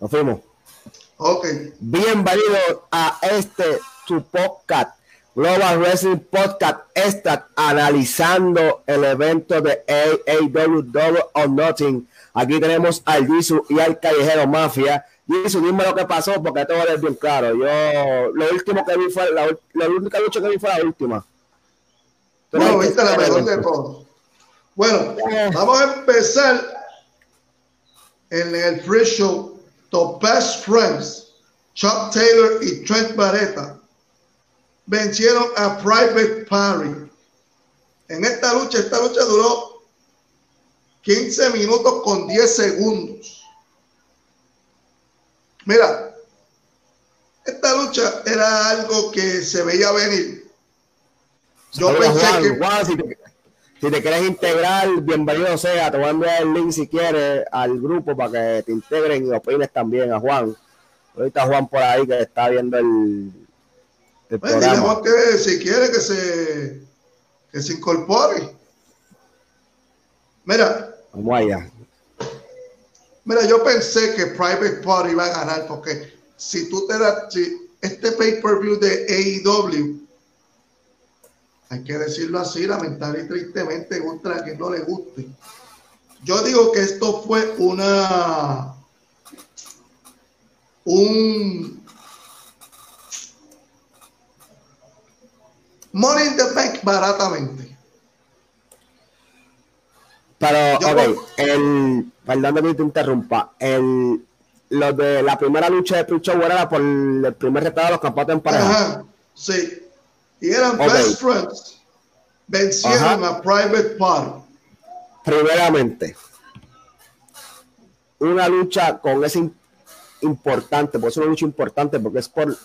Nos fuimos. Ok. Bienvenido a este su podcast, Global Wrestling Podcast Extra, analizando el evento de AAW Double or Nothing. Aquí tenemos al Jisoo y al Callejero Mafia. Jisoo, dime lo que pasó porque va a bien claro. Yo, lo último que vi fue, la, la única lucha que vi fue la última. No, viste la mejor de todo. Bueno, vamos a empezar en el free show. The Best Friends, Chuck Taylor y Trent Barretta vencieron a Private Party. En esta lucha, esta lucha duró 15 minutos con 10 segundos. Mira, esta lucha era algo que se veía venir. Yo pensé que... si, te, quieres integrar, bienvenido sea. Te voy a enviar el link si quieres al grupo para que te integren y opines también a Juan. Ahorita Juan por ahí que está viendo el, el programa. que si quiere que se, que se incorpore. Mira. Vamos allá. Mira, yo pensé que Private Party iba a ganar porque si tú te das, si este pay-per-view de AEW hay que decirlo así, lamentable y tristemente, contra quien no le guste. Yo digo que esto fue una un money in the bank baratamente. Pero, ok, el, perdón que te interrumpa, el, lo de la primera lucha de Pre era por el primer retado de los campeonatos en pareja. Ajá, sí y eran best friends, vencieron a Private Party. Primeramente, una lucha con ese importante, por eso una lucha importante, porque es por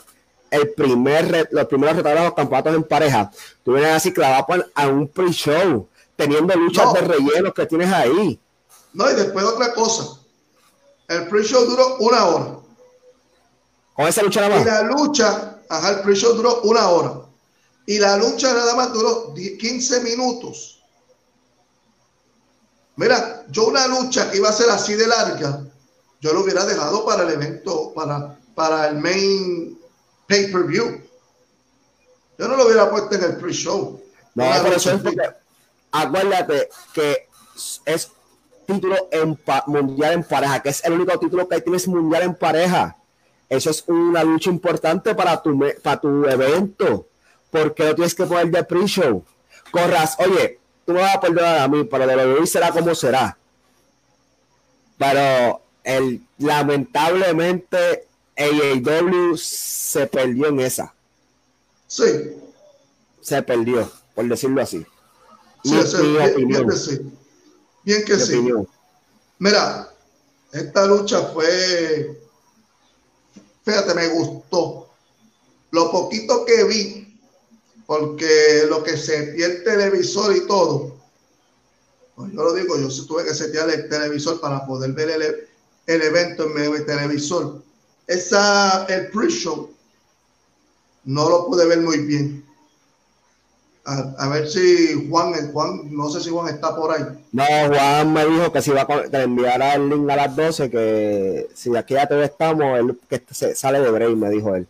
el primer los primeros retados de los campeonatos en pareja. Tú vienes así clavado a un pre-show, teniendo luchas de relleno que tienes ahí. No, y después otra cosa. El pre-show duró una hora. Con esa lucha nada más. Y la lucha, ajá, el pre-show duró una hora. Y la lucha nada más duró 15 minutos. Mira, yo una lucha que iba a ser así de larga, yo lo hubiera dejado para el evento, para, para el main pay-per-view. Yo no lo hubiera puesto en el pre-show. No, por eso es porque acuérdate que es título en mundial en pareja, que es el único título que tienes mundial en pareja. Eso es una lucha importante para tu, para tu evento. ¿Por qué lo tienes que poner de pre-show? Corras, oye, tú me vas a perdonar a mí, pero de lo de será como será. Pero el, lamentablemente AAW se perdió en esa. Sí. Se perdió, por decirlo así. Sí, bien, que sí. Bien que sí. Mira, esta lucha fue, fíjate, me gustó. Lo poquito que vi, porque lo que se el televisor y todo, pues yo lo digo, yo tuve que setear el televisor para poder ver el, el evento en medio del televisor. Esa, el pre-show, no lo pude ver muy bien. A, ver si Juan, el Juan, no sé si Juan está por ahí. No, Juan me dijo que si va a que enviara el link a las 12, que si aquí ya te estamos, él que se, sale de break, me dijo él.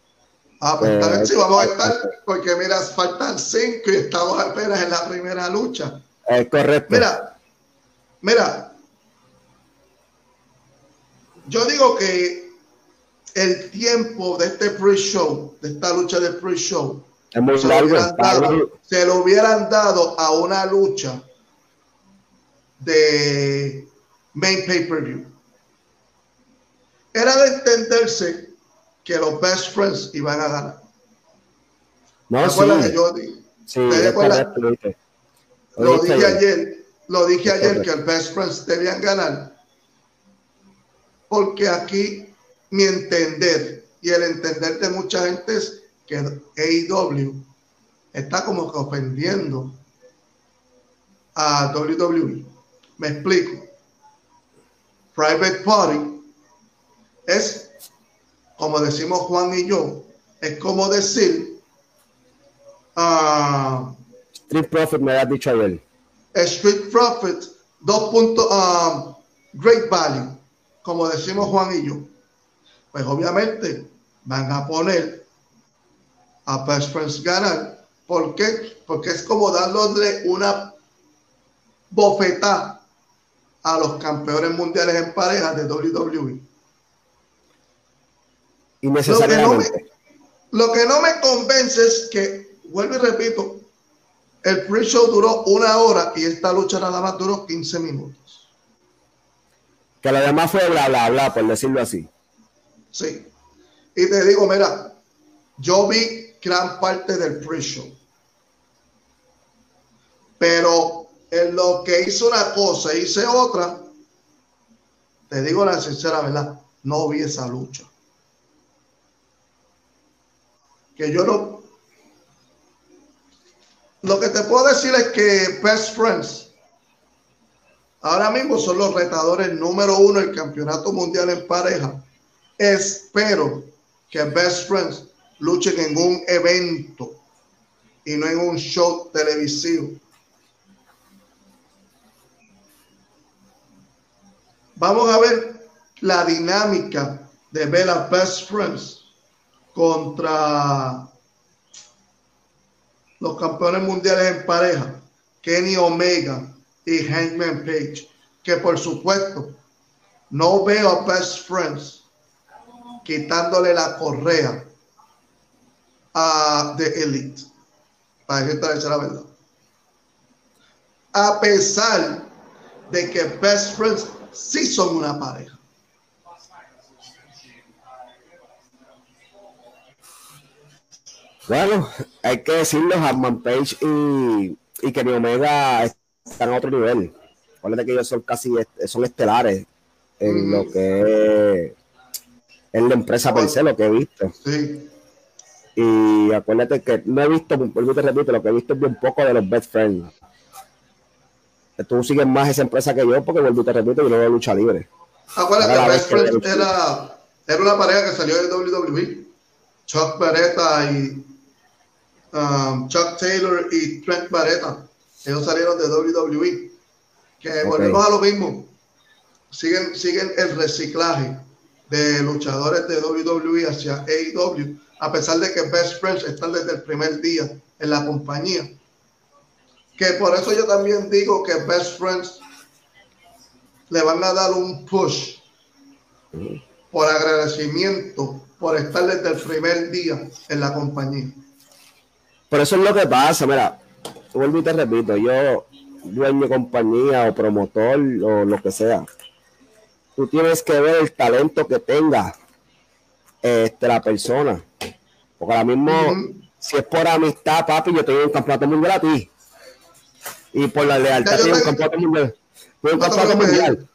Ah, pues esta vez sí vamos a estar, porque mira, faltan cinco y estamos apenas en la primera lucha. Es correcto. Mira, mira, yo digo que el tiempo de este pre-show, de esta lucha de pre-show, se, lo hubieran dado a una lucha de main pay-per-view. Era de entenderse que los best friends iban a ganar. No, sí. que yo dije? Sí, lo dije ayer, lo dije ayer que el best friends debían ganar. Porque aquí mi entender y el entender de mucha gente es que AEW está como que ofendiendo a WWE. Me explico. Private Party es como decimos Juan y yo, es como decir uh, Street Profit me ha dicho ayer. Street Profit, dos puntos, um, Great Value, como decimos Juan y yo. pues obviamente van a poner a Best Friends ganar. ¿Por qué? Porque es como dándole una bofetada a los campeones mundiales en pareja de WWE. Lo que, lo que no me convence es que, vuelvo y repito, el pre-show duró una hora y esta lucha nada más duró 15 minutos. Que lo demás fue bla, bla, bla, por decirlo así. Sí. Y te digo, mira, yo vi gran parte del pre-show. Pero en lo que hizo una cosa, hice otra, te digo la sincera verdad, no vi esa lucha. Que yo no. Lo que te puedo decir es que Best Friends ahora mismo son los retadores número uno del campeonato mundial en pareja. Espero que Best Friends luchen en un evento y no en un show televisivo. Vamos a ver la dinámica de ver a Best Friends contra los campeones mundiales en pareja, Kenny Omega y Hangman Page, que por supuesto no veo a Best Friends quitándole la correa a The Elite. Para decirte la verdad. A pesar de que Best Friends sí son una pareja. Bueno, hay que decirlo, Harman Page y, y Kenny Omega están a otro nivel. Acuérdate que ellos son casi son estelares en lo que es en la empresa per lo que he visto. Sí. Y acuérdate que no he visto, vuelvo te repito, lo que he visto es bien poco de los best friends. Tú sigues más esa empresa que yo porque vuelvo te repito, yo no veo lucha libre. Acuérdate que Best Friends era, era una pareja que salió de WWE. Chuck Barretta y um, Chuck Taylor y Trent Barretta. Ellos salieron de WWE. Que volvemos a lo mismo. Siguen, siguen el reciclaje de luchadores de WWE hacia AEW a pesar de que Best Friends están desde el primer día en la compañía. Que por eso yo también digo que Best Friends le van a dar un push por agradecimiento por estar desde el primer día en la compañía. Por eso es lo que pasa, mira, vuelvo y te repito, yo dueño de compañía o promotor o lo que sea, tú tienes que ver el talento que tenga este, la persona. Porque ahora mismo, si es por amistad, papi, yo tengo un campeonato mundial a ti. Y por la lealtad, tengo un campeonato mundial. un campeonato mundial.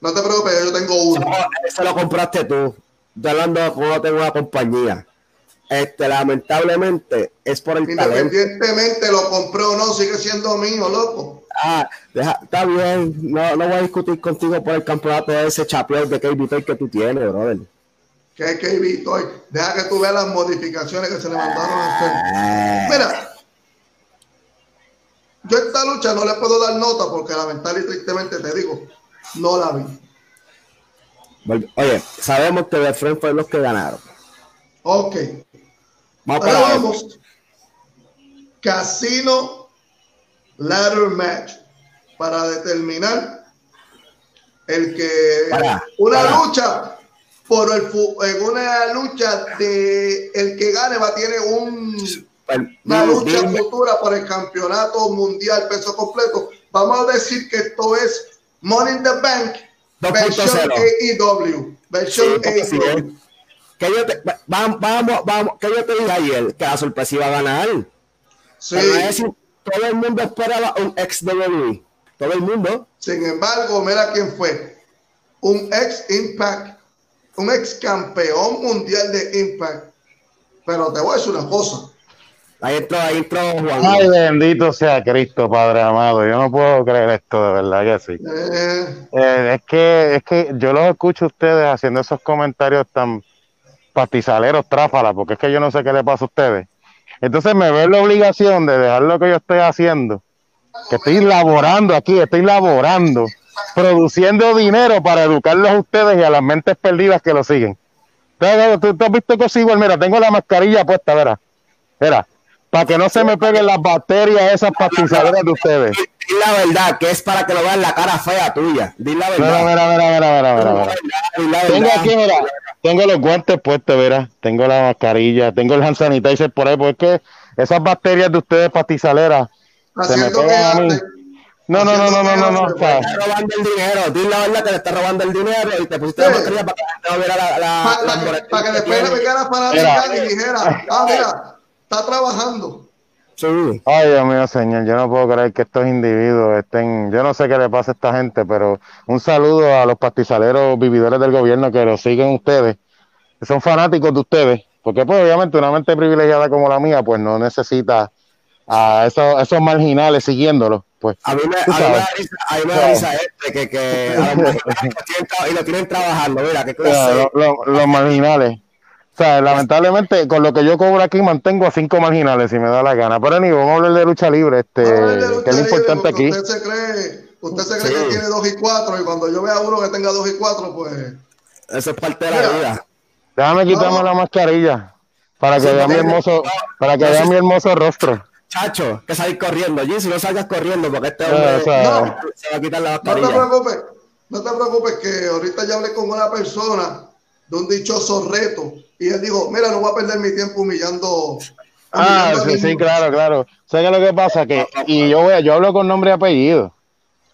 No te preocupes, yo tengo uno. Eso, lo compraste tú. Estoy hablando de cómo tengo una compañía. Este, lamentablemente, es por el talento. Independientemente lo compré o no, sigue siendo mío, loco. Ah, deja, está bien. No, no voy a discutir contigo por el campeonato de ese chapeón de KB que tú tienes, brother que visto hoy. Deja que tú veas las modificaciones que se le mandaron a hacer. Mira, yo esta lucha no le puedo dar nota porque lamentablemente y tristemente te digo, no la vi. Oye, sabemos que de frente fue los que ganaron. Ok. Vamos Ahora vamos. Casino Ladder Match para determinar el que una lucha por el, en una lucha de el que gane va a tener un, una lucha futura por el campeonato mundial peso completo. Vamos a decir que esto es Money in the Bank versión AEW. Versión AEW. Que yo te, vamos, vamos, vamos, que yo te dije ayer que la sorpresa iba a ganar. Sí. todo el mundo esperaba un ex WWE. Todo el mundo. Sin embargo, mira quién fue. Un ex Impact un ex campeón mundial de Impact. Pero te voy a decir una cosa. Ahí entró, ahí entró Juan. Ay, bendito sea Cristo, Padre amado. Yo no puedo creer esto, de verdad que sí. Eh. Eh, es, que, es que yo los escucho a ustedes haciendo esos comentarios tan pastizaleros, tráfalas, porque es que yo no sé qué le pasa a ustedes. Entonces me veo la obligación de dejar lo que yo estoy haciendo, que estoy laborando aquí, estoy laborando produciendo dinero para educarlos a ustedes y a las mentes perdidas que lo siguen. Tú, tú has visto cosas igual, mira, tengo la mascarilla puesta, verá. Mira, para que no se me peguen las bacterias esas pastizaderas de ustedes. Dile la verdad, que es para que lo vean la cara fea tuya. Dile la verdad. Mira, mira, mira, mira, mira, Tengo aquí, mira, tengo los guantes puestos, verá. Tengo la mascarilla, tengo el hand sanitizer por ahí, porque es que esas bacterias de ustedes pastizaleras se me pegan a mí. No, no, no, no, no, no, no. Está robando el dinero. Dile la verdad que le está robando el dinero y te pusiste la mascarilla para que no viera la, la, para, que después le pegara para la y dijera, ah, mira, está trabajando. Sí. Ay, Dios mío, señor, yo no puedo creer que estos individuos estén, yo no sé qué le pasa a esta gente, pero un saludo a los pastizaleros vividores del gobierno que lo siguen ustedes, que son fanáticos de ustedes, porque pues obviamente una mente privilegiada como la mía, pues no necesita a esos, esos marginales siguiéndolo. Pues, a mí me, a mí me avisa, este que, que y lo tienen trabajando, mira, qué cosa. los marginales. O sea, lamentablemente, con lo que yo cobro aquí, mantengo a cinco marginales si me da la gana. Pero ni vamos a hablar de lucha libre, este, que es lo importante aquí. Usted se cree, usted se cree que tiene dos y cuatro, y cuando yo vea uno que tenga dos y cuatro, pues. Eso es parte de la vida. Déjame quitarme la mascarilla para que vea mi hermoso, para que vea mi hermoso rostro. Chacho, que salir corriendo. allí si no salgas corriendo, porque este hombre se va a quitar la mascarilla. No te preocupes, no te preocupes, que ahorita ya hablé con una persona de un dichoso reto y él dijo, mira, no voy a perder mi tiempo humillando. Ah, sí, sí, claro, claro. ¿Sabes lo que pasa? Que, y yo, yo hablo con nombre y apellido.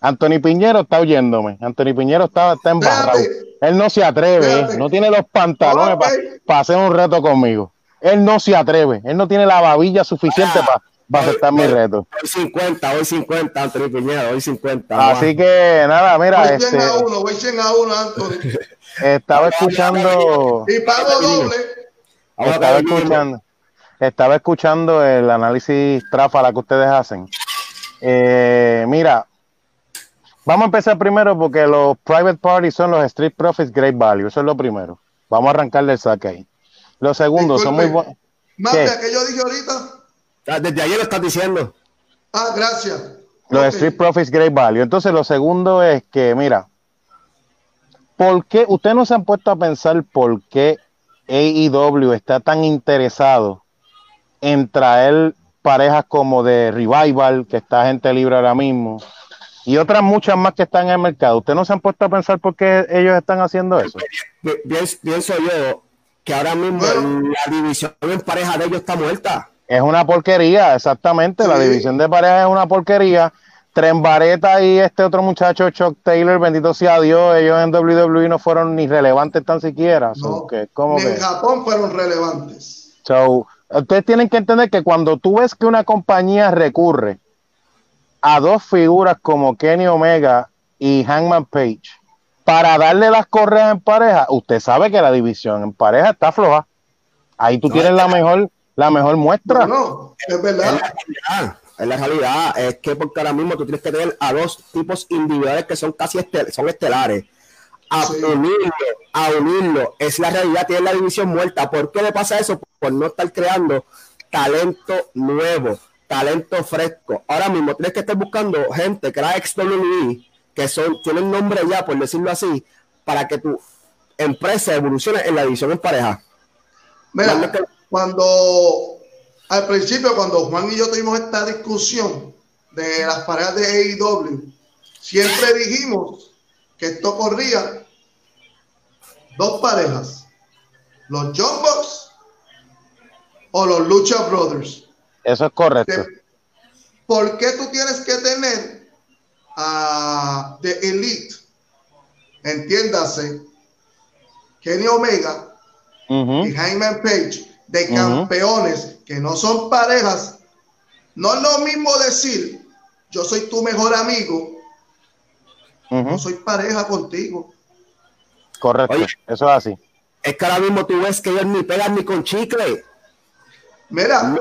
Anthony Piñero está oyéndome. Anthony Piñero está, está embarrado. Él no se atreve, no tiene los pantalones para hacer un reto conmigo. Él no se atreve, él no tiene la babilla suficiente para para aceptar mi reto. Hoy 50, hoy 50, Anthony Piñero, hoy 50. Así que nada, mira. Voy 100 este, a 1, voy 100 a 1, Anthony. Estaba escuchando. Y pago doble. Estaba escuchando, estaba escuchando el análisis tráfala que ustedes hacen. Eh, mira, vamos a empezar primero porque los private parties son los street profits great value. Eso es lo primero. Vamos a arrancarle el saque ahí. Lo segundo, son muy buenos. Más que yo dije ahorita. Ah, desde ayer lo estás diciendo. Ah, gracias. Los street profits great value. Entonces, lo segundo es que, mira, ¿Por qué? Ustedes no se han puesto a pensar por qué AEW está tan interesado en traer parejas como de Revival, que está gente libre ahora mismo, y otras muchas más que están en el mercado. ¿Ustedes no se han puesto a pensar por qué ellos están haciendo eso? Pienso yo que ahora mismo la división en pareja de ellos está muerta. Es una porquería, exactamente. La división de pareja es una porquería. Trembareta y este otro muchacho, Chuck Taylor, bendito sea Dios, ellos en WWE no fueron ni relevantes tan siquiera. No, ni en Japón fueron relevantes. ustedes tienen que entender que cuando tú ves que una compañía recurre a dos figuras como Kenny Omega y Hangman Page para darle las correas en pareja, usted sabe que la división en pareja está floja. Ahí tú tienes la mejor, la mejor muestra. No, es verdad es la realidad, es que porque ahora mismo tú tienes que tener a dos tipos individuales que son casi son estelares. A unirlo, a unirlo, es la realidad, tiene la división muerta. ¿Por qué le pasa eso? Por no estar creando talento nuevo, talento fresco. Ahora mismo tienes que estar buscando gente que era ex WWE, que son, tienen nombre ya, por decirlo así, para que tu empresa evolucione en la división en pareja. Mira, cuando al principio, cuando Juan y yo tuvimos esta discusión de las parejas de AEW, siempre dijimos que esto corría dos parejas, los John Bucks o los Lucha Brothers. Eso es correcto. ¿Por qué tú tienes que tener a The Elite? Entiéndase, Kenny Omega y Jaime Page de campeones que no son parejas, no es lo mismo decir, yo soy tu mejor amigo, no soy pareja contigo. Correcto, eso es así. Es que ahora mismo tú ves que ellos ni pegan ni con chicle. Mira. No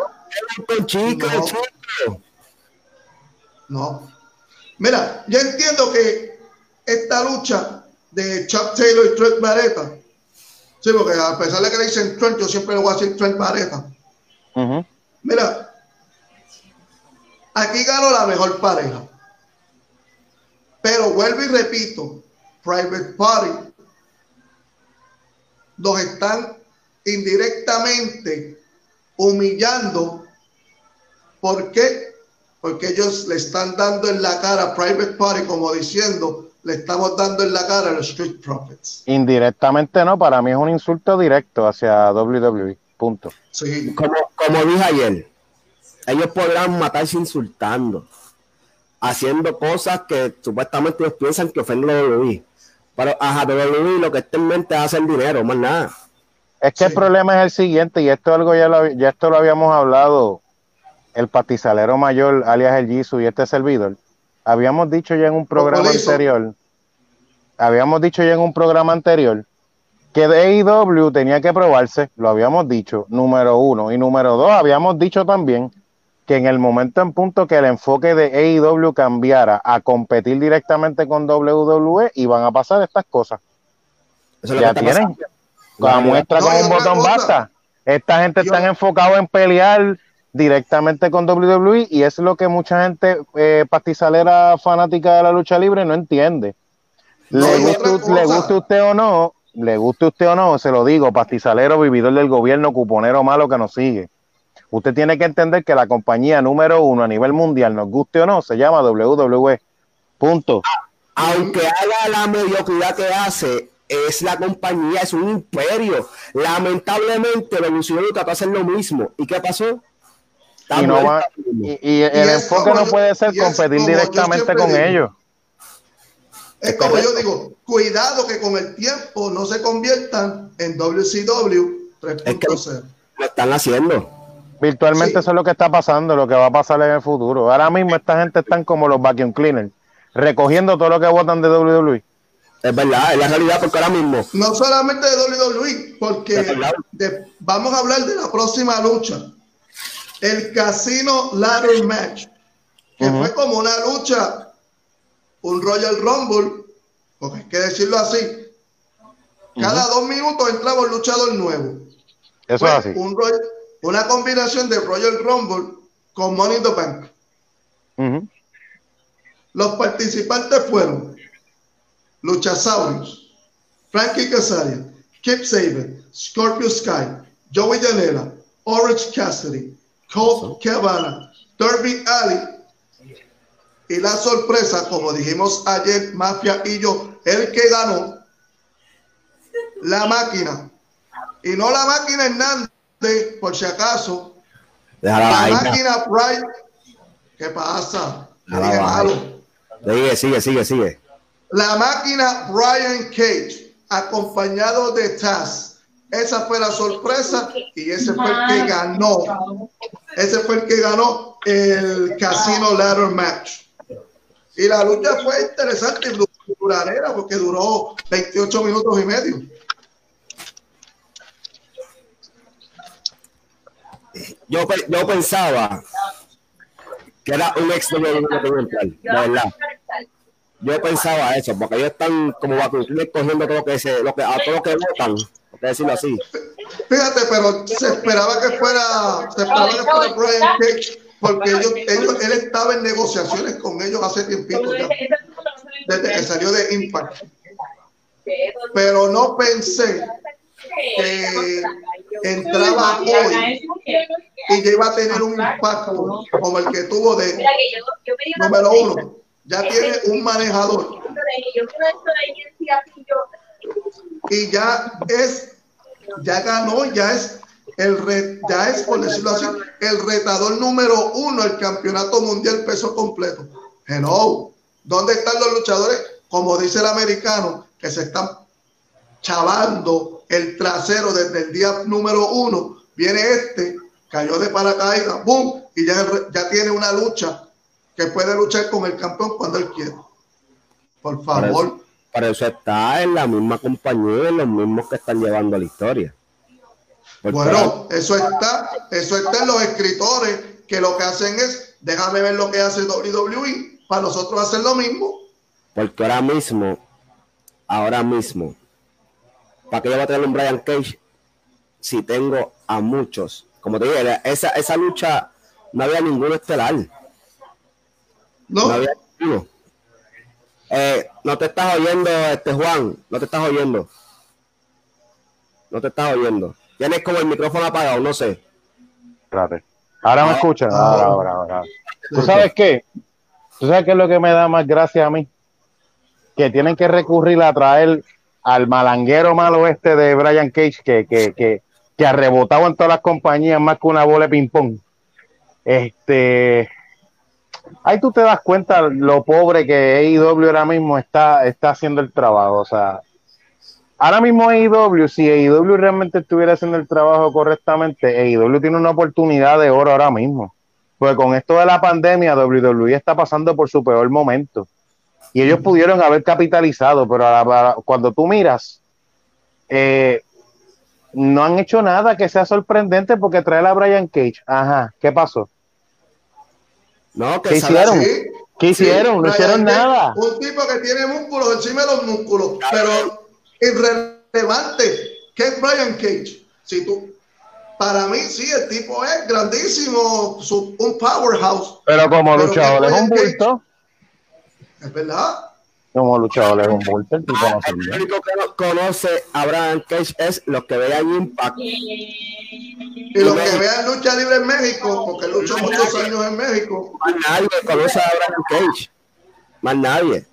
con chicle, no. no. Mira, yo entiendo que esta lucha de Chuck Taylor y Trent Barretta Sí, porque a pesar de que le dicen Trent, yo siempre le voy a decir Trent Barreta. Mira, aquí ganó la mejor pareja. Pero vuelvo y repito, Private Party nos están indirectamente humillando. ¿Por qué? Porque ellos le están dando en la cara a Private Party, como diciendo, le estamos dando en la cara a los Street Profits. Indirectamente no, para mí es un insulto directo hacia WWE. Punto. Sí. Como, como dije ayer, ellos podrán matarse insultando, haciendo cosas que supuestamente ellos piensan que ofenden a WWE. Pero a WWE lo que está en mente es hacer dinero, más nada. Es que el problema es el siguiente, y esto algo ya lo, ya esto lo habíamos hablado, el patizalero mayor, alias el Jisoo y este servidor. Habíamos dicho ya en un programa anterior, habíamos dicho ya en un programa anterior, que AEW tenía que probarse, lo habíamos dicho, número uno. Y número dos, habíamos dicho también que en el momento en punto que el enfoque de AEW cambiara a competir directamente con WWE, iban a pasar estas cosas. ya tienen. La muestra con un botón basta. Esta gente está enfocada en pelear directamente con WWE y es lo que mucha gente eh, pastizalera fanática de la lucha libre no entiende. le, guste, le guste usted o no, le guste usted o no, se lo digo, pastizalero, vividor del gobierno, cuponero malo que nos sigue. Usted tiene que entender que la compañía número uno a nivel mundial, nos guste o no, se llama WWE. Punto. Aunque haga la mediocridad que hace, es la compañía, es un imperio. Lamentablemente, Revolucionario trató de hacer lo mismo. ¿Y qué pasó? Y, el enfoque no puede ser competir directamente con ellos. Es como yo digo, cuidado que con el tiempo no se conviertan en WCW 3.0. lo están haciendo. Virtualmente eso es lo que está pasando, lo que va a pasar en el futuro. Ahora mismo esta gente están como los vacuum cleaners, recogiendo todo lo que votan de WWE. Es verdad, es la realidad porque ahora mismo. No solamente de WWE, porque vamos a hablar de la próxima lucha. El Casino Ladder Match, que fue como una lucha, un Royal Rumble, porque hay que decirlo así. Cada dos minutos entraba un luchador nuevo. Eso es así. Un Royal, una combinación de Royal Rumble con Money in the Bank. Los participantes fueron Luchasaurus, Frankie Casaria, Kip Saban, Scorpio Sky, Joey Janela, Orange Cassidy, Colt Cabana, Derby Alley y la sorpresa, como dijimos ayer, Mafia y yo, el que ganó la máquina. Y no la máquina Hernández por si acaso, la máquina Pride, ¿qué pasa? Sigue, sigue, sigue, sigue. La máquina Brian Cage, acompañado de Taz. Esa fue la sorpresa y ese fue el que ganó. Ese fue el que ganó el Casino Ladder Match. Y la lucha fue interesante y duradera porque duró 28 minutos y medio. yo, yo pensaba que era un ex de verdad. Yo pensaba eso, porque ellos están como vacunos cogiendo todo lo que se, lo que, a todo lo que votan, decirlo así. Fíjate, pero se esperaba que fuera, se esperaba que fuera Brian Cage, porque ellos, ellos, él estaba en negociaciones con ellos hace tiempito ya, desde que salió de Impact. Pero no pensé que entraba hoy y ya iba a tener un impacto como el que tuvo de número uno. Ya tiene un manejador. Y ya es, ya ganó, ya es el ya es, por decirlo así, el retador número uno el campeonato mundial peso completo. Hello, ¿dónde están los luchadores? Como dice el americano, que se están chavando el trasero desde el día número uno. Viene este cayó de paracaídas, ¡boom! Y ya, ya tiene una lucha que puede luchar con el campeón cuando él quiera. Por favor. Para eso, está en la misma compañía, en los mismos que están llevando la historia. bueno, eso está, eso está en los escritores que lo que hacen es, déjame ver lo que hace WWE para nosotros hacer lo mismo. Porque ahora mismo, ahora mismo, ¿para qué yo voy a tener un Brian Cage si tengo a muchos como te dije, esa, esa lucha no había ningún estelar. No. No había ninguno. Eh, no te estás oyendo, este Juan, no te estás oyendo. No te estás oyendo. Tienes como el micrófono apagado, no sé. Espérate. Ahora me ah, escuchas. Ah. Ahora, ahora, ahora. ¿Tú sabes qué? ¿Tú sabes qué es lo que me da más gracia a mí? Que tienen que recurrir a traer al malanguero malo este de Brian Cage que, que, que, que ha rebotado en todas las compañías más que una bola de ping-pong. Este. Ahí tú te das cuenta lo pobre que AEW ahora mismo está, está haciendo el trabajo. O sea, ahora mismo AEW, si AEW realmente estuviera haciendo el trabajo correctamente, AEW tiene una oportunidad de oro ahora mismo. Porque con esto de la pandemia, WWE está pasando por su peor momento. Y ellos pudieron haber capitalizado, pero cuando tú miras, eh, no han hecho nada que sea sorprendente porque trae a Brian Cage. Ajá, ¿qué pasó? No, ¿Qué hicieron? ¿Qué hicieron? no hicieron nada. Un tipo que tiene músculos encima de los músculos, pero irrelevante. ¿Qué es Brian Cage? Si tú, para mí sí, el tipo es grandísimo, un powerhouse. Pero como luchador es un bulto. Es verdad. Como luchador es un bulto, el tipo no El único que no conoce a Brian Cage es los que vean Impact. Y los que vean lucha libre en México, porque luchó muchos años en México. Más nadie conoce a Brian Cage. Más nadie.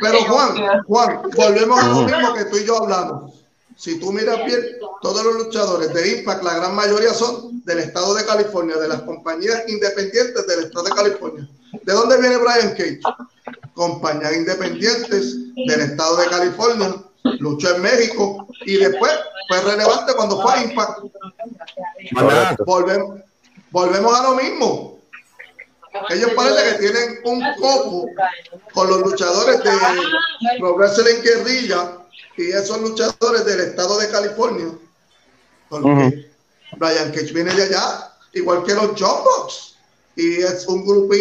Pero Juan, Juan, volvemos a lo mismo que tú y yo hablamos. Si tú miras bien, todos los luchadores de Impact, la gran mayoría son del estado de California, de las compañías independientes del estado de California. ¿De dónde viene Brian Cage? Compañías independientes del estado de California, luchó en México y después fue relevante cuando fue a Impact. Volvemos, volvemos a lo mismo. Ellos parece que tienen un coco con los luchadores de Pro Wrestling Guerrilla y esos luchadores del estado de California. Porque Brian Cage viene de allá, igual que los Jumbox. Y es un grupo,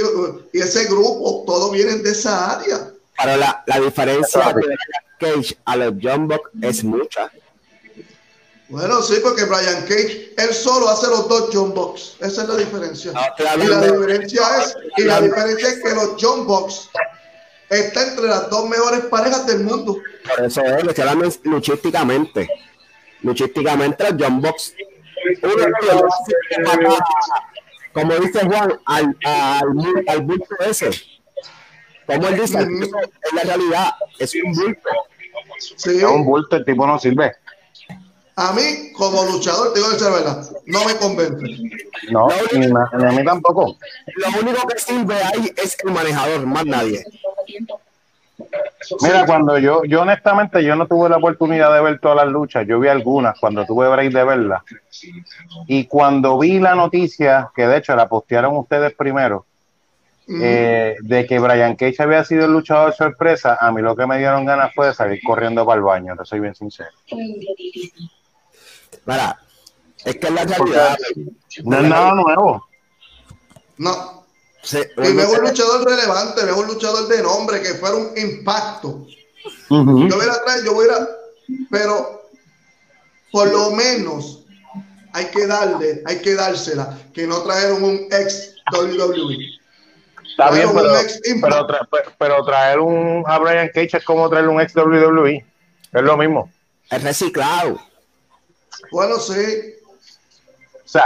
y ese grupo, todos vienen de esa área. Pero la, la diferencia de Cage a los Jumbox es mucha. Bueno, sí, porque Brian Cage, él solo hace los dos John Box. Esa es la diferencia. y la diferencia es, y la diferencia es que los John Box está entre las dos mejores parejas del mundo. Por eso es, luchísticamente. Luchísticamente los John Box. Uno como dice Juan, al, al, al bulto ese. Como él dice, en la realidad es un bulto. Sí. Es un bulto, el tipo no sirve. A mí, como luchador, te digo la verdad, no me convence. No, ni, a mí tampoco. Lo único que sirve ahí es el manejador, más nadie. Mira, cuando yo, yo honestamente, yo no tuve la oportunidad de ver todas las luchas, yo vi algunas cuando tuve break de verlas. Y cuando vi la noticia, que de hecho la postearon ustedes primero, eh, de que Brian Cage había sido el luchador sorpresa, a mí lo que me dieron ganas fue de salir corriendo para el baño, te soy bien sincero. Mira, es que la realidad. No es nada nuevo. No. Sí, y me un luchador relevante, me un luchador de nombre que fuera un impacto. Yo voy a traer, yo voy a. Pero por lo menos hay que darle, hay que dársela, que no trajeron un ex WWE. Está bien, pero, pero, traer un a Brian Cage es como traer un ex WWE. Es lo mismo. Es reciclado. Bueno, sí.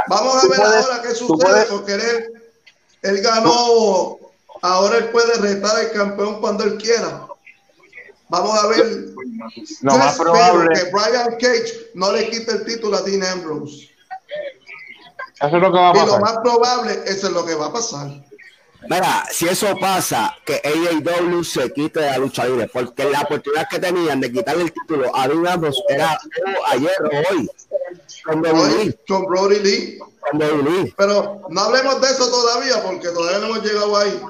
Vamos a ver ahora qué sucede, porque él, ganó, ahora él puede retar al campeón cuando él quiera. Vamos a ver. Lo más probable que Brian Cage no le quite el título a Dean Ambrose. Eso es lo que va a pasar. Y lo más probable, eso es lo que va a pasar. Mira, si eso pasa, que AEW se quite de la lucha libre, porque la oportunidad que tenían de quitarle el título a Dean Ambrose era ayer o hoy. Con Brody Lee. Con Brody Lee. Pero no hablemos de eso todavía, porque todavía no hemos llegado ahí.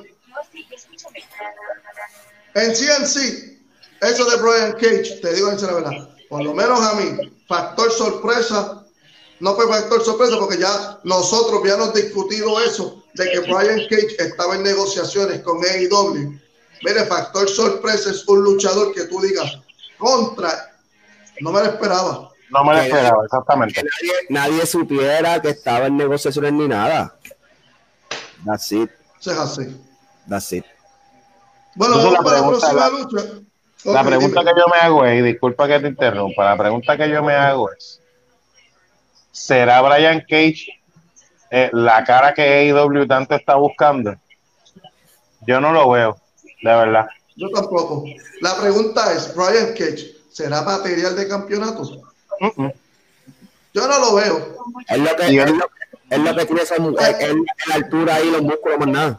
En sí, en sí, eso de Brian Cage, te digo en la verdad, por lo menos a mí, factor sorpresa, no fue factor sorpresa porque ya nosotros habíamos discutido eso de que Brian Cage estaba en negociaciones con AEW. Mire, factor sorpresa es un luchador que tú digas contra. No me lo esperaba. No me lo esperaba, exactamente. Nadie, supiera que estaba en negociaciones ni nada. That's it. Eso es así. That's it. Bueno, vamos la para la próxima lucha. la pregunta que yo me hago es, y disculpa que te interrumpa, la pregunta que yo me hago es, ¿será Brian Cage eh, la cara que AEW tanto está buscando? Yo no lo veo, de verdad. Yo tampoco. La pregunta es, Brian Cage, ¿será material de campeonato? Yo no lo veo. Es lo que, es lo, es lo que tiene esa mujer, es la altura y los músculos más nada.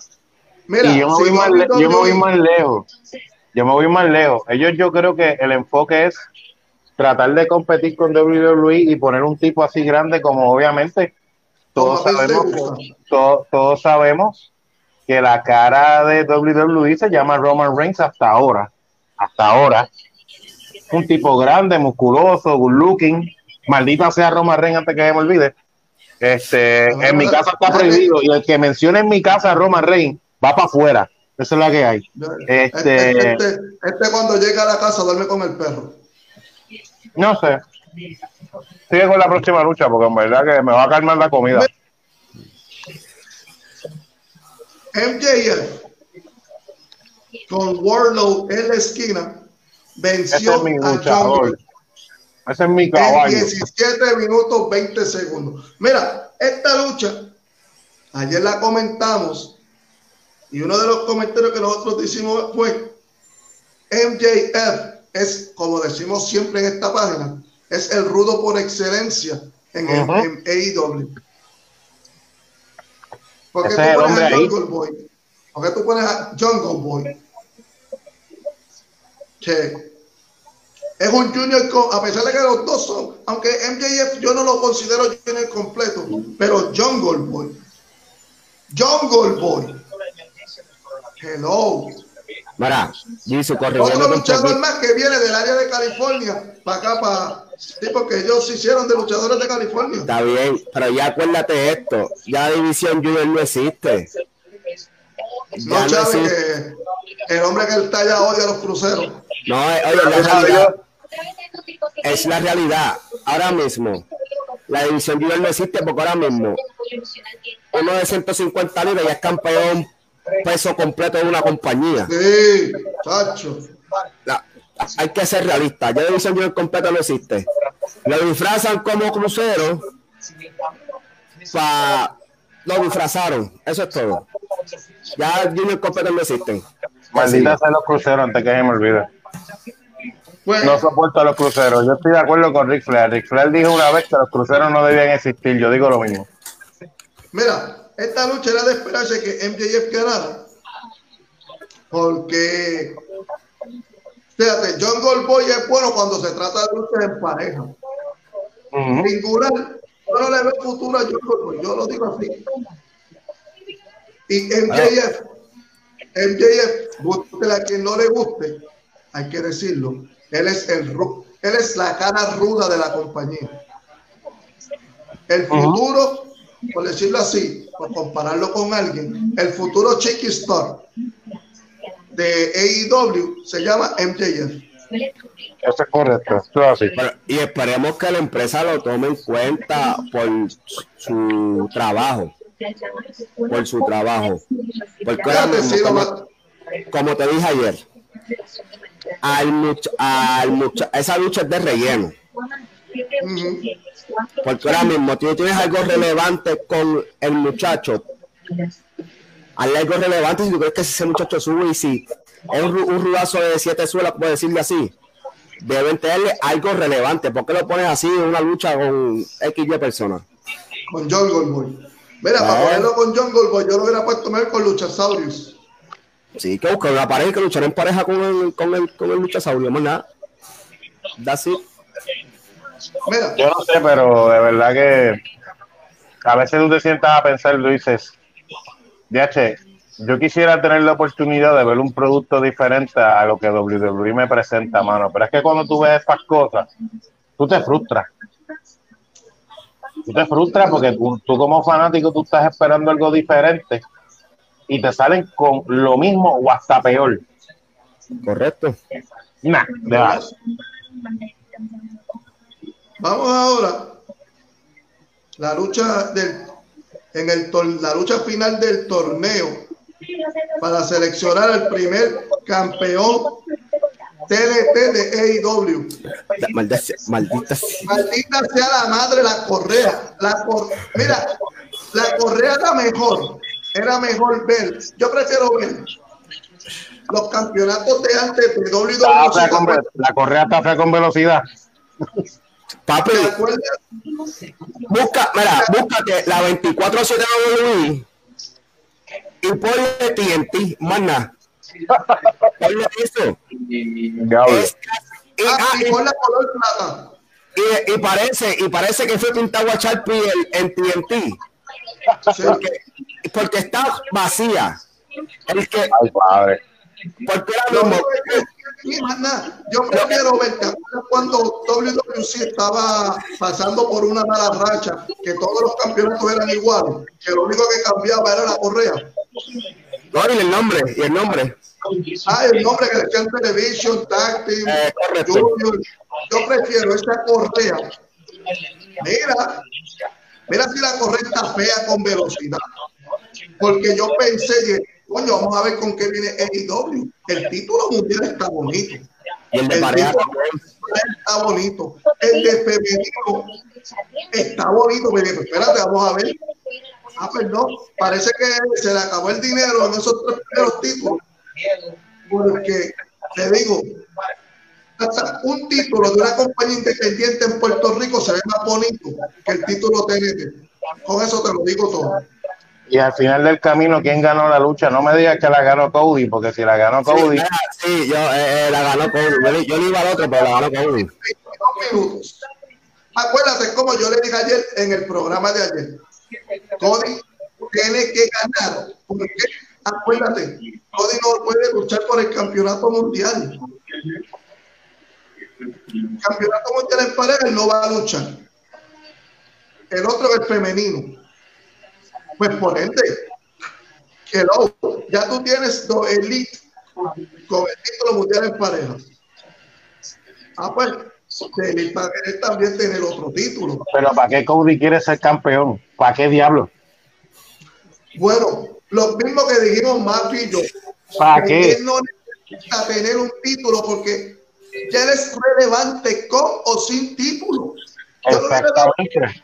Mira, y yo me, voy más, yo me voy más lejos. Yo me voy más lejos. Ellos yo creo que el enfoque es tratar de competir con WWE y poner un tipo así grande como obviamente todos sabemos, todos, sabemos que la cara de WWE se llama Roman Reigns hasta ahora. Hasta ahora. Un tipo grande, musculoso, good looking. Maldita sea Roman Reigns antes que se me olvide. Este, en mi casa está prohibido y el que mencione en mi casa a Roman Reigns va para afuera. Esa es la que hay. Este, este, este, este, cuando llega a la casa duerme con el perro. No sé. Sigue con la próxima lucha porque en verdad que me va a calmar la comida. MJF con Warlow en la esquina venció a John Ese es mi caballo. En 17 minutos 20 segundos. Mira, esta lucha, ayer la comentamos y uno de los comentarios que nosotros hicimos fue, MJF es, como decimos siempre en esta página, es el rudo por excelencia en, el, AEW. ¿Por qué tú pones a Jungle Boy? ¿Por qué tú pones a Jungle Boy? Que es un junior, a pesar de que los dos son, aunque MJF yo no lo considero junior completo, pero Jungle Boy. Jungle Boy Hello. Mira, dice Otro luchador más que viene del área de California para acá, para. Sí, porque ellos se hicieron de luchadores de California. Está bien, pero ya acuérdate esto: ya División Junior no existe. no, Chávez, que el hombre que está allá odia a los cruceros. No, eh, oye, la realidad, es la realidad. Ahora mismo, la División Junior no existe porque ahora mismo uno de 150 libras ya es campeón peso completo de una compañía. Sí, chacho. hay que ser realista. Ya División Junior completo no existe. Lo disfrazan como crucero. Pa, lo disfrazaron. Eso es todo. Ya Junior completo no existen. Maldita sea los cruceros antes que se me olvide. no soporto a los cruceros. Yo estoy de acuerdo con Rick Flair. Rick Flair dijo una vez que los cruceros no debían existir. Yo digo lo mismo. Mira, esta lucha era de esperarse que MJF ganara. Porque, fíjate, John Goldboy es bueno cuando se trata de luchas en pareja. Singular, yo no le veo futuro a John Goldboy, yo lo digo así. Y MJF, MJF, guste a quien no le guste, hay que decirlo, él es el él es la cara ruda de la compañía. El futuro por decirlo así, por compararlo con alguien, el futuro Chicky Star de AEW se llama MJF. Eso es correcto. y esperemos que la empresa lo tome en cuenta por su trabajo. Por su trabajo. Porque como, te dije ayer, al al esa lucha es de relleno. Porque ahora mismo tú tienes algo relevante con el muchacho. Hay algo relevante si tú crees que ese muchacho sube y si es un, rudazo de siete suelas, puedo decirle así, deben tenerle algo relevante. ¿Por qué lo pones así en una lucha con XY personas? Con John Goldboy. Mira, para ponerlo con John Goldboy, yo lo hubiera puesto mejor con Luchasaurus. Sí, que buscar una pareja que luchar en pareja con el, con el, con el Luchasaurus, más nada. That's it. Yo no sé, pero de verdad que a veces tú te sientas a pensar y dices, DH, yo quisiera tener la oportunidad de ver un producto diferente a lo que WWE me presenta, mano. Pero es que cuando tú ves estas cosas, tú te frustras. Tú te frustras porque tú, como fanático tú estás esperando algo diferente y te salen con lo mismo o hasta peor. Correcto. Nah, de Vamos ahora la lucha del en el la lucha final del torneo para seleccionar al primer campeón TNT de AEW. Maldita, maldita, maldita sea la madre la correa. La cor... Mira, la correa era mejor. Era mejor ver. Yo prefiero ver los campeonatos de antes de WWE. La correa está fea con velocidad. Papi, busca, mira, búscate la 24-7 WWE y ponle TNT, mana. Ponle eso. Es, y, ah, ah, y, la color plata. Y, y, parece, y parece que fue pintado a Sharpie en, TNT. Porque, porque, está vacía. El que, Ay, padre. Porque era lo yo prefiero ver cuando WWC estaba pasando por una mala racha, que todos los campeonatos eran iguales, que lo único que cambiaba era la correa. No, y el nombre, y el nombre. Ah, el nombre que decían Television, Team, eh, Yo prefiero esa correa. Mira, mira si la correa está fea con velocidad. Porque yo pensé que Coño, vamos a ver con qué viene AEW. El título mundial está bonito. Y el de pareja está bonito. El de femenino está bonito. Pero espérate, vamos a ver. Ah, perdón. Parece que se le acabó el dinero en esos tres primeros títulos. Porque, te digo, un título de una compañía independiente en Puerto Rico se ve más bonito que el título TNT. Con eso te lo digo todo. Y al final del camino, ¿quién ganó la lucha? No me digas que la ganó Cody, porque si la ganó Cody. Sí, sí yo eh, eh, la ganó Cody. Yo, le iba al otro, pero la ganó Cody. Acuérdate, como yo le dije ayer en el programa de ayer. Cody tiene que ganar. Porque, acuérdate, Cody no puede luchar por el campeonato mundial. El campeonato mundial en pareja, él no va a luchar. El otro es el femenino pues por ende, hello, ya tú tienes dos elite con el título mundial en pareja. Ah, pues, Elite va a querer también tener otro título. Pero ¿para qué Cody quiere ser campeón? ¿Para qué diablo? Bueno, lo mismo que dijimos más y yo. ¿Para qué? Él no necesita tener un título porque ya él es relevante con o sin título. Exactamente.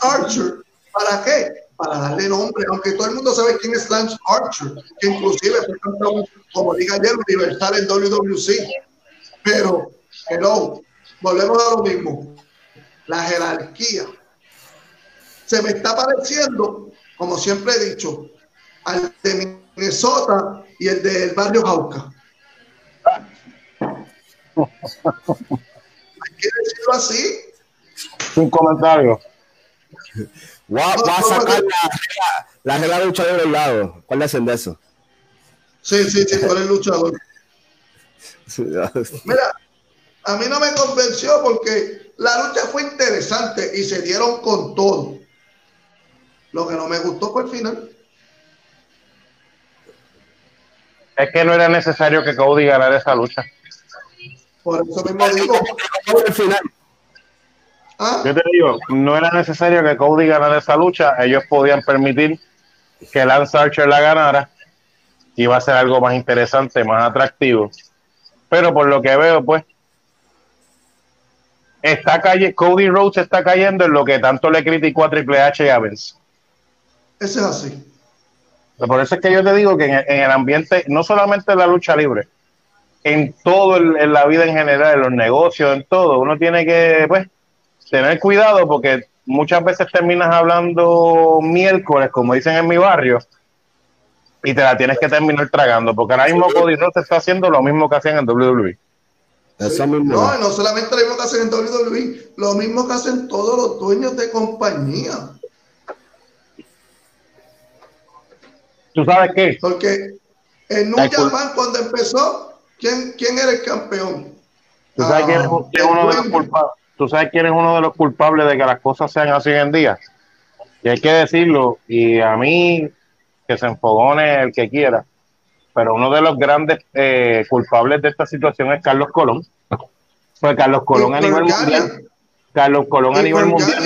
Archer, ¿para qué? Para darle nombre, aunque todo el mundo sabe quién es Lance Archer, que inclusive fue campeón, como diga ayer, universal en WWC. Pero, hello, volvemos a lo mismo. La jerarquía. Se me está pareciendo, como siempre he dicho, al de Minnesota y el del barrio Jauca. Hay que decirlo así. Un comentario. Va, a sacar la, la, la luchador del lado. ¿Cuál es el de eso? Sí, sí, sí, ¿cuál es el luchador? Mira, a mí no me convenció porque la lucha fue interesante y se dieron con todo. Lo que no me gustó fue el final. Es que no era necesario que Cody ganara esa lucha. Por eso mismo digo. El final. ¿Ah? Yo te digo, no era necesario que Cody ganara esa lucha, ellos podían permitir que Lance Archer la ganara, iba a ser algo más interesante, más atractivo. Pero por lo que veo, pues, está calle, Cody Rhodes está cayendo en lo que tanto le criticó a Triple H y a Vince. Eso es así. Por eso es que yo te digo que en el, ambiente, no solamente en la lucha libre, en todo, en la vida en general, en los negocios, en todo, uno tiene que, pues, tener cuidado porque muchas veces terminas hablando miércoles, como dicen en mi barrio, y te la tienes que terminar tragando, porque ahora mismo Cody Rhodes está haciendo lo mismo que hacían en WWE. No, no solamente lo mismo que hacen en WWE, lo mismo que hacen todos los dueños de compañía. ¿Tú sabes qué? Porque en New Japan cuando empezó, ¿quién, ¿quién era el campeón? ¿Tú sabes quién es ah, uno de los culpables? Tú sabes quién es uno de los culpables de que las cosas sean así en día. Y hay que decirlo, y a mí que se enfogone el que quiera, pero uno de los grandes eh, culpables de esta situación es Carlos Colón. Fue Carlos Colón a nivel mundial. Carlos Colón a nivel mundial.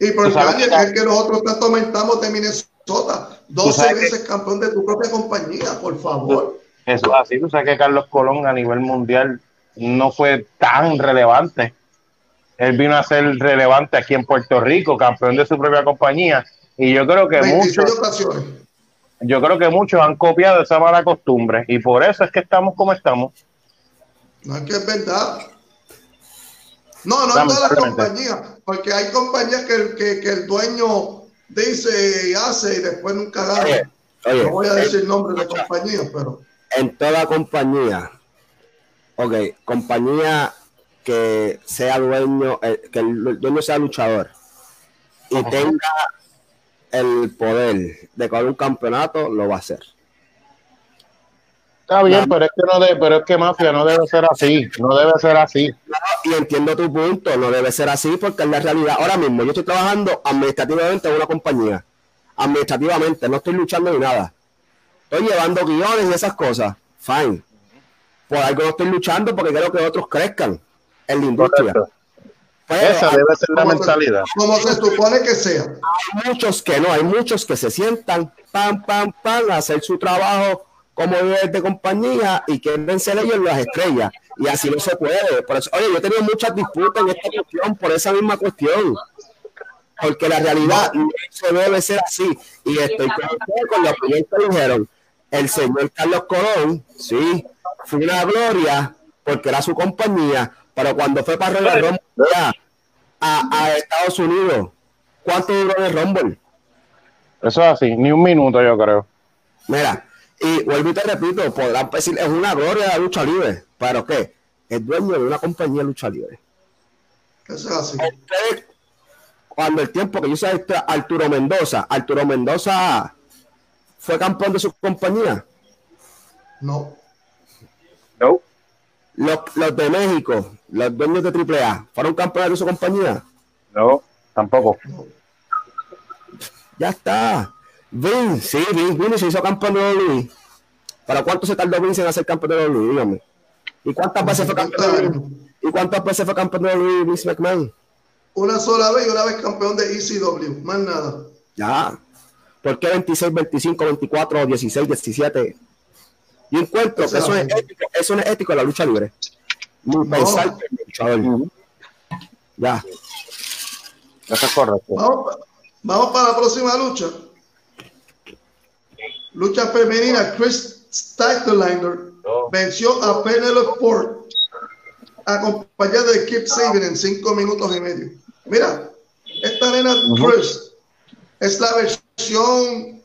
Y por Galia, es que nosotros tanto aumentamos de Minnesota, 12 veces campeón de tu propia compañía, por favor. Eso así, tú sabes que Carlos Colón a nivel mundial no fue tan relevante. Él vino a ser relevante aquí en Puerto Rico, campeón de su propia compañía. Y yo creo que muchos, yo creo que muchos han copiado esa mala costumbre y por eso es que estamos como estamos. No es que es verdad. No, no en todas las compañías, porque hay compañías que, que, que, el dueño dice y hace y después nunca da. no voy a decir nombre de compañías, pero. En toda compañía, ok, compañía que sea dueño, eh, que el dueño sea luchador y tenga el poder de coger un campeonato, lo va a hacer. Está bien, pero es que no debe, pero es que mafia no debe ser así, no debe ser así. y entiendo tu punto, no debe ser así porque es la realidad. Ahora mismo yo estoy trabajando administrativamente en una compañía, administrativamente, no estoy luchando ni nada. Estoy llevando guiones y esas cosas, fine. Por algo no estoy luchando porque quiero que otros crezcan en la industria. Pues, Esa debe ser la mentalidad. Como se supone que sea. Hay muchos que no, hay muchos que se sientan, pam, pam, pam, a hacer su trabajo como de compañía y quieren ser ellos las estrellas. Y así no se puede. Por eso, oye, yo he tenido muchas disputas en esta cuestión por esa misma cuestión. Porque la realidad no se debe ser así. Y estoy con opinión que dijeron. El señor Carlos Colón, sí, fue una gloria porque era su compañía, pero cuando fue para el a, a Estados Unidos, ¿cuánto duró el Rumble? Eso es así, ni un minuto yo creo. Mira, y vuelvo y te repito, podrán decir, es una gloria de la lucha libre, pero ¿qué? Es dueño de una compañía de lucha libre. Eso es así. cuando el tiempo que yo sé Arturo Mendoza, Arturo Mendoza fue campeón de su compañía. No. No. Los, los de México, los dueños de AAA, ¿fueron campeones de su compañía? No, tampoco. Ya está. Vince, sí, Vince, Vince se hizo campeón de WWE. ¿Para cuánto se tardó Vince en hacer campeón de WWE? Dígame. ¿Y cuántas veces fue campeón de WWE? ¿Y cuántas veces fue campeón de WWE Vince McMahon? Una sola vez y una vez campeón de ECW, más nada. Ya. ¿Por qué 26, 25, 24, 16, 17? Yo encuentro que eso, es ético, eso no es ético en la lucha libre. Muy no. pensar que el luchador. Ya. Eso es correcto. Vamos, vamos para la próxima lucha. Lucha femenina, Chris no. venció a Penelope Ford acompañada de Kip Saban en cinco minutos y medio. Mira, esta nena uh -huh. Chris es la versión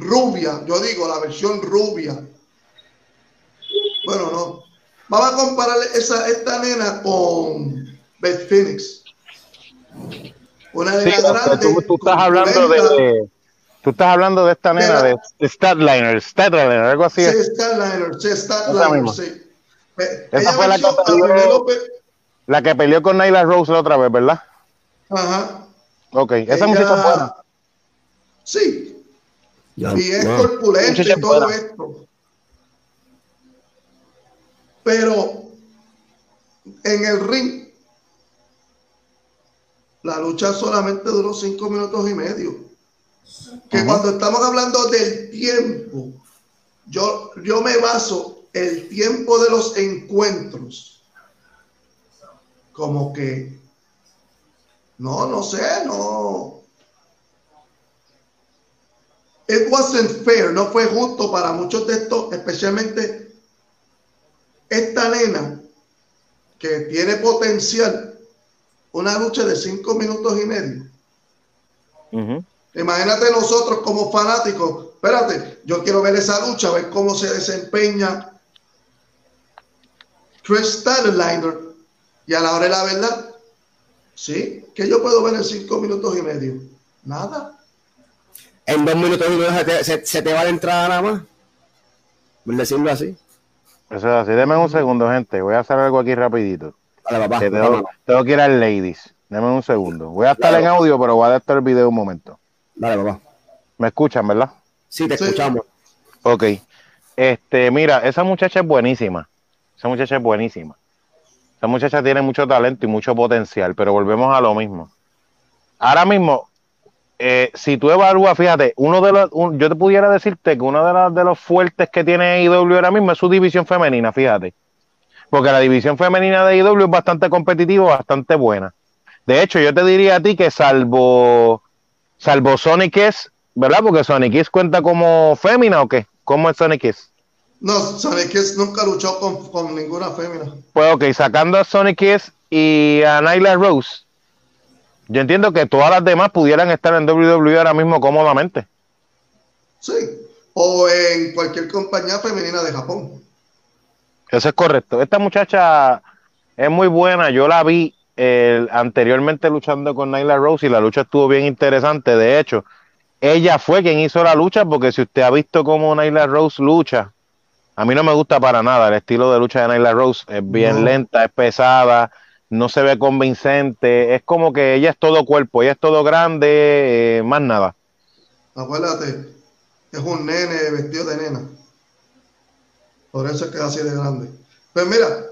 rubia, yo digo la versión rubia. Bueno, no. Vamos a comparar esa, esta nena con Beth Phoenix. Una nena sí, grande. Tú, tú estás hablando de Tú estás hablando de esta nena de, de Statliner, Statliner, algo así. Sí, Statliner, sí. Esa fue la que, peleó, la que peleó con Nyla Rose la otra vez, ¿verdad? Ajá. Ok, esa Ella... es buena. Sí. Ya, y es y todo buena. esto. Pero en el ring, la lucha solamente duró cinco minutos y medio que cuando estamos hablando del tiempo, yo, yo me baso el tiempo de los encuentros. Como que, no, no sé, no. It wasn't fair, no fue justo para muchos de estos, especialmente esta nena que tiene potencial, una lucha de cinco minutos y medio. Uh -huh Imagínate nosotros como fanáticos, espérate, yo quiero ver esa lucha, ver cómo se desempeña Chris Stadliner. Y a la hora de la verdad, sí, que yo puedo ver en cinco minutos y medio. Nada. En dos minutos y medio se te, se, se te va la entrada nada más. Por decirlo así. Eso es así. Deme un segundo, gente. Voy a hacer algo aquí rapidito. Vale, papá. Que tengo, tengo, que ir al ladies. Deme un segundo. Voy a estar claro. en audio, pero voy a dejar el video un momento. Dale, papá. ¿Me escuchan, verdad? Sí, te sí. escuchamos. Ok. Este, mira, esa muchacha es buenísima. Esa muchacha es buenísima. Esa muchacha tiene mucho talento y mucho potencial, pero volvemos a lo mismo. Ahora mismo, eh, si tú evalúas, fíjate, uno de los, yo te pudiera decirte que uno de, de los fuertes que tiene IW ahora mismo es su división femenina, fíjate. Porque la división femenina de IW es bastante competitiva, bastante buena. De hecho, yo te diría a ti que salvo, salvo Sonic es, ¿verdad? Porque Sonic Kiss cuenta como fémina o qué? ¿Cómo es Sonic Kiss? No, Sonic Kiss nunca luchó con, ninguna fémina. Pues ok, sacando a Sonic Kiss y a Nyla Rose, yo entiendo que todas las demás pudieran estar en WWE ahora mismo cómodamente. Sí, o en cualquier compañía femenina de Japón. Eso es correcto. Esta muchacha es muy buena. Yo la vi anteriormente luchando con Nyla Rose y la lucha estuvo bien interesante. De hecho, ella fue quien hizo la lucha porque si usted ha visto cómo Nyla Rose lucha, a mí no me gusta para nada el estilo de lucha de Nyla Rose. Es bien lenta, es pesada, no se ve convincente. Es como que ella es todo cuerpo, ella es todo grande, eh, más nada. Acuérdate, es un nene vestido de nena. Por eso es que es así de grande. Pues mira,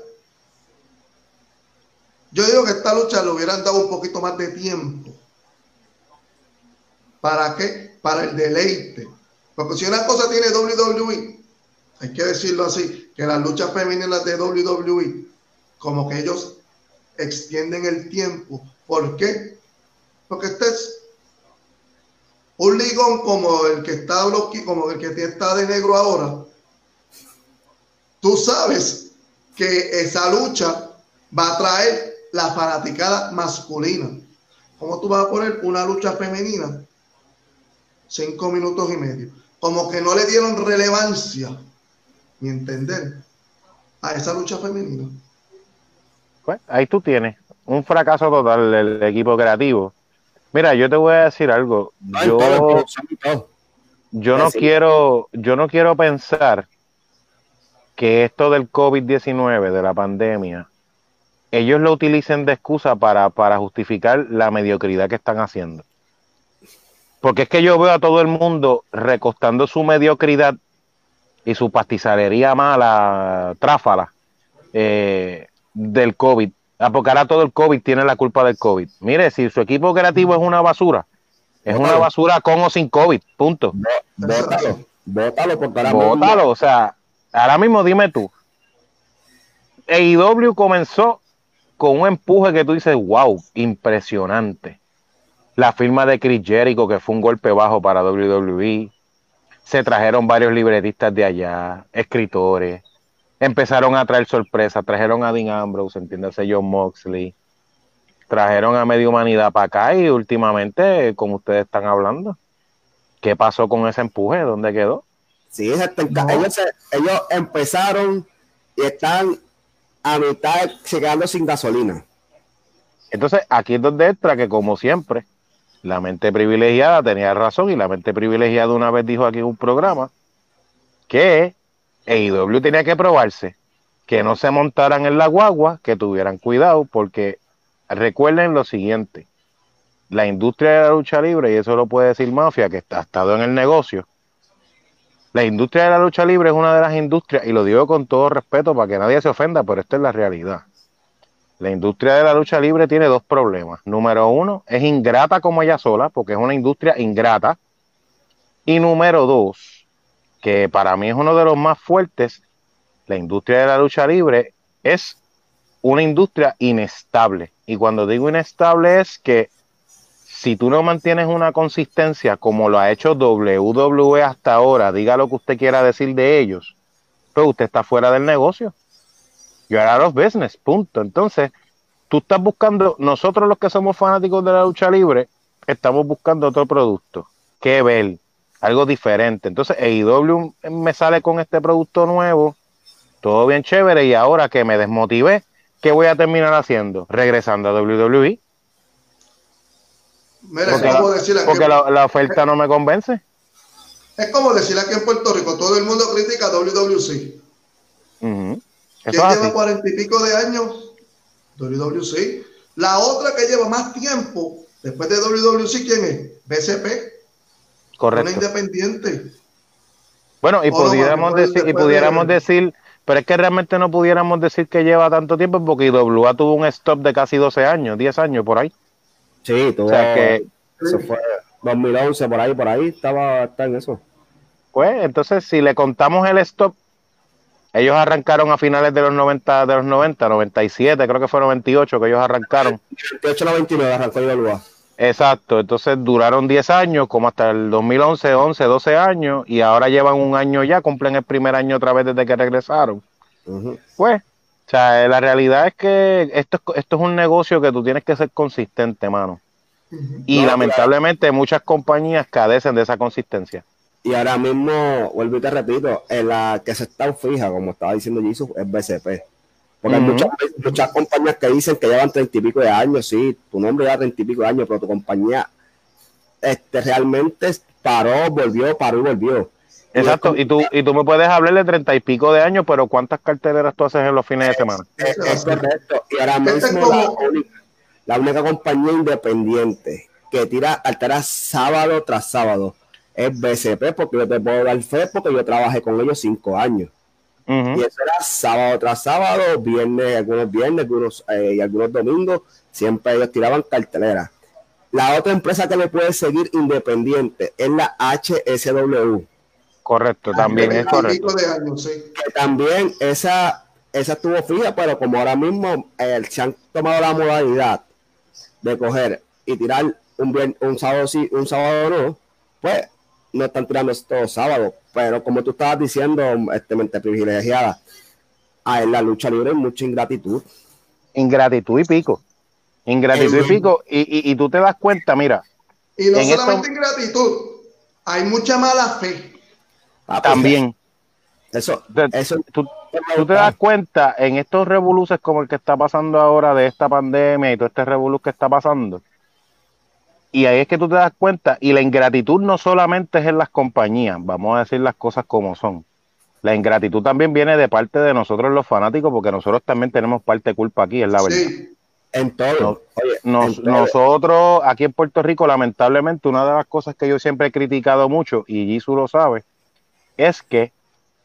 yo digo que esta lucha le hubieran dado un poquito más de tiempo. ¿Para qué? Para el deleite. Porque si una cosa tiene WWE, hay que decirlo así, que las luchas femeninas de WWE, como que ellos extienden el tiempo. ¿Por qué? Porque este es un ligón como el que está como el que está de negro ahora. Tú sabes que esa lucha va a traer la fanaticada masculina. ¿Cómo tú vas a poner una lucha femenina? Cinco minutos y medio. Como que no le dieron relevancia, ni entender, a esa lucha femenina. Pues ahí tú tienes un fracaso total del equipo creativo. Mira, yo te voy a decir algo. Yo, yo no quiero, yo no quiero pensar que esto del COVID-19, de la pandemia, ellos lo utilicen de excusa para, para justificar la mediocridad que están haciendo. Porque es que yo veo a todo el mundo recostando su mediocridad y su pastizalería mala, tráfala, eh, del COVID. Ah, porque ahora todo el COVID tiene la culpa del COVID. Mire, si su equipo creativo es una basura, es una basura con o sin COVID, punto. Bótalo, bótalo, Bótalo, o sea, ahora mismo dime tú. AEW comenzó con un empuje que tú dices, wow, impresionante. La firma de Chris Jericho, que fue un golpe bajo para WWE. Se trajeron varios libretistas de allá, escritores. Empezaron a traer sorpresas. Trajeron a Dean Ambrose, entiéndase John Moxley. Trajeron a media humanidad para acá y últimamente, como ustedes están hablando, ¿qué pasó con ese empuje? ¿Dónde quedó? Sí, ellos, ellos empezaron y están a mitad llegando sin gasolina. Entonces, aquí es donde entra que, como siempre, la mente privilegiada tenía razón y la mente privilegiada una vez dijo aquí en un programa que EIW tenía que probarse, que no se montaran en la guagua, que tuvieran cuidado, porque recuerden lo siguiente, la industria de la lucha libre, y eso lo puede decir Mafia, que ha estado en el negocio, la industria de la lucha libre es una de las industrias, y lo digo con todo respeto para que nadie se ofenda, pero esta es la realidad. La industria de la lucha libre tiene dos problemas. Número uno, es ingrata como ella sola, porque es una industria ingrata. Y número dos, que para mí es uno de los más fuertes, la industria de la lucha libre es una industria inestable. Y cuando digo inestable es que si tú no mantienes una consistencia como lo ha hecho WWE hasta ahora, diga lo que usted quiera decir de ellos, pues usted está fuera del negocio. You are out of business, punto. Entonces, tú estás buscando, nosotros los que somos fanáticos de la lucha libre, estamos buscando otro producto, que ver, algo diferente. Entonces, AEW me sale con este producto nuevo, todo bien chévere, y ahora que me desmotivé, ¿qué voy a terminar haciendo? Regresando a WWE porque, la, oferta no me convence. Es como decir aquí en Puerto Rico, todo el mundo critica a WWC. ¿Quién lleva cuarenta y pico de años? WWC. La otra que lleva más tiempo después de WWC, ¿quién es? BCP. Correcto. Una independiente. Bueno, y pudiéramos decir, y pudiéramos decir, pero es que realmente no pudiéramos decir que lleva tanto tiempo porque IWA tuvo un stop de casi 12 años, 10 años por ahí. Sí, todo. O sea que. Eso fue 2011, por ahí, por ahí estaba está en eso. Pues entonces, si le contamos el stop, ellos arrancaron a finales de los 90, de los 90, 97, creo que fue 98 que ellos arrancaron. 98, 99 arrancó Ibalúa. Exacto, entonces duraron 10 años, como hasta el 2011, 11, 12 años, y ahora llevan un año ya, cumplen el primer año otra vez desde que regresaron. Pues, o sea, la realidad es que esto, esto es un negocio que tú tienes que ser consistente, mano. Y lamentablemente muchas compañías cadecen de esa consistencia. Y ahora mismo, vuelvo y te repito, en la que se está fija, como estaba diciendo Jesus, es BCP. Porque hay muchas, muchas, compañías que dicen que llevan treinta y pico de años, sí, tu nombre lleva treinta y pico de años, pero tu compañía este, realmente paró, volvió, paró y volvió. Exacto, y tú, y tú me puedes hablar de treinta y pico de años, pero ¿cuántas carteleras tú haces en los fines de semana? Es, correcto. Y ahora mismo la, única, compañía independiente que tira carteras sábado tras sábado es BCP, porque yo te puedo dar fe, porque yo trabajé con ellos cinco años. Y eso era sábado tras sábado, viernes, algunos viernes algunos, eh, y algunos domingos, siempre ellos tiraban carteleras. La otra empresa que le puede seguir independiente es la HSW. Correcto, también es correcto. también esa, esa estuvo fija, pero como ahora mismo eh, se han tomado la modalidad de coger y tirar un, un sábado sí, un sábado no, pues no están tirando estos sábados. Pero como tú estabas diciendo, este, mente privilegiada, en la lucha libre hay mucha ingratitud. Ingratitud y pico. Ingratitud y pico. Y, y, tú te das cuenta, mira. Y no solamente ingratitud, hay mucha mala fe. Ah, pues, También. Eso, eso tú, te das cuenta en estos revoluces como el que está pasando ahora de esta pandemia y todo este revoluz que está pasando. Y ahí es que tú te das cuenta, y la ingratitud no solamente es en las compañías, vamos a decir las cosas como son. La ingratitud también viene de parte de nosotros los fanáticos, porque nosotros también tenemos parte de culpa aquí, es la verdad. Sí, en todo. Nosotros aquí en Puerto Rico, lamentablemente, una de las cosas que yo siempre he criticado mucho, y Gisu lo sabe, es que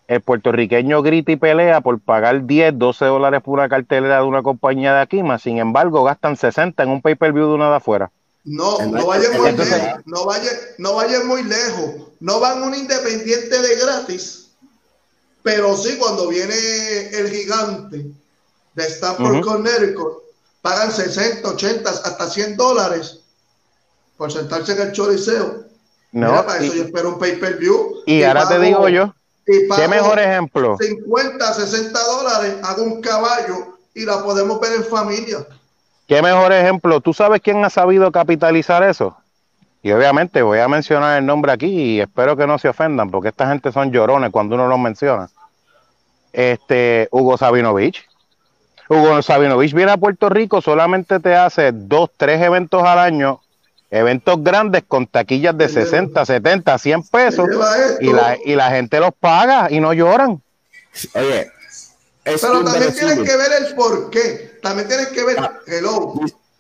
el puertorriqueño grita y pelea por pagar 10, 12 dólares por una cartelera de una compañía de aquí, más sin embargo gastan 60 en un pay-per-view de una de afuera. No, no vayan muy lejos, no vayan, no vayan muy lejos, no van un independiente de gratis, pero sí cuando viene el gigante de Stanford Connecticut, pagan 60, 80, hasta 100 dólares por sentarse en el choriceo no, para eso yo espero un pay-per-view. Y, ahora te digo yo, ¿qué mejor ejemplo? 50, 60 dólares, hago un caballo y la podemos ver en familia. ¿Qué mejor ejemplo? ¿Tú sabes quién ha sabido capitalizar eso? Y obviamente voy a mencionar el nombre aquí y espero que no se ofendan, porque esta gente son llorones cuando uno los menciona. Este, Hugo Sabinovich. Hugo Sabinovich viene a Puerto Rico, solamente te hace dos, tres eventos al año eventos grandes con taquillas de 60, 70, 100 pesos y la, y la gente los paga y no lloran. Oye, pero también tienes que ver el por qué. También tienes que ver, ah. hello,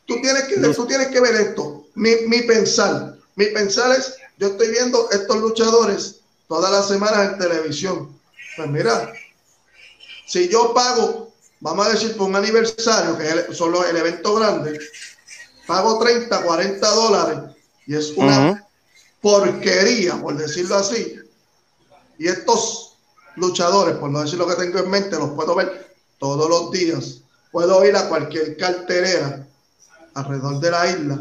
tú tienes que, tú tienes que ver esto. Mi, mi pensar, mi pensar es, yo estoy viendo estos luchadores todas las semanas en televisión. Pues mira, si yo pago, vamos a decir por un aniversario, que es solo el evento grande, pago 30, 40 dólares y es una porquería, por decirlo así. Y estos luchadores, por no decir lo que tengo en mente, los puedo ver todos los días. Puedo ir a cualquier carterera alrededor de la isla.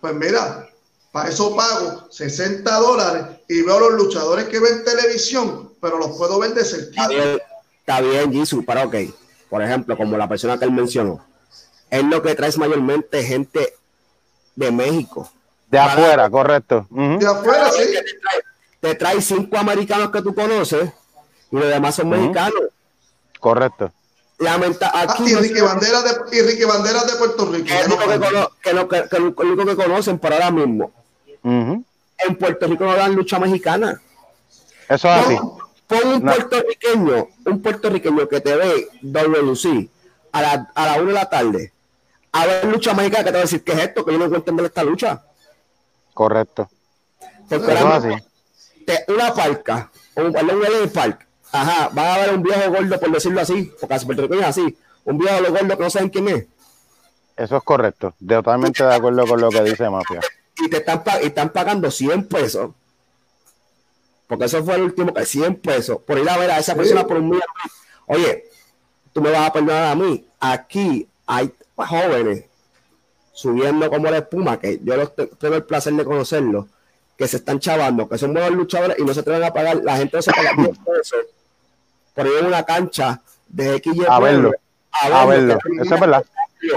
Pues mira, para eso pago 60 dólares y veo los luchadores que ven televisión, pero los puedo ver de cerquita. Está bien, bien para ok. Por ejemplo, como la persona que él mencionó es lo que traes mayormente gente de México. De afuera, correcto. De afuera, sí. Te trae, cinco americanos que tú conoces y los demás son mexicanos. Correcto. Lamenta, ah, aquí y, Ricky Banderas de, y Banderas de Puerto Rico. Que es lo que, único que conocen por ahora mismo. En Puerto Rico no dan lucha mexicana. Eso es así. Pon un puertorriqueño, un puertorriqueño que te ve WC a la, a la una de la tarde a ver lucha mexicana que te va a decir que es esto, que yo no puedo entender esta lucha. Correcto. Porque una parca, un, un park, ajá, va a haber un viejo gordo, por decirlo así, porque así Puerto es así, un viejo gordo que no saben quién es. Eso es correcto, totalmente de acuerdo con lo que dice Mafia. y te están, y están pagando 100 pesos. Porque eso fue el último que 100 pesos por ir a ver a esa persona por un millón. Oye, tú me vas a perdonar a mí. Aquí hay jóvenes subiendo como la espuma, que yo los tengo el placer de conocerlos, que se están chavando, que son buenos luchadores y no se atreven a pagar. La gente no se paga 10 pesos por ir a una cancha de X a verlo. A verlo. Eso es verdad.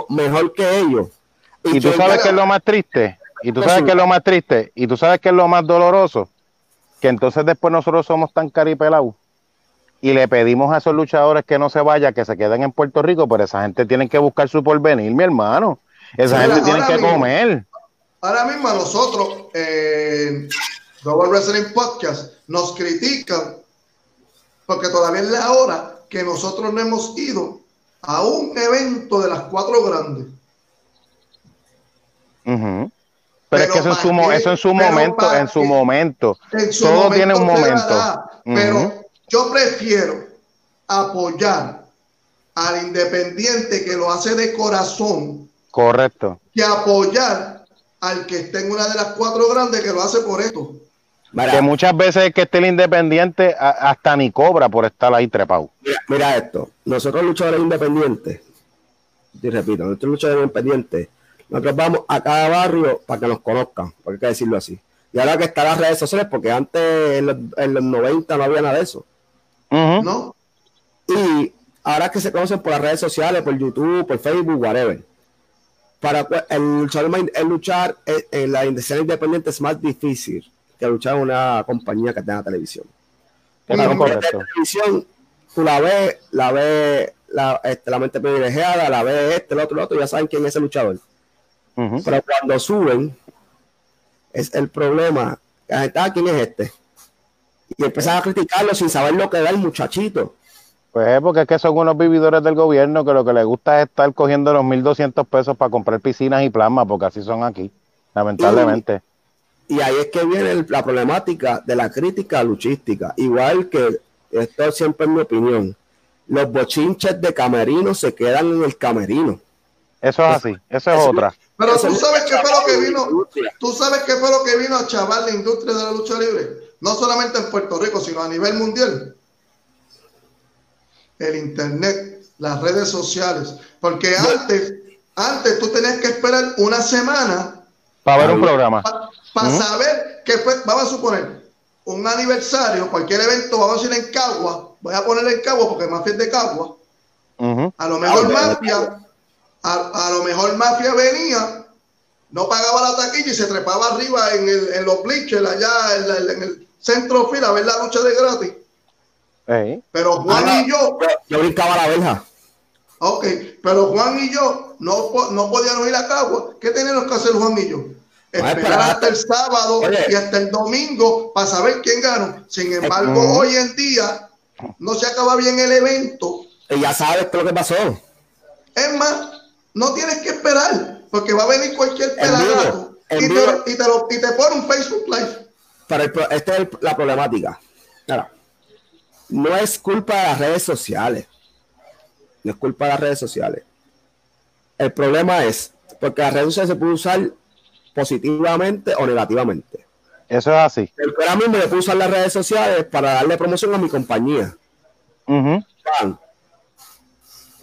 Mejor que ellos. Y, tú sabes que es lo más triste. Y tú sabes que es lo más triste. Y tú sabes que es lo más doloroso. Que entonces después nosotros somos tan caripelados y le pedimos a esos luchadores que no se vayan, que se queden en Puerto Rico, pero esa gente tiene que buscar su porvenir, mi hermano. Esa gente tiene que comer. Ahora mismo nosotros, en Global Wrestling Podcast, nos critican porque todavía es la hora que nosotros no hemos ido a un evento de las cuatro grandes. Pero, es que eso, en su, eso en su momento, en su momento. Todo tiene un momento. Pero yo prefiero apoyar al independiente que lo hace de corazón. Correcto. Que apoyar al que esté en una de las cuatro grandes que lo hace por esto. Que muchas veces que esté el independiente hasta ni cobra por estar ahí trepado. Mira, esto, nosotros luchadores independientes, y repito, nosotros luchadores independientes, nosotros vamos a cada barrio para que nos conozcan, porque hay que decirlo así. Y ahora que están las redes sociales, porque antes en los, en los 90 no había nada de eso. ¿no? Y ahora que se conocen por las redes sociales, por YouTube, por Facebook, whatever. Para el luchar, el luchar en la industria independiente es más difícil que luchar en una compañía que tenga televisión. la compañía de televisión, tú la ves, la ves, la, este, la mente privilegiada, la ves este, el otro, el otro, ya saben quién es el luchador. Pero cuando suben, es el problema. La gente, ah, ¿quién es este? y empiezan a criticarlo sin saber lo que da el muchachito. Pues porque es que son unos vividores del gobierno que lo que les gusta es estar cogiendo los 1.200 pesos para comprar piscinas y plasma, porque así son aquí, lamentablemente. Y, ahí es que viene la problemática de la crítica luchística. Igual que, esto siempre es mi opinión, los bochinches de camerino se quedan en el camerino. Eso es así, eso es otra. Pero tú sabes qué fue lo que vino, tú sabes qué fue lo que vino a chavar la industria de la lucha libre no solamente en Puerto Rico, sino a nivel mundial. El Internet, las redes sociales. Porque antes, antes tú tenías que esperar una semana para ver un programa. Para saber que fue, vamos a suponer, un aniversario, cualquier evento, vamos a decir en Cagua, voy a poner en Cagua porque Mafia es de Cagua. A lo mejor Mafia, a, lo mejor Mafia venía, no pagaba la taquilla y se trepaba arriba en, el, en los bleachers allá en el, centro fila a ver la lucha de gratis. Pero Juan y yo. Yo brincaba la verja. Ok, pero Juan y yo no, no podíamos ir a Cagua. ¿Qué tenemos que hacer Juan y yo? Esperar hasta el sábado y hasta el domingo para saber quién ganó. Sin embargo, hoy en día no se acaba bien el evento. Y ya sabes lo que pasó. Es más, no tienes que esperar, porque va a venir cualquier pelagato y, te, y, te y te pone un Facebook Live. Pero esta es la problemática. No es culpa de las redes sociales. No es culpa de las redes sociales. El problema es porque las redes sociales se pueden usar positivamente o negativamente. Eso es así. El ahora mismo le puedo usar las redes sociales para darle promoción a mi compañía.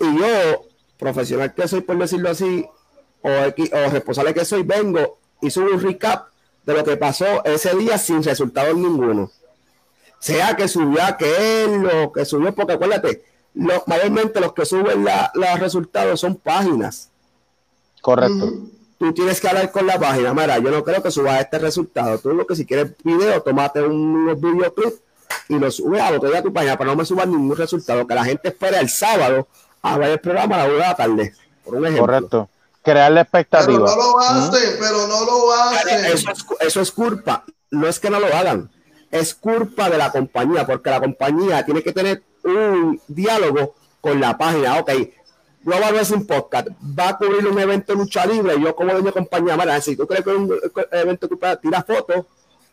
Y yo, profesional que soy, por decirlo así, o, o responsable que soy, vengo y subo un recap de lo que pasó ese día sin resultado ninguno. Sea que subió aquel o que subió, porque acuérdate, mayormente los que suben los resultados son páginas. Correcto. Tú tienes que hablar con la página. Mira, yo no creo que subas este resultado. Tú lo que si quieres video, tomate un videoclip y lo subes a lo a tu página, pero no me subas ningún resultado. Que la gente espera el sábado a ver el programa a la una de la tarde. Por un ejemplo. Correcto crear la expectativa. Pero no lo hace, pero no lo hace. Eso es, culpa. No es que no lo hagan, es culpa de la compañía, porque la compañía tiene que tener un diálogo con la página. Ok, Global Wrestling Podcast va a cubrir un evento de lucha libre. Yo, como dueño de compañía, mira, si tú crees que es un evento que tira fotos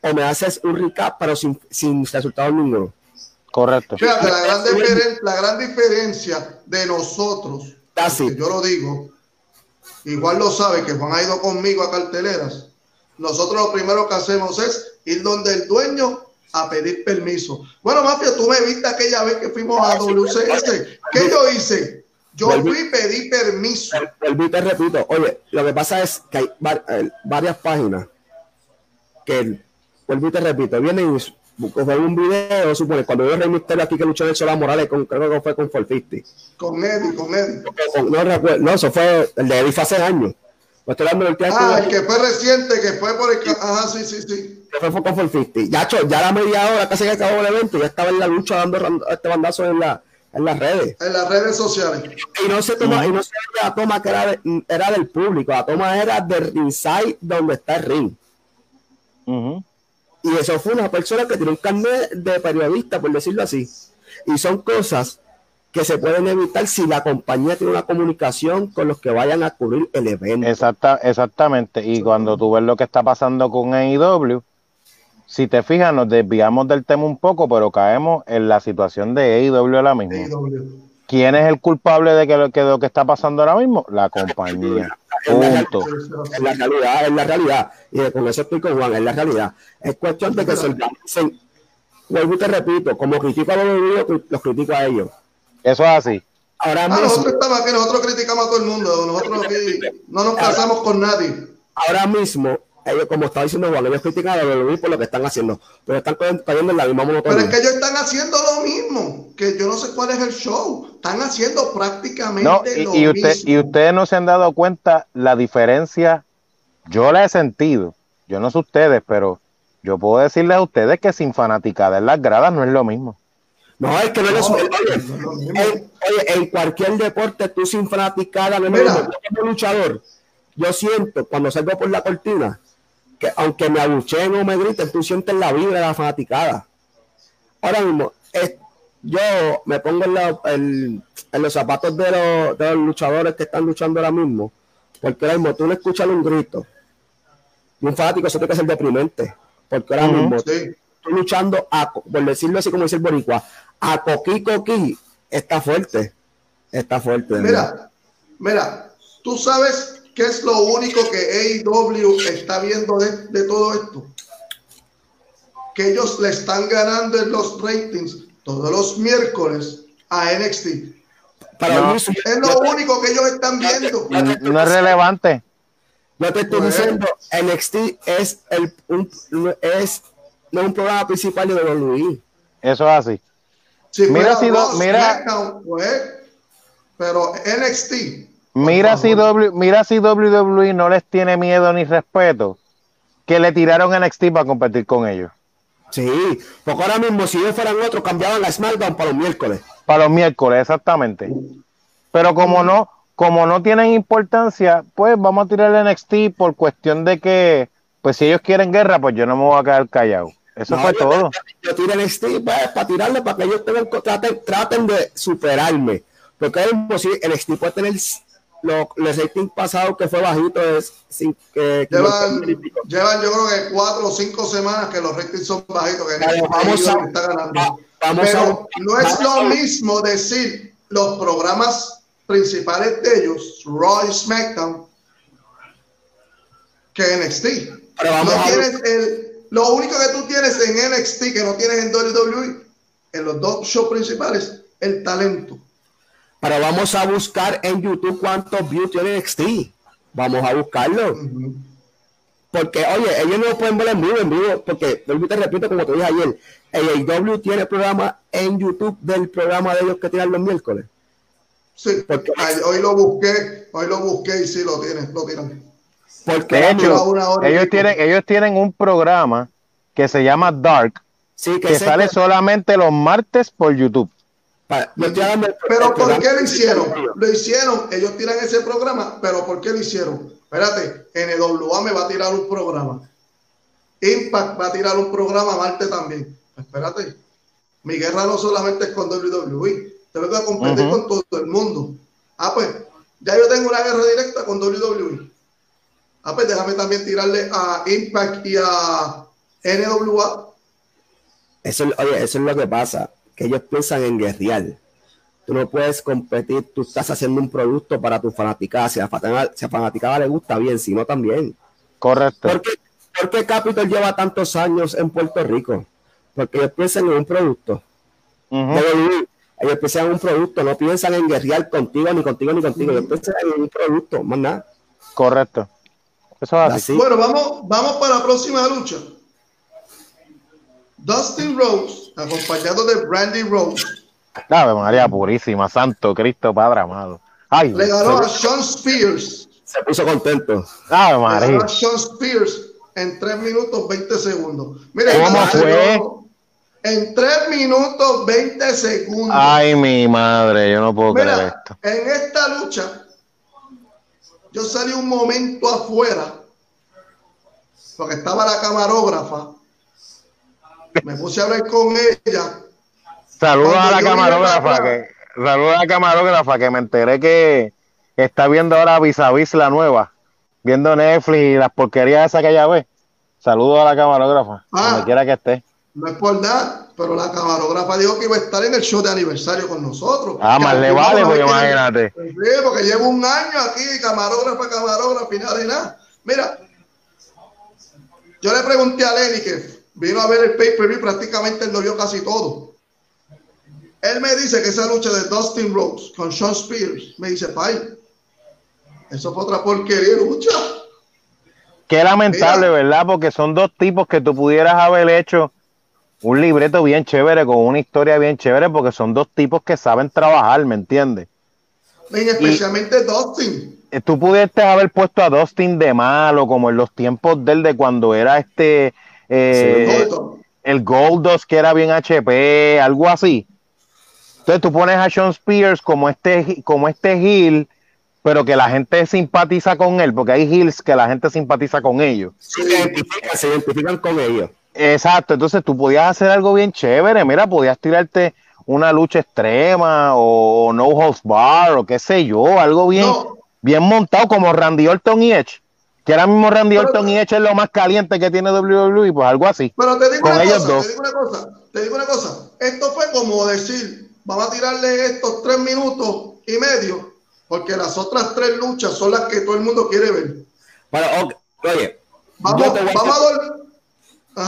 o me haces un recap, pero sin, sin resultado ninguno. Correcto. Fíjate, la gran, diferencia, la gran diferencia de nosotros, Así. yo lo digo, igual lo sabe que Juan ha ido conmigo a carteleras. nosotros lo primero que hacemos es ir donde el dueño a pedir permiso. Bueno, Mafia, tú me viste aquella vez que fuimos a WCS. ¿Qué yo hice? Yo fui y pedí permiso. El, te repito, oye, lo que pasa es que hay eh, varias páginas que, vuelvo y te repito, vienen y buscan un video, supone, cuando yo Rey Misterio aquí que luchó en el Morales, con, creo que fue con 450. Con Eddie, con Eddie. no, recuerdo, no, eso fue el de Eddie fue hace años. Pues ah, el que fue reciente, que fue por el. Ajá, sí, sí, sí. Que fue con 450. Ya, ya la media hora casi que acabó el evento, ya estaba en la lucha dando este bandazo en la en las redes. En las redes sociales. Y no se toma, y no se la toma que era, era del público, la toma era del ringside donde está el ring. Y eso fue una persona que tiene un carnet de periodista, por decirlo así. Y son cosas que se pueden evitar si la compañía tiene una comunicación con los que vayan a cubrir el evento. Exacta, exactamente. Y cuando tú ves lo que está pasando con AEW, si te fijas, nos desviamos del tema un poco, pero caemos en la situación de AEW ahora mismo. E ¿Quién es el culpable de que lo, que lo que está pasando ahora mismo? La compañía. Punto. Es la realidad, es la realidad. Y con eso estoy con Juan, es la realidad. Es cuestión de que se organicen. Vuelvo y te repito, como critico a los los critico a ellos. Eso es así. Ahora ah, mismo, nosotros estamos aquí, nosotros criticamos a todo el mundo, nosotros aquí no nos casamos con nadie. Ahora mismo, ellos, como estaba diciendo Juan, ellos critican a los por lo que están haciendo, pero están cayendo en la misma monotonía. Pero es que ellos están haciendo lo mismo, que yo no sé cuál es el show, están haciendo prácticamente y, lo y usted, mismo. Y ustedes no se han dado cuenta la diferencia, yo la he sentido, yo no sé ustedes, pero yo puedo decirles a ustedes que sin fanaticada en las gradas no es lo mismo. No, es que no, es oye, oye, en cualquier deporte tú sin fanaticada, no como luchador, yo siento cuando salgo por la cortina, que aunque me abucheen o me griten, tú sientes la vibra de la fanaticada. Ahora mismo, yo me pongo en, los zapatos de los, luchadores que están luchando ahora mismo, porque ahora mismo tú no escuchas un grito. Y un fanático eso tiene que ser deprimente, porque ahora mismo estoy luchando, a, por decirlo así como dice el boricua, a coqui coqui, está fuerte, está fuerte. Mira, mira, tú sabes ¿Qué es lo único que AEW está viendo de, todo esto? Que ellos le están ganando en los ratings todos los miércoles a NXT. Para es lo único que ellos están viendo. No, es relevante. No te estoy pues, diciendo, NXT es el un, es no un programa principal de WWE. Eso es así. Mira, si mira, pues, pero NXT Mira si, mira si WWE no les tiene miedo ni respeto que le tiraron NXT para competir con ellos. Sí, porque ahora mismo si ellos fueran otros cambiaban la SmackDown para los miércoles. Para los miércoles, exactamente. Pero como no, como no tienen importancia, pues vamos a tirar el NXT por cuestión de que, pues si ellos quieren guerra, pues yo no me voy a quedar callado. Eso fue todo. Yo, tiro el pues, para tirarle, para que ellos traten, traten de superarme. Porque es imposible, el NXT puede tener lo, el rating pasado que fue bajito es sin llevan, llevan, yo creo que cuatro o cinco semanas que los ratings son bajitos que vamos a, está ganando. pero no es lo mismo decir los programas principales de ellos Raw y SmackDown que NXT no tienes el, lo único que tú tienes en NXT que no tienes en WWE en los dos shows principales el talento pero vamos a buscar en YouTube cuántos views tiene NXT. Vamos a buscarlo. Porque, oye, ellos no lo pueden ver en vivo, en vivo, porque, te repito, como te dije ayer, el AW tiene programa en YouTube del programa de ellos que tienen los miércoles. Sí, porque hoy lo busqué, hoy lo busqué y sí lo tienen, lo tienen. Porque de hecho, ellos tienen, ellos tienen un programa que se llama Dark, sí, que, sale solamente los martes por YouTube. Pero ¿por qué lo hicieron? Lo hicieron, ellos tiran ese programa, pero ¿por qué lo hicieron? Espérate, NWA me va a tirar un programa. Impact va a tirar un programa Marte también. Espérate, mi guerra no solamente es con WWE, te vengo a competir con todo el mundo. Ah, pues, ya yo tengo una guerra directa con WWE. Ah, pues déjame también tirarle a Impact y a NWA. Eso, oye, eso es lo que pasa que ellos piensan en guerrear. Tú no puedes competir, tú estás haciendo un producto para tu fanaticada. Si a la fanaticada, le gusta bien, si no también. Correcto. Porque, ¿Por qué Capitol lleva tantos años en Puerto Rico? Porque ellos piensan en un producto. Ellos piensan en un producto, no piensan en guerrear contigo, ni contigo, ni contigo. Ellos piensan en un producto, más nada. Correcto. Eso es así. Bueno, vamos, vamos para la próxima lucha. Dustin Rose, acompañado de Brandy Rose. Ave María Purísima, Santo Cristo Padre amado. Ay, le ganó a Sean Spears. Se puso contento. Ave María. Le ganó a Sean Spears en 3 minutos 20 segundos. Mira, ¿Cómo fue? En 3 minutos 20 segundos. Ay, mi madre, yo no puedo creer esto. En esta lucha, yo salí un momento afuera, porque estaba la camarógrafa. Me puse a hablar con ella. Saludos a la camarógrafa, que, saludos a la camarógrafa, que me enteré que está viendo ahora vis a vis la nueva, viendo Netflix y las porquerías esas que ella ve. Saludos a la camarógrafa, ah, donde quiera que esté. No es por nada, pero la camarógrafa dijo que iba a estar en el show de aniversario con nosotros. Ah, más le vale, pues imagínate. Sí, porque llevo un año aquí, camarógrafa, camarógrafa, y nada de nada. Mira, yo le pregunté a Lenny que vino a ver el pay-per-view, prácticamente él lo vio casi todo. Él me dice que esa lucha de Dustin Rhodes con Sean Spears, me dice, Pai, eso fue otra porquería lucha. Qué lamentable, ¿verdad? Porque son dos tipos que tú pudieras haber hecho un libreto bien chévere, con una historia bien chévere, porque son dos tipos que saben trabajar, ¿me entiendes? especialmente Dustin. Tú pudiste haber puesto a Dustin de malo, como en los tiempos del de cuando era este eh, el Goldos, que era bien HP, algo así. Entonces tú pones a Sean Spears como este, como este heel pero que la gente simpatiza con él, porque hay heels que la gente simpatiza con ellos. Se identifican, se identifican con ellos. Exacto, entonces tú podías hacer algo bien chévere, mira, podías tirarte una lucha extrema o no holds bar o qué sé yo, algo bien, bien montado como Randy Orton y Edge. Que ahora mismo Randy Orton y Edge es lo más caliente que tiene WWE, pues algo así. Pero te digo, una cosa, te digo una cosa, te digo una cosa, esto fue como decir, vamos a tirarle estos tres minutos y medio porque las otras tres luchas son las que todo el mundo quiere ver. Bueno, oye, vamos, te voy a,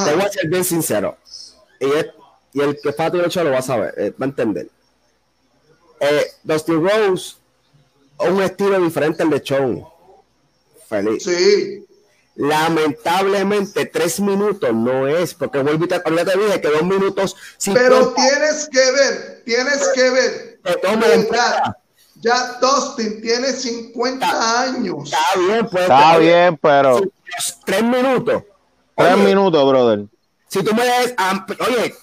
te voy a ser bien sincero. Y, el que está tu lucha lo va a saber, eh, va a entender. Eh, Dustin Rose, un estilo diferente al de Chong. Feliz. Sí. Lamentablemente, tres minutos no es, porque vuelvo y te, te dije que dos minutos. Pero tienes que ver, tienes que ver. Que tome ya Dustin tiene 50 años. Está bien, pues. Está bien, pero. Tres minutos. Tres minutos, brother. Si tú me das, oye,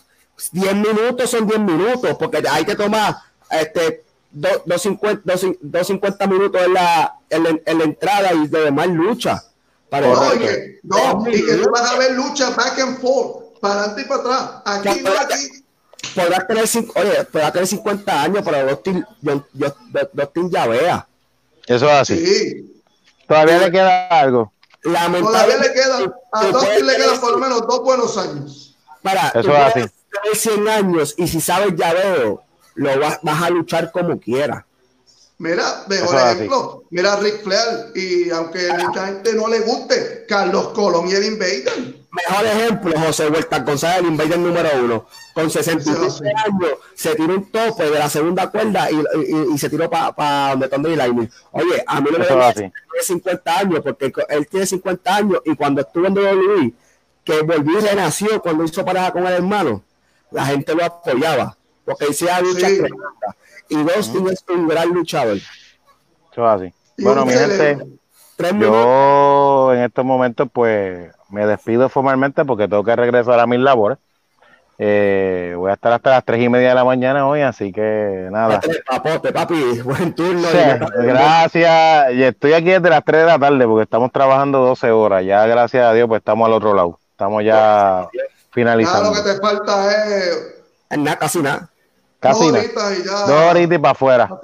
10 minutos son 10 minutos, porque hay que tomar este, 250 minutos en la, en, la, entrada y de demás lucha. Para oye, no, y que tú vas a ver lucha back and forth, para adelante y para atrás. Aquí no, aquí podrás tener, oye, podrás tener 50 años, pero Dustin, yo, yo, Dustin ya vea. Eso es así. Sí. Todavía le queda algo. Todavía le queda, a Dustin le quedan por lo menos dos buenos años. Para, Eso es así. Tener 100 años y si sabes ya veo, lo vas, vas a luchar como quieras. Mira, mejor ejemplo, mira Rick Flair y aunque mucha gente no le guste, Carlos Colón y el Invader. Mejor ejemplo, José Huerta González, el Invader número uno. Con 63 años se tiró un tope de la segunda cuerda y, y, se tiró para pa donde Thunder Lightning. Oye, a mí no me tiene 50 años porque él tiene 50 años y cuando estuvo en WWE, que volvió y renació cuando hizo pareja con el hermano, la gente lo apoyaba porque hacía lucha sí. Y Dustin es un gran luchador. Eso así. Bueno, mi gente, yo en estos momentos pues me despido formalmente porque tengo que regresar a mis labores. Eh, voy a estar hasta las tres y media de la mañana hoy, así que nada. Papote, papi, buen turno. gracias. Y estoy aquí desde las 3 de la tarde porque estamos trabajando 12 horas. Ya, gracias a Dios, pues estamos al otro lado. Estamos ya finalizando. lo que te falta es. Nada, casi nada. Casi dos horitas y ya. Dos horitas y para afuera.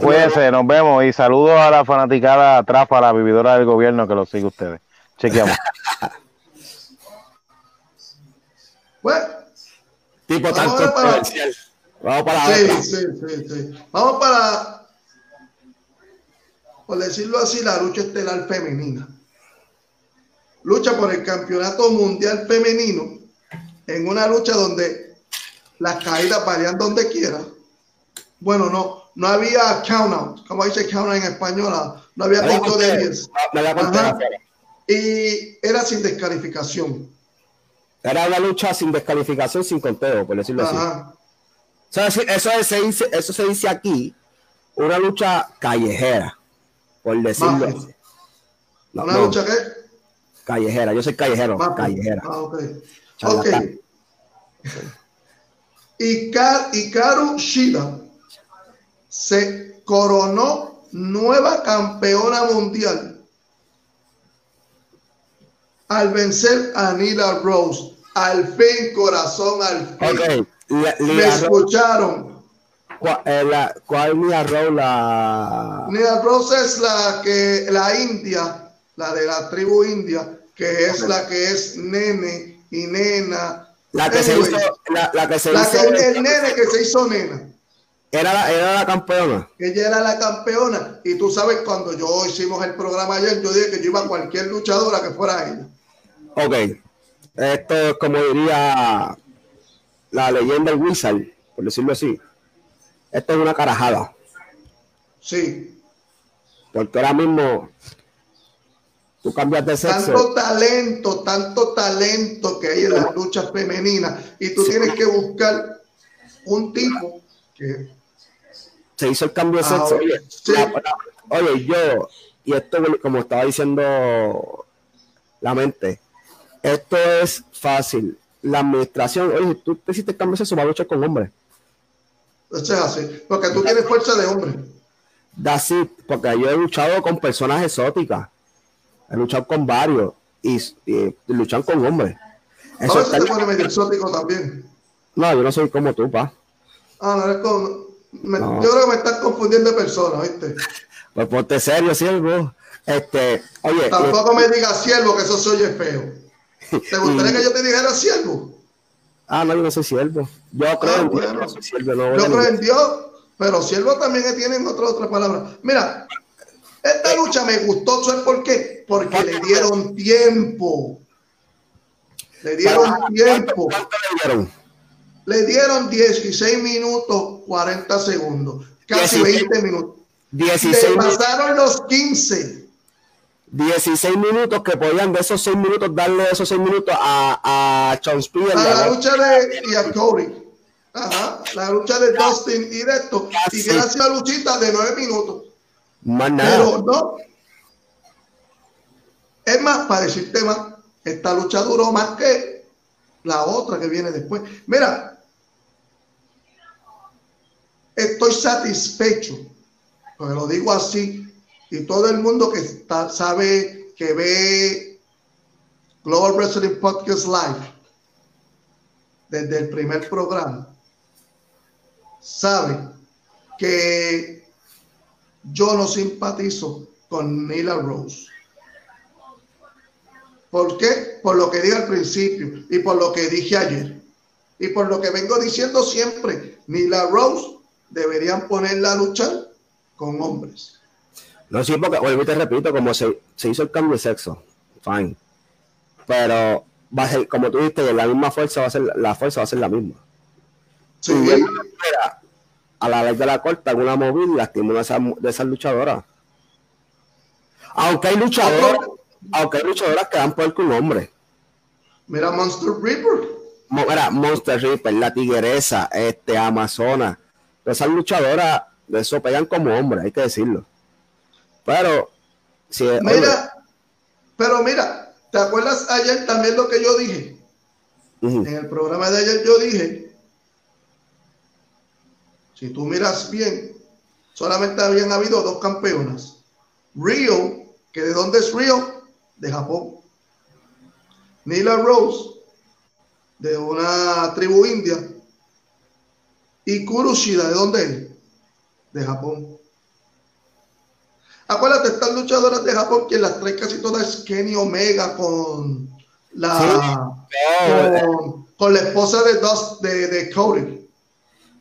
Cuídense, nos vemos y saludos a la fanaticada Trafa, la vividora del gobierno que lo sigue ustedes. Chequeamos. bueno, tipo tan controversial. Vamos para sí, sí, sí, sí. Vamos para, por decirlo así, la lucha estelar femenina. lucha por el campeonato mundial femenino en una lucha donde las caídas varían donde quiera. Bueno, no, no había count out, como dice count out en español, no había punto de 10. Y era sin descalificación. Era una lucha sin descalificación, sin conteo, por decirlo así. eso, se dice, eso se dice aquí, una lucha callejera, por decirlo así. ¿Una lucha qué? Callejera, yo soy callejero, callejera. Ah, ok. okay. Y, Karu Shida se coronó nueva campeona mundial al vencer a Nila Rose. Al fin, corazón, al fin. Me escucharon. ¿Cuál, es la, ¿Cuál Nila Rose? La... Nila Rose es la que la India, la de la tribu india, que es la que es nene y nena. La que se hizo, la, que se hizo, el nene que se hizo nena. Era la, era la campeona. Ella era la campeona. Y tú sabes, cuando yo hicimos el programa ayer, yo dije que yo iba a cualquier luchadora que fuera ella. Ok. Esto es como diría la leyenda del Wizard, por decirlo así. Esto es una carajada. Sí. Porque ahora mismo tú cambias de sexo. Tanto talento, tanto talento que hay en las luchas femeninas. Y tú tienes que buscar un tipo que. Se hizo el cambio de sexo. oye, yo, y esto como estaba diciendo la mente, esto es fácil. La administración, oye, tú te hiciste cambios eso, va a luchar con hombres. Eso es así, porque tú tienes fuerza de hombre. Así, porque yo he luchado con personas exóticas, he luchado con varios y, luchan con hombres. Eso te pone medio exótico también. No, yo no soy como tú, pa. Ah, no, es como, Yo creo que me estás confundiendo de personas, ¿viste? Pues ponte serio, siervo. Este, oye. Tampoco me digas siervo, que eso soy feo. ¿Te gustaría que yo te dijera siervo? Ah, no, yo no soy siervo. Yo creo en Dios, no soy siervo. No, yo creo en Dios, pero siervo también tienen otra, otra palabra. Mira, esta lucha me gustó, ¿sabes por qué? Porque le dieron tiempo. Le dieron tiempo. ¿Cuánto le dieron? Le dieron 16 minutos 40 segundos. Casi 20 minutos. 16 le pasaron los 15. 16 minutos que podían de esos 6 minutos darle esos 6 minutos a, a A la lucha de y a Cody. Ajá, la lucha de Dustin y de esto. Y que sido la luchita de 9 minutos. Más nada. Pero no. Es más, para decirte más, esta lucha duró más que la otra que viene después. Mira, estoy satisfecho, porque lo digo así, y todo el mundo que está, sabe que ve Global Wrestling Podcast Live desde el primer programa sabe que yo no simpatizo con Nila Rose. ¿Por qué? Por lo que dije al principio y por lo que dije ayer y por lo que vengo diciendo siempre. Nila Rose deberían ponerla a luchar con hombres. No, sí, porque, oye, te repito, como se, hizo el cambio de sexo, fine. Pero va a ser, como tú dijiste, la misma fuerza va a ser, la fuerza va a ser la misma. Sí. A la vez de la corta, alguna móvil lastimó de esas de esa luchadoras. Aunque hay luchadoras, aunque hay luchadoras que dan por un hombre. Mira Monster Reaper. Mira, Monster Reaper, la tigresa, este, Amazona. Esas luchadoras de eso pegan como hombres, hay que decirlo. Pero, si mira, pero mira, ¿te acuerdas ayer también lo que yo dije? En el programa de ayer yo dije, si tú miras bien, solamente habían habido dos campeonas. Rio, que de dónde es Rio? De Japón. Nila Rose, de una tribu india. Y Kurushida, ¿de dónde es? De Japón. Acuérdate, estas luchadoras de Japón, que las trae casi todas es Kenny Omega con la con, la esposa de, dos, de, de Cody.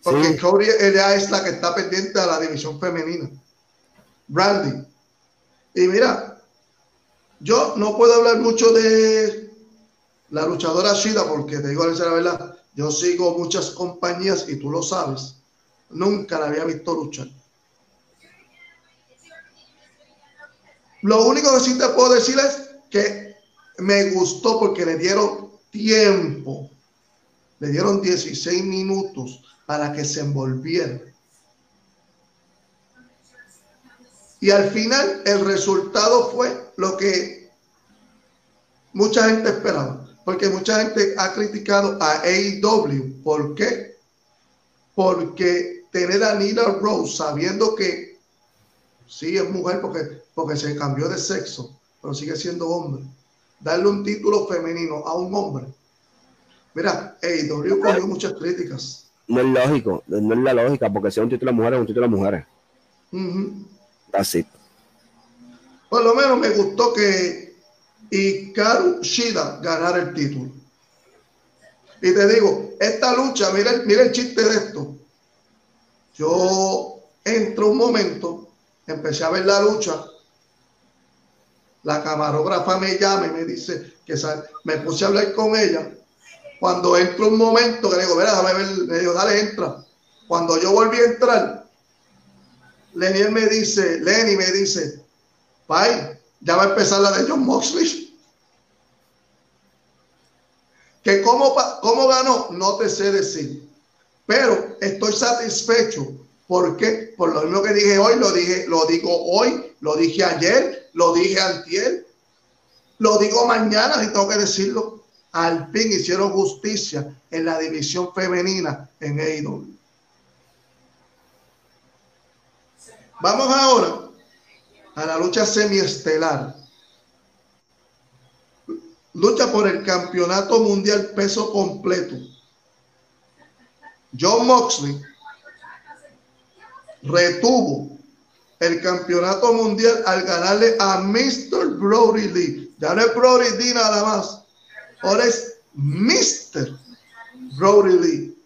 Porque Cody ella es la que está pendiente a la división femenina. Brandy. Y mira, yo no puedo hablar mucho de la luchadora Shida porque te digo la verdad, yo sigo muchas compañías y tú lo sabes. Nunca la había visto luchar. Lo único que sí te puedo decir es que me gustó porque le dieron tiempo. Le dieron 16 minutos para que se envolviera. Y al final el resultado fue lo que mucha gente esperaba. Porque mucha gente ha criticado a AEW. ¿Por qué? Porque tener a Nina Rose sabiendo que sí es mujer porque, porque se cambió de sexo, pero sigue siendo hombre. Darle un título femenino a un hombre. Mira, AEW cogió muchas críticas. No es lógico, no es la lógica, porque si es un título de mujeres, es un título de mujeres. Así. Por lo menos me gustó que Karu Shida ganara el título. Y te digo, esta lucha, mira, mira el chiste de esto. Yo entro un momento, empecé a ver la lucha. La camarógrafa me llama y me dice que me puse a hablar con ella. Cuando entro un momento que le digo, mira, déjame ver, le digo, dale, entra. Cuando yo volví a entrar, Lenny me dice, Lenny me dice, Pai, ya va a empezar la de John Moxley. Que cómo, cómo ganó, no te sé decir. Pero estoy satisfecho. ¿Por qué? Por lo mismo que dije hoy, lo dije, lo digo hoy, lo dije ayer, lo dije antier, lo digo mañana y tengo que decirlo. Al fin hicieron justicia en la división femenina en AEW. Vamos ahora a la lucha semiestelar. Lucha por el campeonato mundial peso completo. John Moxley retuvo el campeonato mundial al ganarle a Mr. Brody Lee. Ya no es Brody Lee nada más. Ahora es Mr. Brody Lee.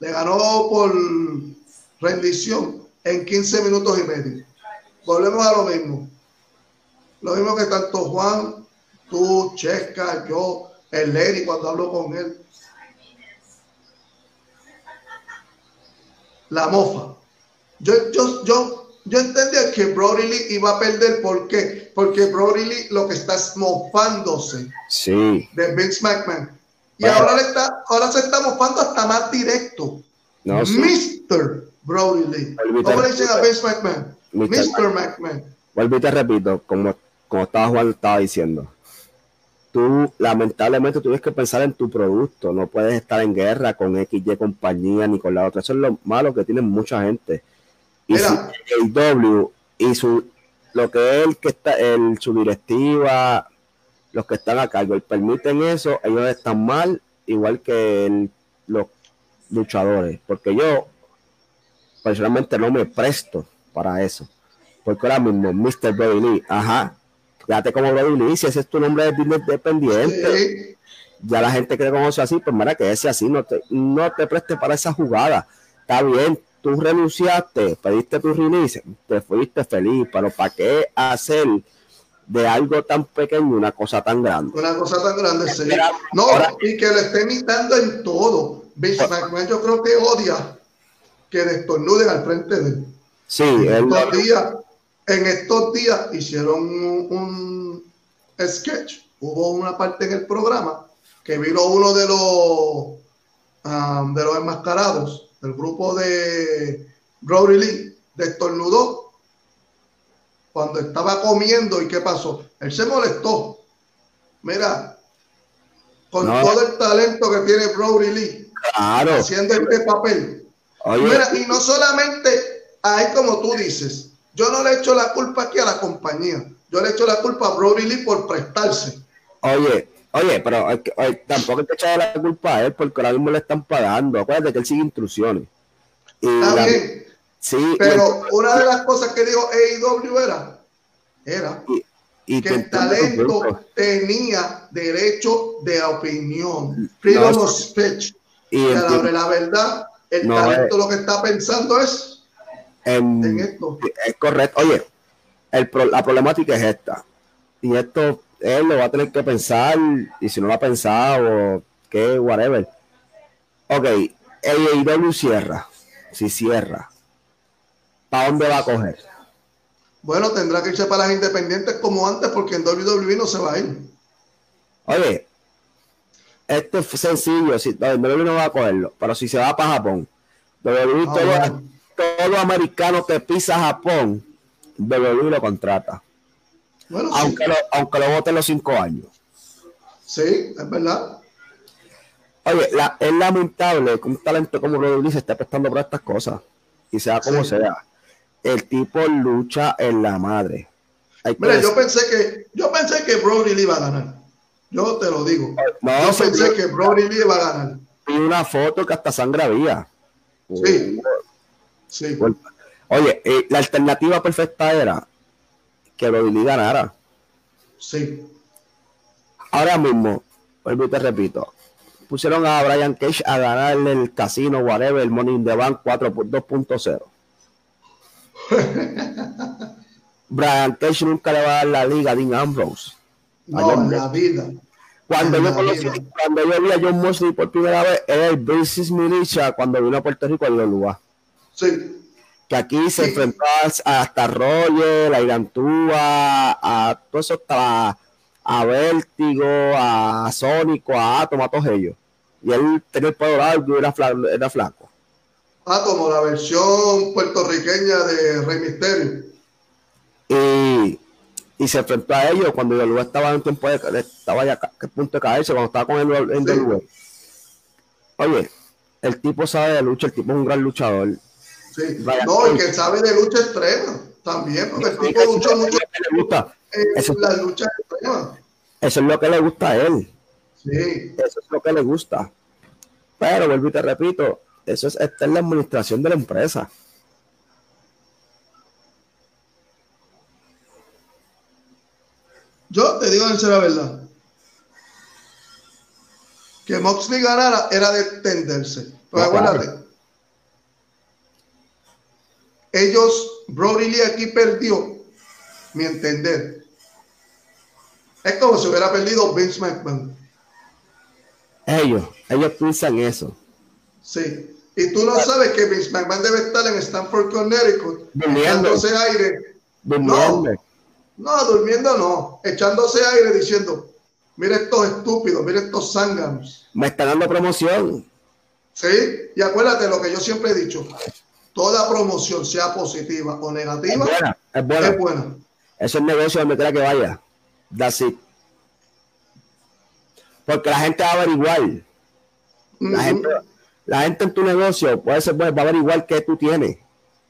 Le ganó por rendición en 15 minutos y medio. Volvemos a lo mismo. Lo mismo que tanto Juan, tú, Checa, yo, el Lenny cuando hablo con él. La mofa. Yo, yo, yo, yo entendía que Brody Lee iba a perder. ¿Por qué? Porque Brody Lee lo que está es mofándose sí. de Vince McMahon. Y ahora, le está, ahora se está mofando hasta más directo. No, Mr. Brody Lee. ¿Cómo le dicen a Vince McMahon? Mr. McMahon. Vuelvo y te repito, como, como estaba Juan estaba diciendo. Tú, lamentablemente, tienes que pensar en tu producto. No puedes estar en guerra con XY compañía ni con la otra. Eso es lo malo que tiene mucha gente. Y el W y su lo que es el que está, el, su directiva, los que están a cargo, y permiten eso, ellos están mal, igual que los luchadores. Porque yo personalmente no me presto para eso. Porque ahora mismo, Mr. Brody Lee, ajá, fíjate como Brody Lee, si ese es tu nombre de business dependiente, ya la gente que te conoce así, pues mira que ese así no te, no te preste para esa jugada. Está bien, tú renunciaste, pediste tu release, te fuiste feliz, pero ¿para qué hacer de algo tan pequeño una cosa tan grande? Una cosa tan grande, sí. No, y que le esté imitando en todo. yo creo que odia que destornuden al frente de él. Sí, en estos, días, en estos días hicieron un, sketch. Hubo una parte en el programa que vino uno de los um, de los enmascarados del grupo de Brody Lee, destornudó cuando estaba comiendo y qué pasó. Él se molestó. Mira, con todo el talento que tiene Brody Lee, haciendo este papel. Mira, y no solamente ahí como tú dices, yo no le echo la culpa aquí a la compañía, yo le echo la culpa a Brody Lee por prestarse. Oye, oye, pero tampoco hay que echarle la culpa a él porque ahora mismo le están pagando. Acuérdate que él sigue instrucciones. Está bien. Sí, pero una de las cosas que dijo AEW era, era que el talento tenía derecho de opinión. Freedom of speech. Y la verdad, el talento lo que está pensando es en, esto. Es correcto. Oye, el la problemática es esta. Y esto él lo va a tener que pensar, y si no lo ha pensado, que whatever. Ok, AEW cierra. Si cierra, ¿para dónde va a coger? Bueno, tendrá que irse para las independientes como antes, porque en WWE no se va a ir. Oye, esto es sencillo, si WWE no va a cogerlo, pero si se va para Japón, WWE, ah, todo, americano que pisa Japón, WWE lo contrata. Aunque, lo, aunque lo vote los cinco años. Sí, es verdad. Oye, es lamentable que un talento como Rodríguez se esté prestando por estas cosas. Y sea como sea. El tipo lucha en la madre. Mira, yo pensé que yo pensé que Brody le iba a ganar. Yo te lo digo. yo pensé que Brody le iba a ganar. Y una foto que hasta sangre había. Sí. sí. Oye, eh, la alternativa perfecta era que Brody ganara. Sí. Ahora mismo, vuelvo te repito, pusieron a Brian Cage a ganarle el casino, whatever, el Money in the Bank 2.0. Brian Cage nunca le va a dar la liga a Dean Ambrose. No, en la vida. Cuando yo, cuando yo vi a John Mosley por primera vez, era el Business Militia cuando vino a Puerto Rico en lugar. Sí. Que aquí se enfrentó hasta Roger, a Irantúa, a todo eso, hasta a Vértigo, a Sónico, a Atom, a todos ellos. Y él tenía el pelo largo y era, era flaco. Ah, como la versión puertorriqueña de Rey Misterio. Y, y se enfrentó a ellos cuando lugar estaba en tiempo de, estaba ya a punto de caerse, cuando estaba con él en sí. Oye, el tipo sabe de lucha, el tipo es un gran luchador. Sí. no, y que sabe de lucha extrema también, porque el tipo lucha mucho. Le gusta eso, la lucha Eso es lo que le gusta a él. Sí. Eso es lo que le gusta. Pero vuelvo y te repito, eso es, esta es la administración de la empresa. Yo te digo en la verdad. Que Moxley ganara era de tenderse. Pero acuérdate. Ellos, Brody Lee aquí perdió, mi entender es como si hubiera perdido Vince McMahon. Ellos, ellos piensan eso. Sí. Y tú no sabes que Vince McMahon debe estar en Stanford, Connecticut, echándose aire. No, no, durmiendo no. Echándose aire diciendo, mira estos estúpidos, mira estos zánganos. Me está dando promoción. Sí, y acuérdate lo que yo siempre he dicho. Toda promoción, sea positiva o negativa, es buena. Es buena. Es buena. Eso es negocio donde quiera que vaya. That's it. Porque la gente va a averiguar. La, gente, la gente en tu negocio puede ser, va a averiguar qué tú tienes.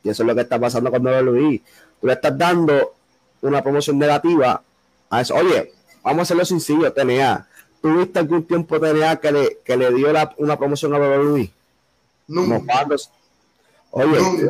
Y eso es lo que está pasando con WWE. Tú le estás dando una promoción negativa a eso. Oye, vamos a hacerlo sencillo, TNA. ¿Tuviste algún tiempo TNA que le, que le dio una promoción a WWE? No. Oye,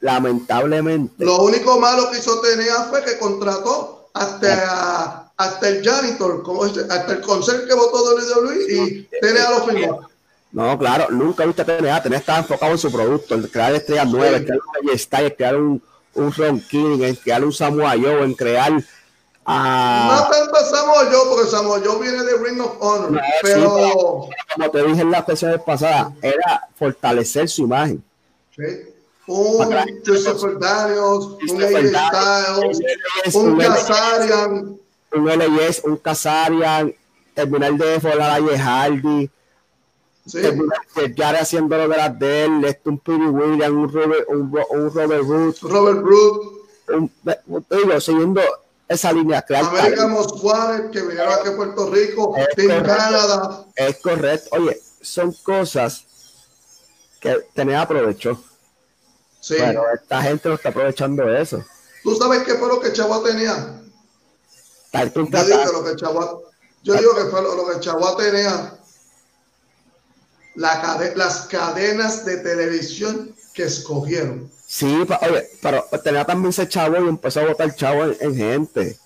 lamentablemente. Lo único malo que hizo TNA fue que contrató hasta hasta el janitor, hasta el consejo que votó WWE y TNA lo firmó. No, claro, nunca viste a TNA. TNA estaba enfocado en su producto, en crear estrellas nuevas, en crear un Style, en crear un, un Ron King, en crear un Samoa Joe, en crear. No tanto Samoa Joe, porque Samoa Joe viene de Ring of Honor. pero... como te dije en la sesión pasada, era fortalecer su imagen. Sí. Un Christopher Daniels, un Styles, un Kazarian un LS, un Kazarian, terminar de volar a Hardy, sí. terminar haciendo lo de las de él, esto un Piri Williams, un Robert, un, un Robert Root. Robert Root. Un, digo, siguiendo esa línea clara. América Mosquare, que vinieron aquí a Puerto Rico, en Canadá. Es correcto. Oye, son cosas que tenía aprovecho. Sí. Pero esta gente no está aprovechando eso. ¿Tú sabes qué fue lo que Chavo tenía? Yo digo que lo que yo digo que fue lo, que Chagua tenía la las cadenas de televisión que escogieron. Sí, oye, pero tenía también ese chavo y empezó a votar chavo en, gente.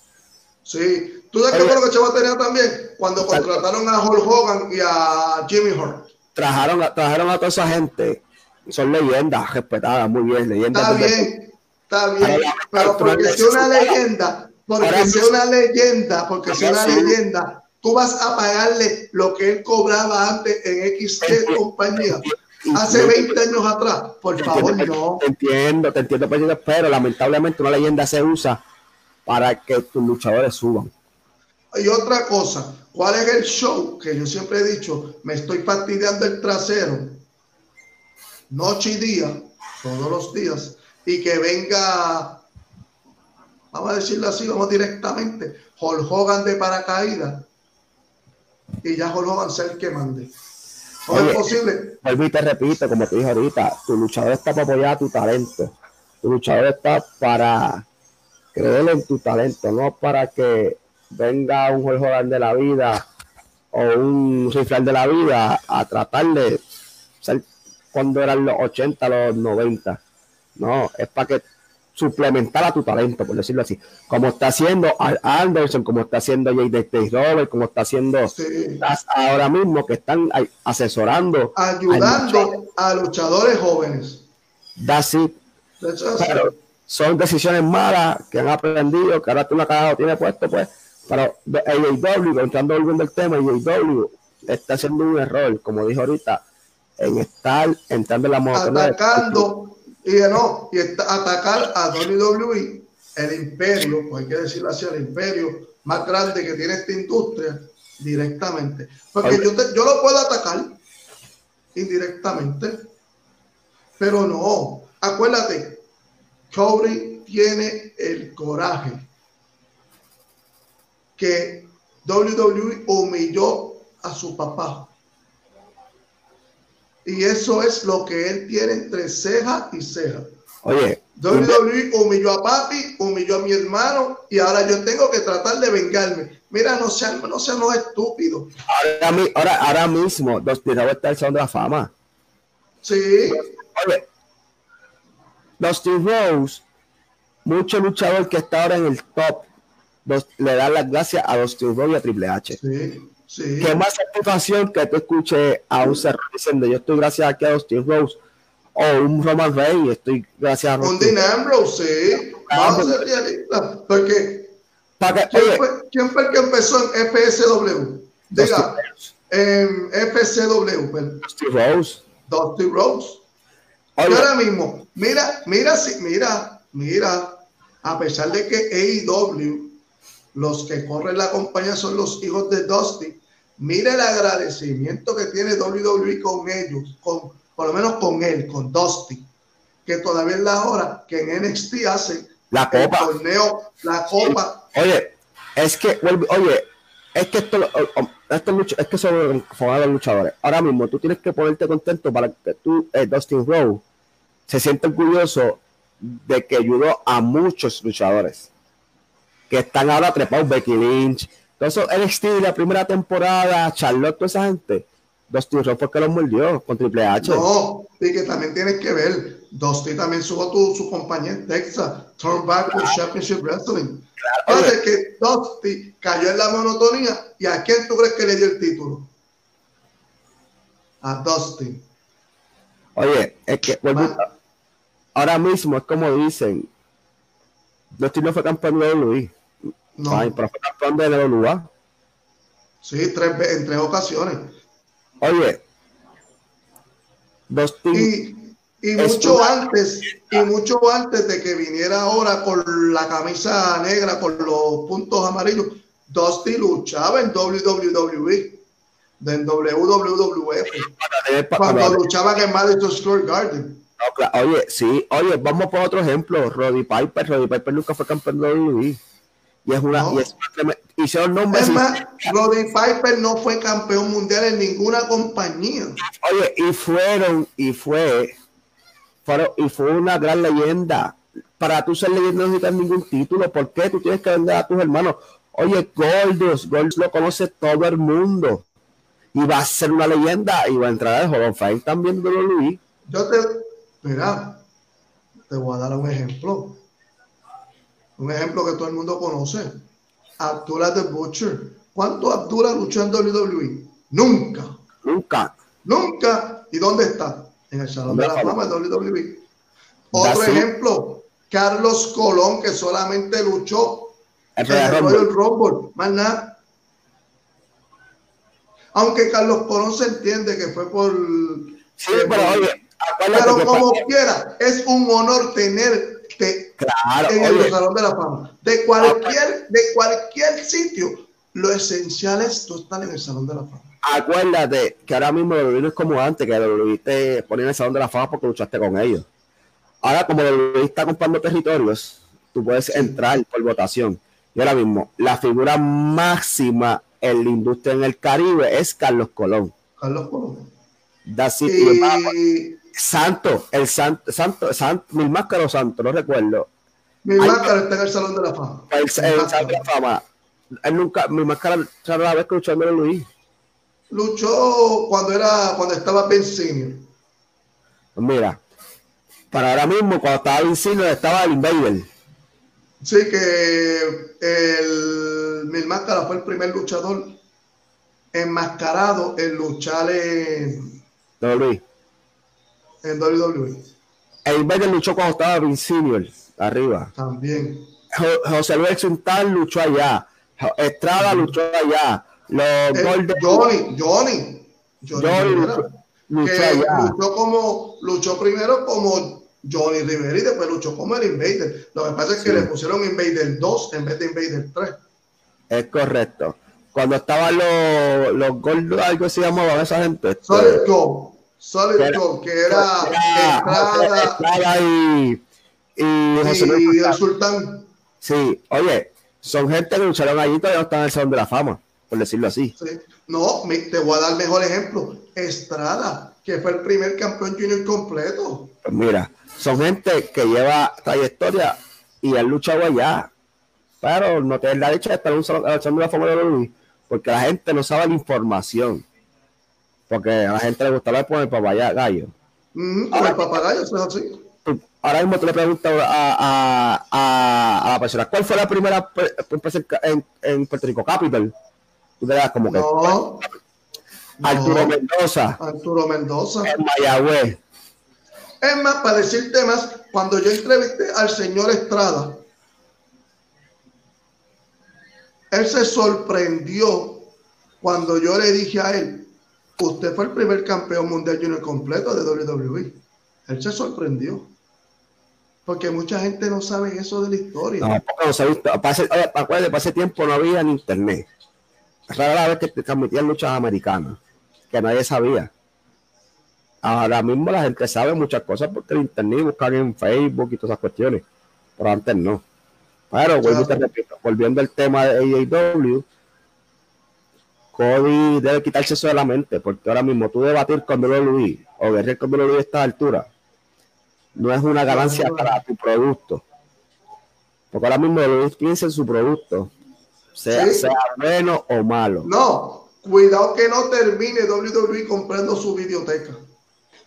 Sí, ¿tú sabes qué fue lo que Chavo tenía también? Cuando contrataron a Hulk Hogan y a Jimmy Hart. Trajeron, trajeron a toda esa gente. Son leyendas respetadas, muy bien, leyendas. Está bien, está bien. Pero porque si una leyenda porque sea una leyenda, porque sea una leyenda, tú vas a pagarle lo que él cobraba antes en XT compañía. Hace 20 años atrás, por favor, no. Te entiendo, te entiendo, pero lamentablemente una leyenda se usa para que tus luchadores suban. Y otra cosa, ¿cuál es el show? Que yo siempre he dicho, me estoy fastidiando el trasero noche y día, todos los días, y que venga, vamos a decirlo así, vamos directamente, Hulk Hogan de paracaídas, y ya Hulk Hogan sea el que mande. ¿No es posible? Vuelvo y te repito, como te dije ahorita, tu luchador está para apoyar tu talento. Tu luchador está para creer en tu talento, no para que venga un Hulk Hogan de la vida o un rifle de la vida a tratar de ser cuando eran los 80, los 90. No, es para que suplementar a tu talento, por decirlo así. Como está haciendo Anderson, como está haciendo J.D. Robert, como está haciendo ahora mismo, que están asesorando. Ayudando a luchadores jóvenes. That's son decisiones malas que han aprendido, que ahora tú la cagado tiene puesto, pues. Pero AEW, entrando volviendo el tema, AEW está haciendo un error, como dijo ahorita, en estar entrando en la monotonía. Atacando, y no, y atacar a WWE, el imperio, pues hay que decirlo así, el imperio más grande que tiene esta industria, directamente. Porque yo, yo lo puedo atacar indirectamente, pero no. Acuérdate, Cody tiene el coraje que WWE humilló a su papá. Y eso es lo que él tiene entre ceja y ceja. Oye. WWE humilló a papi, humilló a mi hermano y ahora yo tengo que tratar de vengarme. Mira, no sean, no sean los estúpidos. Ahora, ahora, mismo, Dusty Rhodes está el son de la fama. Sí. Oye, Dusty Rose, mucho luchador que está ahora en el top, le da las gracias a Dusty Rose y a Triple H. Sí. Sí. Qué más satisfacción que tú escuches a un ser diciendo yo estoy gracias a Austin Rose o un Roman Reigns, estoy gracias a un Dean Ambrose, sí. Vamos a ser realistas. Porque ¿quién, fue, ¿quién, fue, el que empezó en FSW? Diga, en FSW. Pues. Dusty Rose. Dusty Rose. ahora mismo, mira, mira, mira, mira, a pesar de que AEW los que corren la compañía son los hijos de Dusty. Mire el agradecimiento que tiene WWE con ellos, con, por lo menos con él, con Dusty, que todavía es la hora que en NXT hacen la copa. el torneo, la copa. Oye, es que, oye, es que esto, esto es que son los luchadores. Ahora mismo tú tienes que ponerte contento para que tú, eh, Dustin se sienta orgulloso de que ayudó a muchos luchadores que están ahora trepados, Becky Lynch. Entonces, NXT la primera temporada, Charlotte, toda esa gente. Dusty Rhodes fue que los mordió con Triple H. No, y que también tienes que ver, Dusty también subo tu, su compañía en Texas, Turn Back with Championship Wrestling. Claro. que Dusty cayó en la monotonía, ¿y a quién tú crees que le dio el título? A Dusty. Oye, es que ahora mismo es como dicen, Dusty no fue campeón de Luis. No. Ay, pero fue campeón de WWE. Sí, tres, en tres ocasiones. Oye, Dusty. Y, y mucho antes, y mucho antes de que viniera ahora con la camisa negra, con los puntos amarillos, Dusty luchaba en WWE, en WWF, cuando luchaban en Madison Square Garden. Oye, sí, oye, vamos por otro ejemplo. Roddy Piper, Roddy Piper nunca fue campeón de WWE. Y es una. Y es, hicieron nombres. Es más, Roddy Piper no fue campeón mundial en ninguna compañía. Oye, y fueron, y fue, fueron, y fue una gran leyenda. Para tú ser leyenda no necesitas ningún título. ¿Por qué? Tú tienes que vender a tus hermanos. Oye, Goldust, Goldust lo conoce todo el mundo. Y va a ser una leyenda. Y va a entrar al Hall of también de WWE. Yo te, Mira, te voy a dar un ejemplo. Un ejemplo que todo el mundo conoce. Abdullah the Butcher. ¿Cuánto Abdullah luchó en WWE? Nunca. Nunca. Nunca. ¿Y dónde está? En el Salón de la Fama de WWE. Otro ejemplo, Carlos Colón, que solamente luchó El, el Royal Rumble, más nada. Aunque Carlos Colón se entiende que fue por. Sí, pero oye, pero como quiera, es un honor en el Salón de la Fama. De cualquier, de cualquier sitio, lo esencial es tú estar en el Salón de la Fama. Acuérdate que ahora mismo lo no es como antes, que lo poner en el Salón de la Fama porque luchaste con ellos. Ahora, como lo está comprando territorios, tú puedes entrar por votación. Y ahora mismo, la figura máxima en la industria en el Caribe es Carlos Colón. Carlos Colón. y... Santo, el Santo, Santo, Santo, Mil Máscaro Santo, no recuerdo. Mil Máscaro está en el Salón de la Fama. El, el Salón de la Fama. Él nunca, Mil Máscaro, la vez que luchó Luis. Luchó cuando era, cuando estaba Ben Senior. Mira, para ahora mismo, cuando estaba Ben Senior, estaba el Invader. Sí, que el Mil Máscara fue el primer luchador enmascarado en luchar en WWE. En WWE. El Invader luchó cuando estaba Vince Senior, arriba. También. José Luis Suntal luchó allá. Estrada luchó allá. Los eh, Johnny, Johnny. Johnny, luchó, allá. luchó como luchó primero como Johnny Rivera y después luchó como el Invader. Lo que pasa es que le pusieron Invader 2 en vez de Invader 3. Es correcto. Cuando estaban los, los Gold, algo se llamaba esa gente. Este, Solid Gold. Solid que era, Estrada, y, y, José y el Sultán. Sí, oye, son gente que lucharon allí todavía no están en el Salón de la Fama, por decirlo así. Sí. No, te voy a dar mejor ejemplo. Estrada, que fue el primer campeón junior completo. Pues mira, son gente que lleva trayectoria y han luchado allá. Pero no te la dicha de estar en un salón de la fama de Luis, porque la gente no sabe la información. Porque a la gente le gusta poner papaya gallo. Mm, ahora, el papagayo es así. Ahora mismo te le pregunto a, a, a, la persona, ¿cuál fue la primera empresa en, en Puerto Rico? Capital. Tú te das como que. No, Arturo Mendoza. Arturo Mendoza. En Mayagüez. Es más, para decirte más, cuando yo entrevisté al señor Estrada, él se sorprendió cuando yo le dije a él, usted fue el primer campeón mundial junior completo de WWE. Él se sorprendió. Porque mucha gente no sabe eso de la historia. No, no sabe. Para ese tiempo no había en internet. Rara vez que te transmitían luchas americanas, que nadie sabía. Ahora mismo la gente sabe muchas cosas porque el internet buscan en Facebook y todas esas cuestiones, pero antes no. Pero volviendo al tema de AEW, Cody debe quitarse eso de la mente, porque ahora mismo tú debatir con Luis o guerrear con Luis a esta altura no es una ganancia para tu producto. Porque ahora mismo Luis piensa en su producto, sea, sea bueno o malo. No, cuidado que no termine WWE comprando su biblioteca.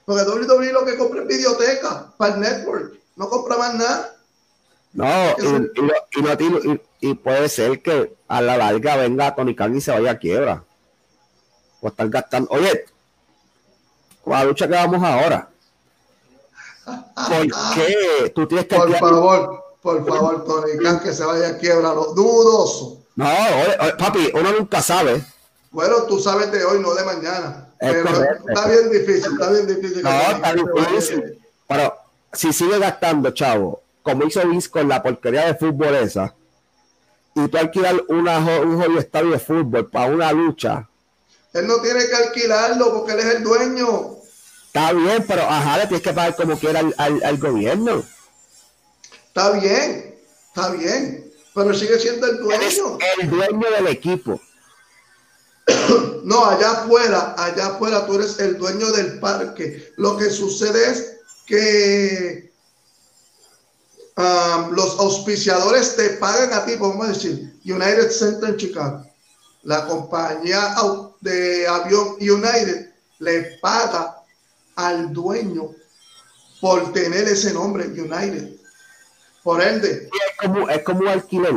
Porque WWE lo que compra es biblioteca para el network, no compra más nada. No, y, puede ser que a la larga venga Tony Khan y se vaya a quiebra. O estar gastando. Oye, con la lucha que vamos ahora. ¿Por qué tú tienes que. Por favor, por favor, Tony Khan que se vaya a quiebra, lo dudoso. No, oye, papi, uno nunca sabe. Bueno, tú sabes de hoy, no de mañana. pero está bien difícil, está bien difícil. No, está difícil. Pero si sigue gastando, chavo, como hizo Vince con la porquería de fútbol esa, y tú alquilar una, un jodido estadio de fútbol para una lucha. Él no tiene que alquilarlo porque él es el dueño. Está bien, pero ajá, le tienes que pagar como quiera al, al, gobierno. Está bien, está bien, pero sigue siendo el dueño. el dueño del equipo. No, allá afuera, allá afuera tú eres el dueño del parque. Lo que sucede es que um, los auspiciadores te pagan a ti, vamos a decir, United Center en Chicago. La compañía de avión United le paga al dueño por tener ese nombre, United. Por ende. Es como, es como alquiler.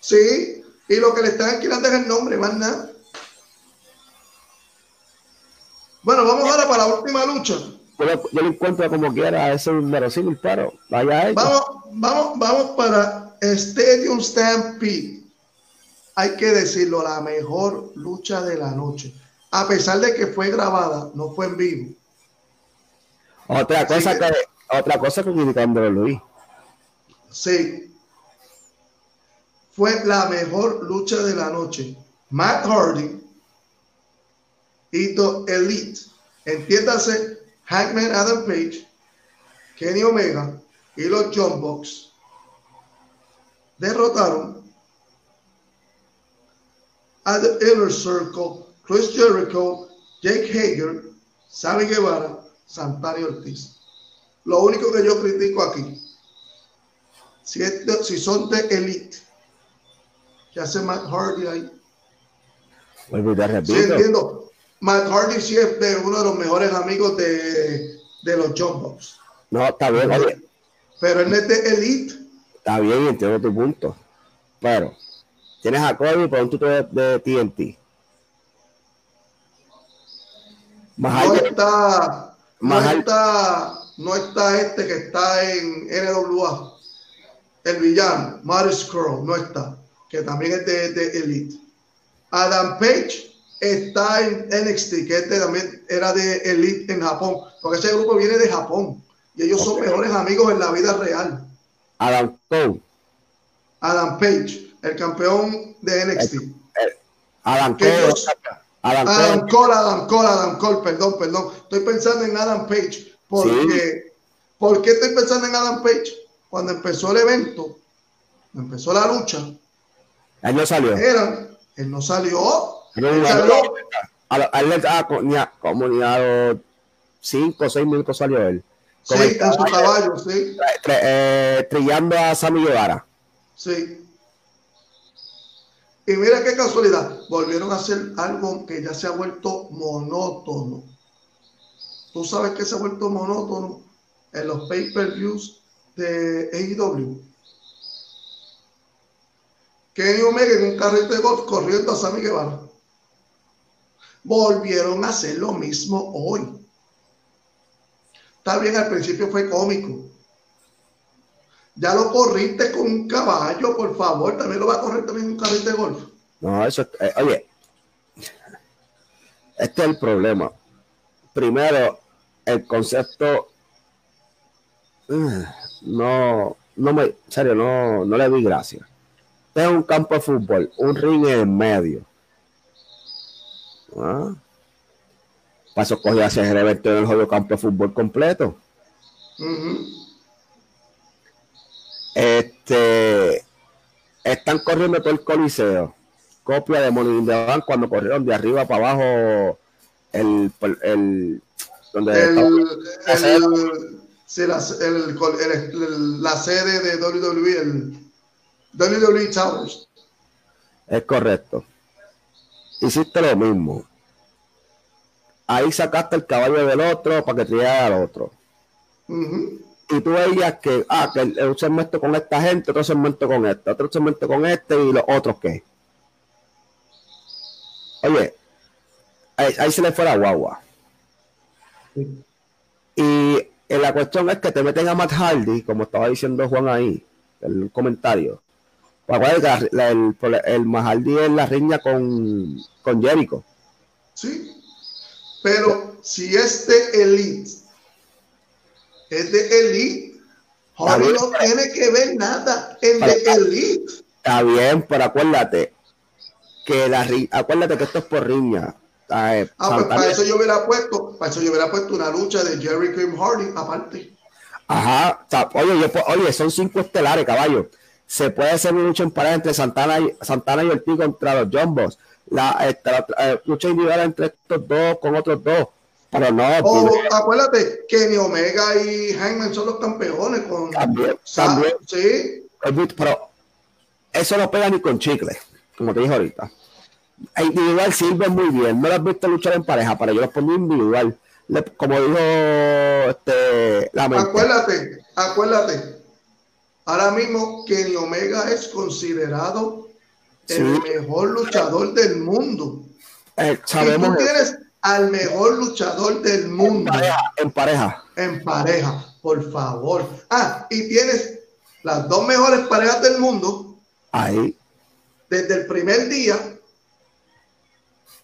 Sí, y lo que le están alquilando es el nombre, más nada. Bueno, vamos ahora para la última lucha. Yo, lo encuentro como quiera, es un verosímil, pero vaya Vamos, vamos, vamos para Stadium Stampede, hay que decirlo, la mejor lucha de la noche. A pesar de que fue grabada, no fue en vivo. Otra cosa que, otra cosa que criticando Luis. Sí. Fue la mejor lucha de la noche. Matt Hardy y The Elite. Entiéndase, Hackman Adam Page, Kenny Omega y los John Box derrotaron a The Inner Circle, Chris Jericho, Jake Hager, Sammy Guevara, Santana Ortiz. Lo único que yo critico aquí, si, si son de Elite, ¿qué hace Matt Hardy ahí? Sí, entiendo. Matt Hardy sí es de uno de los mejores amigos de, de los John Box. No, está bien. Pero él es de Elite. Está bien, entiendo tu punto. Pero tienes a Cody por un tuto de, de TNT. Más no está, no está, no está este que está en NWA. El villano, Maris Crow, no está. Que también es de, de Elite. Adam Page está en NXT, que este también era de Elite en Japón, porque ese grupo viene de Japón y ellos son mejores amigos en la vida real. Adam Cole. Adam Page, el campeón de NXT. Adam Cole. Adam, Cole. Adam Cole, Adam Cole, perdón, perdón. Estoy pensando en Adam Page porque, ¿por qué estoy pensando en Adam Page? Cuando empezó el evento, empezó la lucha, él no salió. Era, él no salió. A, él comunidad cinco o seis minutos salió él. Sí, en su caballo, sí. Eh, trillando a Sammy Guevara. Sí. Y mira qué casualidad, volvieron a hacer algo que ya se ha vuelto monótono. Tú sabes que se ha vuelto monótono en los pay-per-views de AEW. Kenny Omega en un carrito de golf corriendo a Sammy Guevara. Volvieron a hacer lo mismo hoy. Está bien, al principio fue cómico. Ya lo corriste con un caballo, por favor. También lo va a correr también un carrito de golf. No, eso es. Eh, oye, este es el problema. Primero, el concepto. Uh, no, no me. Serio, no, no le doy gracias. Este es un campo de fútbol, un ring en medio. ¿Ah? Paso cogió hacia el evento en el juego campo de fútbol completo. Este están corriendo todo el coliseo. Copia de de cuando corrieron de arriba para abajo el, el donde el, el, la sede de WWE, el WWE Towers. Es correcto. Hiciste lo mismo ahí sacaste el caballo del otro para que triera al otro. Y tú veías que, ah, que un segmento con esta gente, otro segmento con este, otro segmento con este y los otros qué. Oye, ahí, se le fue la guagua. Y la cuestión es que te meten a Matt Hardy, como estaba diciendo Juan ahí, en el comentario. Pues el, el, el, Matt Hardy es la riña con, con Jericho. Sí. Pero si es de Elite, es de Elite, Hardy no tiene que ver nada en de Elite. Está bien, pero acuérdate que la acuérdate que esto es por riña. ah, pues para eso yo hubiera puesto, para eso yo hubiera puesto una lucha de Jerry Kim Hardy aparte. Ajá, oye, oye, son cinco estelares, caballo. Se puede hacer una lucha en pareja entre Santana y, Santana y Ortiz contra los Jumbos la, esta, eh, lucha individual entre estos dos con otros dos. Pero no. Oh, acuérdate, Kenny Omega y Hangman son los campeones con. También, Sí. Pero eso no pega ni con chicle, como te dije ahorita. Individual sirve muy bien. No las has visto luchar en pareja, para yo los pongo individual. como dijo este, la Acuérdate, acuérdate. Ahora mismo Kenny Omega es considerado el mejor luchador del mundo. Eh, sabemos. Y tú tienes al mejor luchador del mundo. En pareja, en pareja. por favor. Ah, y tienes las dos mejores parejas del mundo. Ahí. Desde el primer día,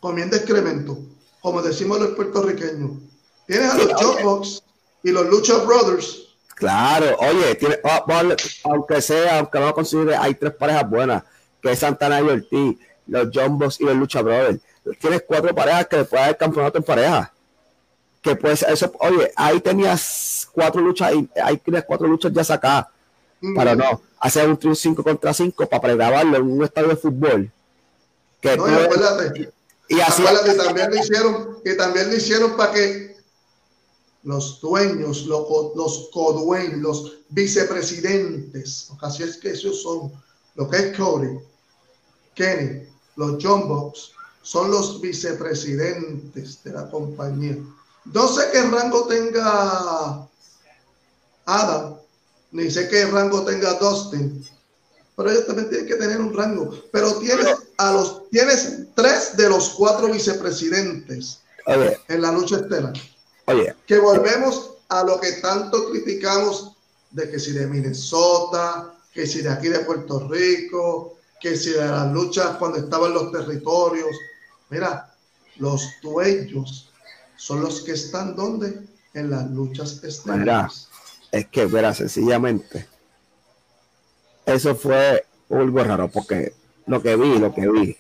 comiendo excremento, como decimos los puertorriqueños. Tienes a los Jobbox y los Lucha Brothers. Claro, oye, tiene, oh, aunque sea, aunque no lo considere, hay tres parejas buenas, que es Santana y Ortiz, los Jumbo's y los Lucha Brothers. Tienes cuatro parejas que después el campeonato en pareja. Que pues eso, oye, ahí tenías cuatro luchas, ahí tienes cuatro luchas ya sacadas. Pero no, hacer un 5 contra 5 para pregrabarlo en un estadio de fútbol. Que no, y así también lo hicieron, que también lo hicieron para que los dueños, los, los codueños, los vicepresidentes, porque así es que esos son, lo que es Cody, Kenny, los John Box, son los vicepresidentes de la compañía. No sé qué rango tenga Adam, ni sé qué rango tenga Dustin, pero ellos también tienen que tener un rango. Pero tienes a los, tienes tres de los cuatro vicepresidentes en la lucha estelar. Oye. Que volvemos a lo que tanto criticamos de que si de Minnesota, que si de aquí de Puerto Rico, que si de las luchas cuando estaban los territorios. Mira, los dueños son los que están donde? En las luchas estelares. es que, verá, sencillamente, eso fue algo raro, porque lo que vi, lo que vi,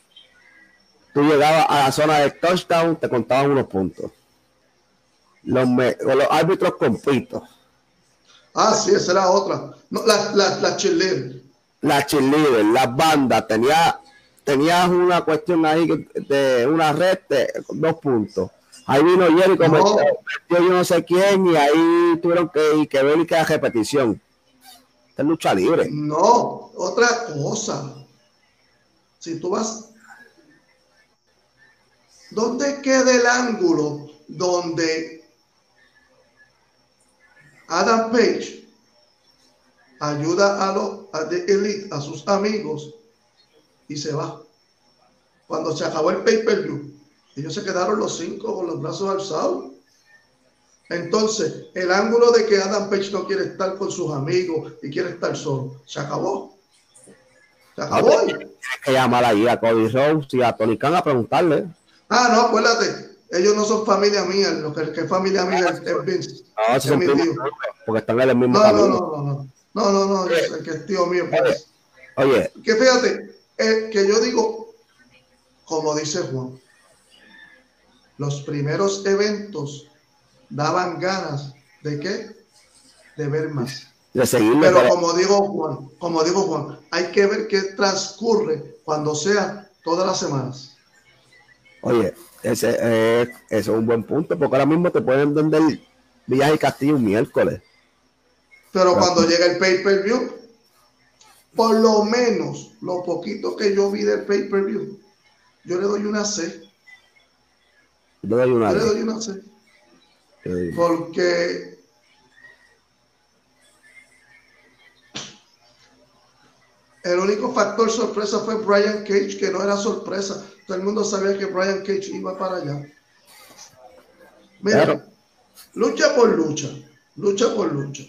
tú llegabas a la zona de touchdown, te contaban unos puntos. Los, los árbitros compitos. Ah, sí, esa era otra. No, la, la, la cheerleader. La cheerleader, las bandas, tenía, tenías una cuestión ahí de una red de dos puntos. Ahí vino Jerry no. yo no sé quién y ahí tuvieron que, que ver y que repetición. Esta lucha libre. No, otra cosa. Si tú vas. ¿Dónde queda el ángulo donde Adam Page ayuda a los a The Elite, a sus amigos, y se va? Cuando se acabó el pay-per-view, ellos se quedaron los cinco con los brazos alzados. Entonces, el ángulo de que Adam Page no quiere estar con sus amigos y quiere estar solo, se acabó. Se acabó. Tienes que llamar ahí a Cody Rose y a Tony Khan a preguntarle. Ah, no, acuérdate. Ellos no son familia mía. Lo que, es familia mía es, Vince. No, es mi tío. Porque están en el mismo no, no, no, no, no. No, no, no. el que es tío mío. Pues. Oye. Que fíjate, que yo digo, como dice Juan, los primeros eventos daban ganas de qué? De ver más. Pero como digo Juan, como digo Juan, hay que ver qué transcurre cuando sea todas las semanas. Oye, ese, eh, es un buen punto, porque ahora mismo te pueden vender Viaje y Castillo un miércoles. Pero cuando llega el pay-per-view, por lo menos lo poquito que yo vi del pay-per-view, yo le doy una C. Yo le doy una, yo le doy una C. Porque el único factor sorpresa fue Brian Cage, que no era sorpresa. Todo el mundo sabía que Brian Cage iba para allá. Mira, lucha por lucha, lucha por lucha.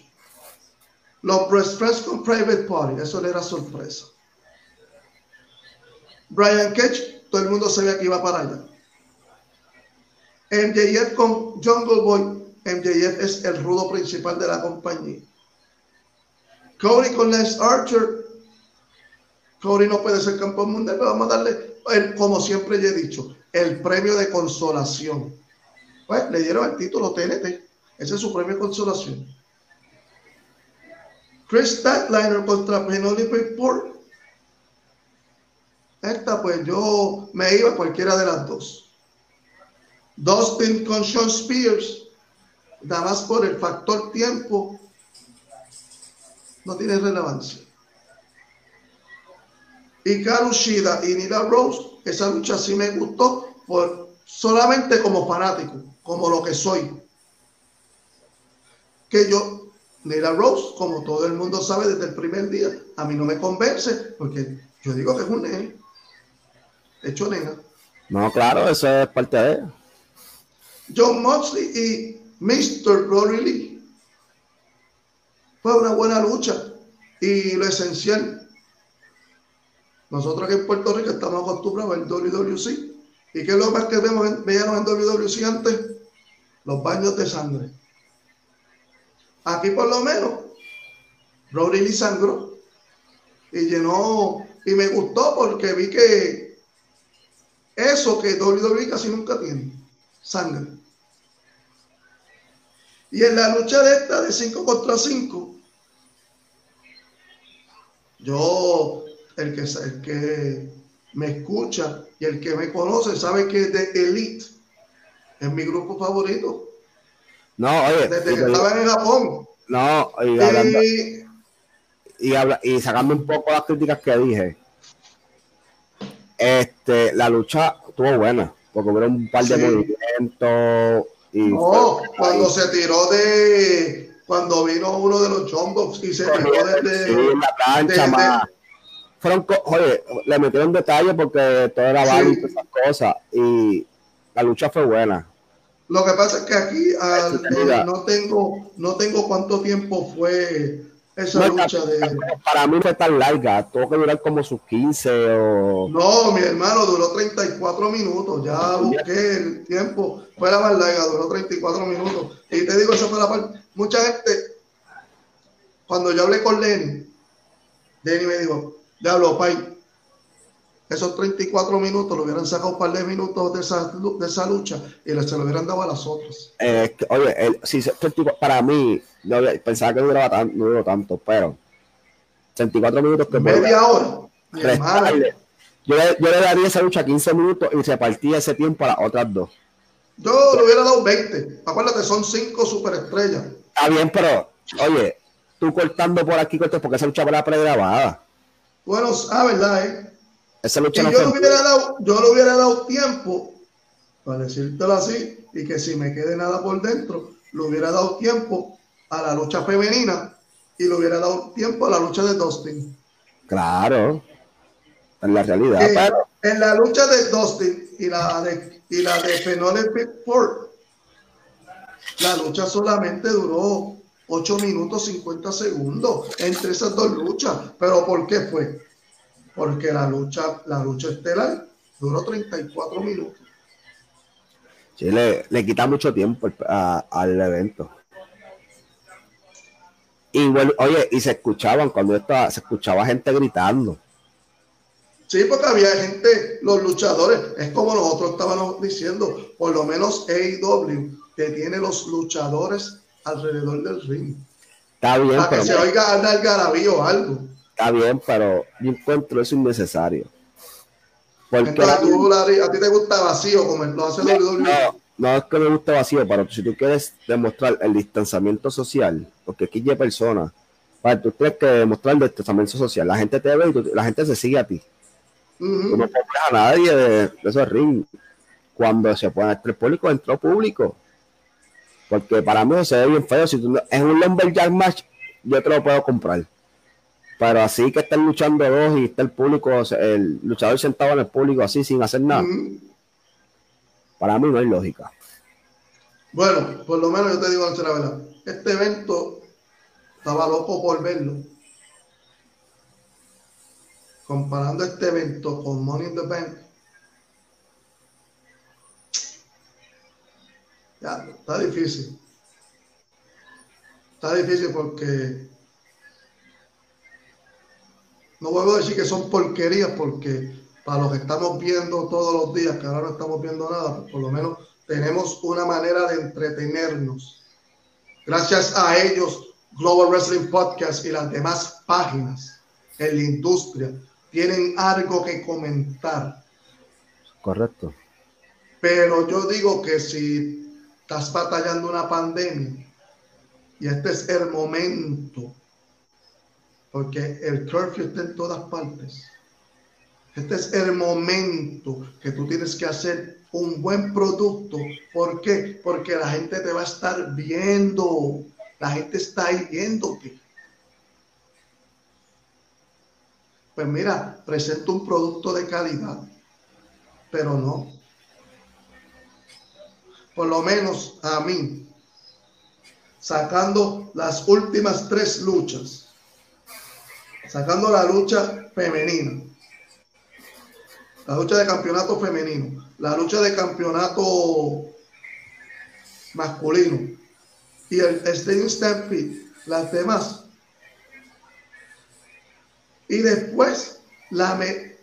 Los Press Press con Private Party, eso le era sorpresa. Brian Cage, todo el mundo sabía que iba para allá. MJF con Jungle Boy. MJF es el rudo principal de la compañía. Cody con Lance Archer. No puede ser campeón mundial, pero vamos a darle, el, como siempre ya he dicho, el premio de consolación. Pues le dieron el título TNT. Ese es su premio de consolación. Chris Statlander contra Penelope Port. Esta, pues yo me iba a cualquiera de las dos. Dustin con Sean Spears, nada más por el factor tiempo, no tiene relevancia. Y Shida y Nila Rose, esa lucha sí me gustó, por, solamente como fanático, como lo que soy. Que yo, Nila Rose, como todo el mundo sabe desde el primer día, a mí no me convence, porque yo digo que es un nene, hecho nena. No, claro, eso es parte de ella. John Moxley y Mr. Glory Lee. Fue una buena lucha. Y lo esencial, nosotros aquí en Puerto Rico estamos acostumbrados al WWC. ¿Y qué es lo más que vemos, veíamos en WWC antes? Los baños de sangre. Aquí por lo menos, Brody sangró y llenó, y me gustó porque vi que eso que WWE casi nunca tiene, sangre. Y en la lucha de esta de 5 contra 5, yo, el que, el que me escucha y el que me conoce sabe que de Elite es mi grupo favorito. No, oye. Desde que estaba en Japón. No, y, hablando, y, y sacando un poco las críticas que dije, este, la lucha estuvo buena, porque hubo un par de movimientos. Y no, cuando se tiró de. Cuando vino uno de los Jumbox y se tiró desde. Sí, la plancha más. Fueron, oye, le metieron detalles porque todo era válido y esas cosas. Y la lucha fue buena. Lo que pasa es que aquí no, tengo, no tengo cuánto tiempo fue esa lucha de. Para mí fue tan larga, tuvo que durar como sus 15 o. No, mi hermano, duró 34 minutos. Ya busqué el tiempo, fue la más larga, duró 34 minutos. Y te digo, eso fue la parte. Mucha gente, cuando yo hablé con Lenny, Lenny me dijo, diablo, Pai, esos 34 minutos lo hubieran sacado un par de minutos de esa, de esa lucha y se lo hubieran dado a las otras. Eh, oye, el, si, para mí, yo pensaba que duraba tan, no duró tanto, pero 34 minutos que media hora. Yo le, yo le daría esa lucha 15 minutos y se partía ese tiempo a las otras dos. Yo le hubiera dado 20. Acuérdate, son 5 superestrellas. Está bien, pero, oye, tú cortando por aquí, porque esa lucha fue la pregrabada. Bueno, ah, verdad, ¿eh? yo, le hubiera dado, yo le hubiera dado tiempo, para decírtelo así, y que si me quede nada por dentro, le hubiera dado tiempo a la lucha femenina y le hubiera dado tiempo a la lucha de Dustin. Claro, en la realidad. En la lucha de Dustin y la de, y la de Ford, la lucha solamente duró 8 minutos 50 segundos entre esas dos luchas. ¿Pero por qué fue? porque la lucha, la lucha estelar duró 34 minutos. Sí, le, quita mucho tiempo al evento. Y bueno, oye, y se escuchaban cuando estaba, se escuchaba gente gritando. Sí, porque había gente, los luchadores, es como nosotros estábamos diciendo, por lo menos AEW que tiene los luchadores alrededor del ring. Está bien, para que se oiga al garabío o algo. Está bien, pero yo encuentro eso innecesario. Porque Entonces, a ti te gusta vacío como lo hace no, no, no es que me gusta vacío, pero si tú quieres demostrar el distanciamiento social, porque aquí hay personas, para tú tienes que demostrar el distanciamiento social. La gente te ve y la gente se sigue a ti. Tú no compras a nadie de, esos ring. Cuando se puede entrar público, entró público. Porque para mí se ve bien feo. Si tú, es un lumberjack match, yo te lo puedo comprar pero así que están luchando dos y está el público, el luchador sentado en el público así sin hacer nada. Para mí no hay lógica. Bueno, por lo menos yo te digo la verdad. Este evento estaba loco por verlo. Comparando este evento con Money in the Bank. Ya, está difícil. Está difícil porque no vuelvo a decir que son porquerías porque para los que estamos viendo todos los días, que ahora no estamos viendo nada, pues por lo menos tenemos una manera de entretenernos. Gracias a ellos, Global Wrestling Podcast y las demás páginas en la industria tienen algo que comentar. Correcto. Pero yo digo que si estás batallando una pandemia y este es el momento porque el curfew está en todas partes. Este es el momento que tú tienes que hacer un buen producto. ¿Por qué? Porque la gente te va a estar viendo. La gente está ahí viéndote. Pues mira, presento un producto de calidad, pero no. Por lo menos a mí, sacando las últimas tres luchas, sacando la lucha femenina, la lucha de campeonato femenino, la lucha de campeonato masculino y el Stadium Stampede, las demás. Y después la me,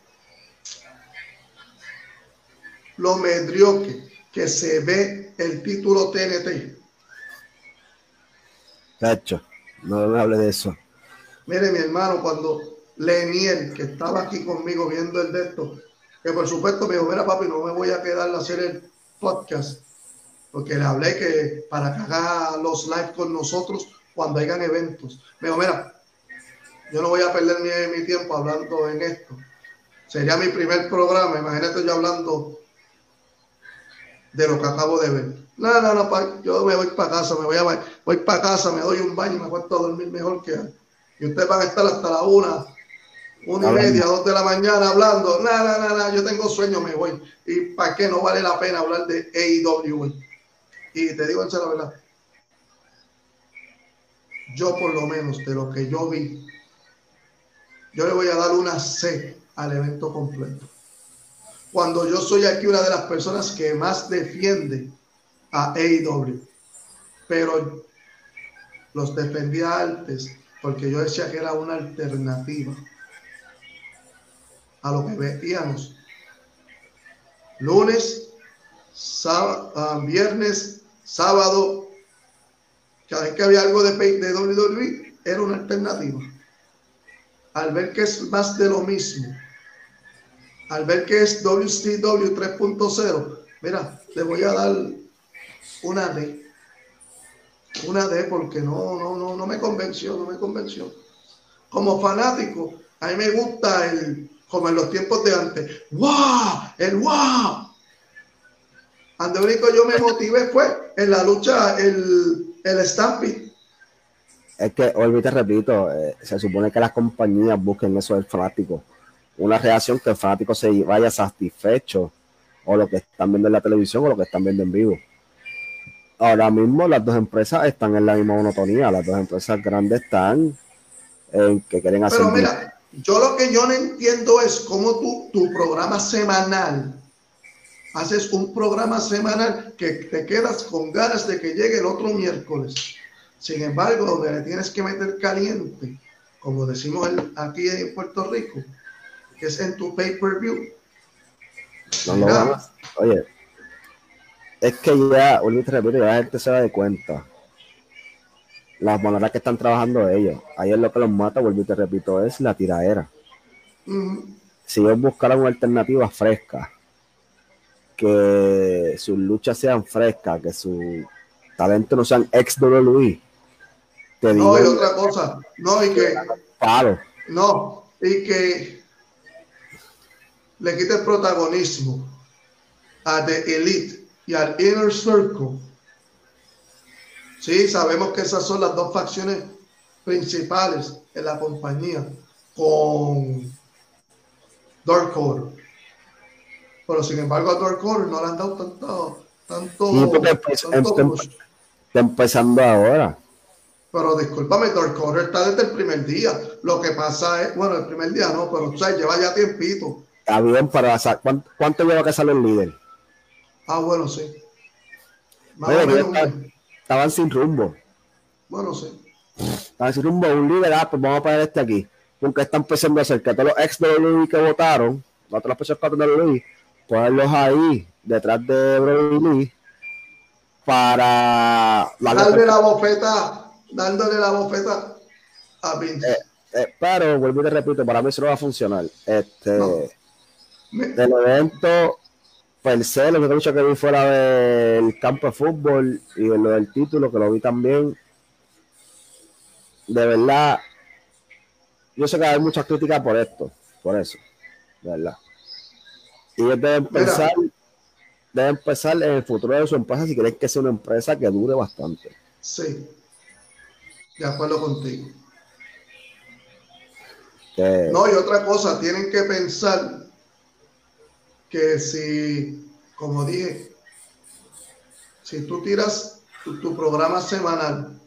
lo medrioque que se ve el título TNT. Tacho, no me hable de eso. Mire, mi hermano, cuando Leniel, que estaba aquí conmigo viendo el de esto, que por supuesto me dijo, mira papi, no me voy a quedar a hacer el podcast, porque le hablé que para que haga los live con nosotros cuando hayan eventos. Me dijo, mira, yo no voy a perder mi, mi tiempo hablando en esto. Sería mi primer programa, imagínate yo hablando de lo que acabo de ver. No, no, no, yo me voy para casa, me voy a voy para casa, me doy un baño, me acuesto a dormir mejor que Y ustedes van a estar hasta la una, una y media, dos de la mañana hablando. No, no, no, no, yo tengo sueño, me voy. ¿Y para qué no vale la pena hablar de AEW? Y te digo en la verdad. Yo por lo menos de lo que yo vi, yo le voy a dar una C al evento completo cuando yo soy aquí una de las personas que más defiende a AEW. Pero los defendía antes porque yo decía que era una alternativa a lo que veíamos. Lunes, ah, viernes, sábado, cada vez que había algo de, de WWE, era una alternativa. Al ver que es más de lo mismo, al ver que es WCW 3.0, mira, le voy a dar una D. Una D porque no, no, no, no me convenció, no me convenció. Como fanático, a mí me gusta el, como en los tiempos de antes, ¡wow! El wow. Ande único yo me motivé fue en la lucha, el, el Stampede. Es que, olvídate, repito, eh, se supone que las compañías busquen eso del fanático una reacción que el fanático se vaya satisfecho o lo que están viendo en la televisión o lo que están viendo en vivo. Ahora mismo las dos empresas están en la misma monotonía, las dos empresas grandes están en que quieren hacer... Pero mira, yo lo que yo no entiendo es cómo tú, tu programa semanal, haces un programa semanal que te quedas con ganas de que llegue el otro miércoles. Sin embargo, donde le tienes que meter caliente, como decimos aquí en Puerto Rico, es en tu pay-per-view. oye, es que ya, la gente se da de cuenta. Las maneras que están trabajando ellos. Ayer lo que los mata, vuelvo y te repito, es la tiradera. Si ellos buscaran una alternativa fresca, que sus luchas sean frescas, que su talento no sean ex WWE. no, y otra cosa, no, y que. No, y que le quita el protagonismo a The Elite y al Inner Circle, sí, sabemos que esas son las dos facciones principales en la compañía con Dark Order. Pero sin embargo a Dark Order no le han dado tanto, tanto, está empezando ahora. Pero discúlpame, Dark Order está desde el primer día. Lo que pasa es, bueno, el primer día no, pero o sea, lleva ya tiempito. Está bien, para ¿cuánto, cuánto lleva que sale el líder? Ah, bueno, sí. estaban sin rumbo. Bueno, sí. Estaban sin rumbo, un líder, ah, pues vamos a poner este aquí. Porque están empezando a hacer que todos los ex de WWE que votaron, todas las personas que de WWE, ponerlos ahí, detrás de Brody para darle la bofeta, dándole la bofeta a Vince. Eh, eh, pero vuelvo y te repito, para mí eso no va a funcionar. Este, del evento per se, lo que que vi fuera del campo de fútbol y de lo del título, que lo vi también. De verdad, yo sé que hay muchas críticas por esto, por eso, de verdad. Y ellos deben pensar, deben pensar en el futuro de su empresa si quieren que sea una empresa que dure bastante. Sí, de acuerdo contigo. No, y otra cosa, tienen que pensar que si, como dije, si tú tiras tu, programa semanal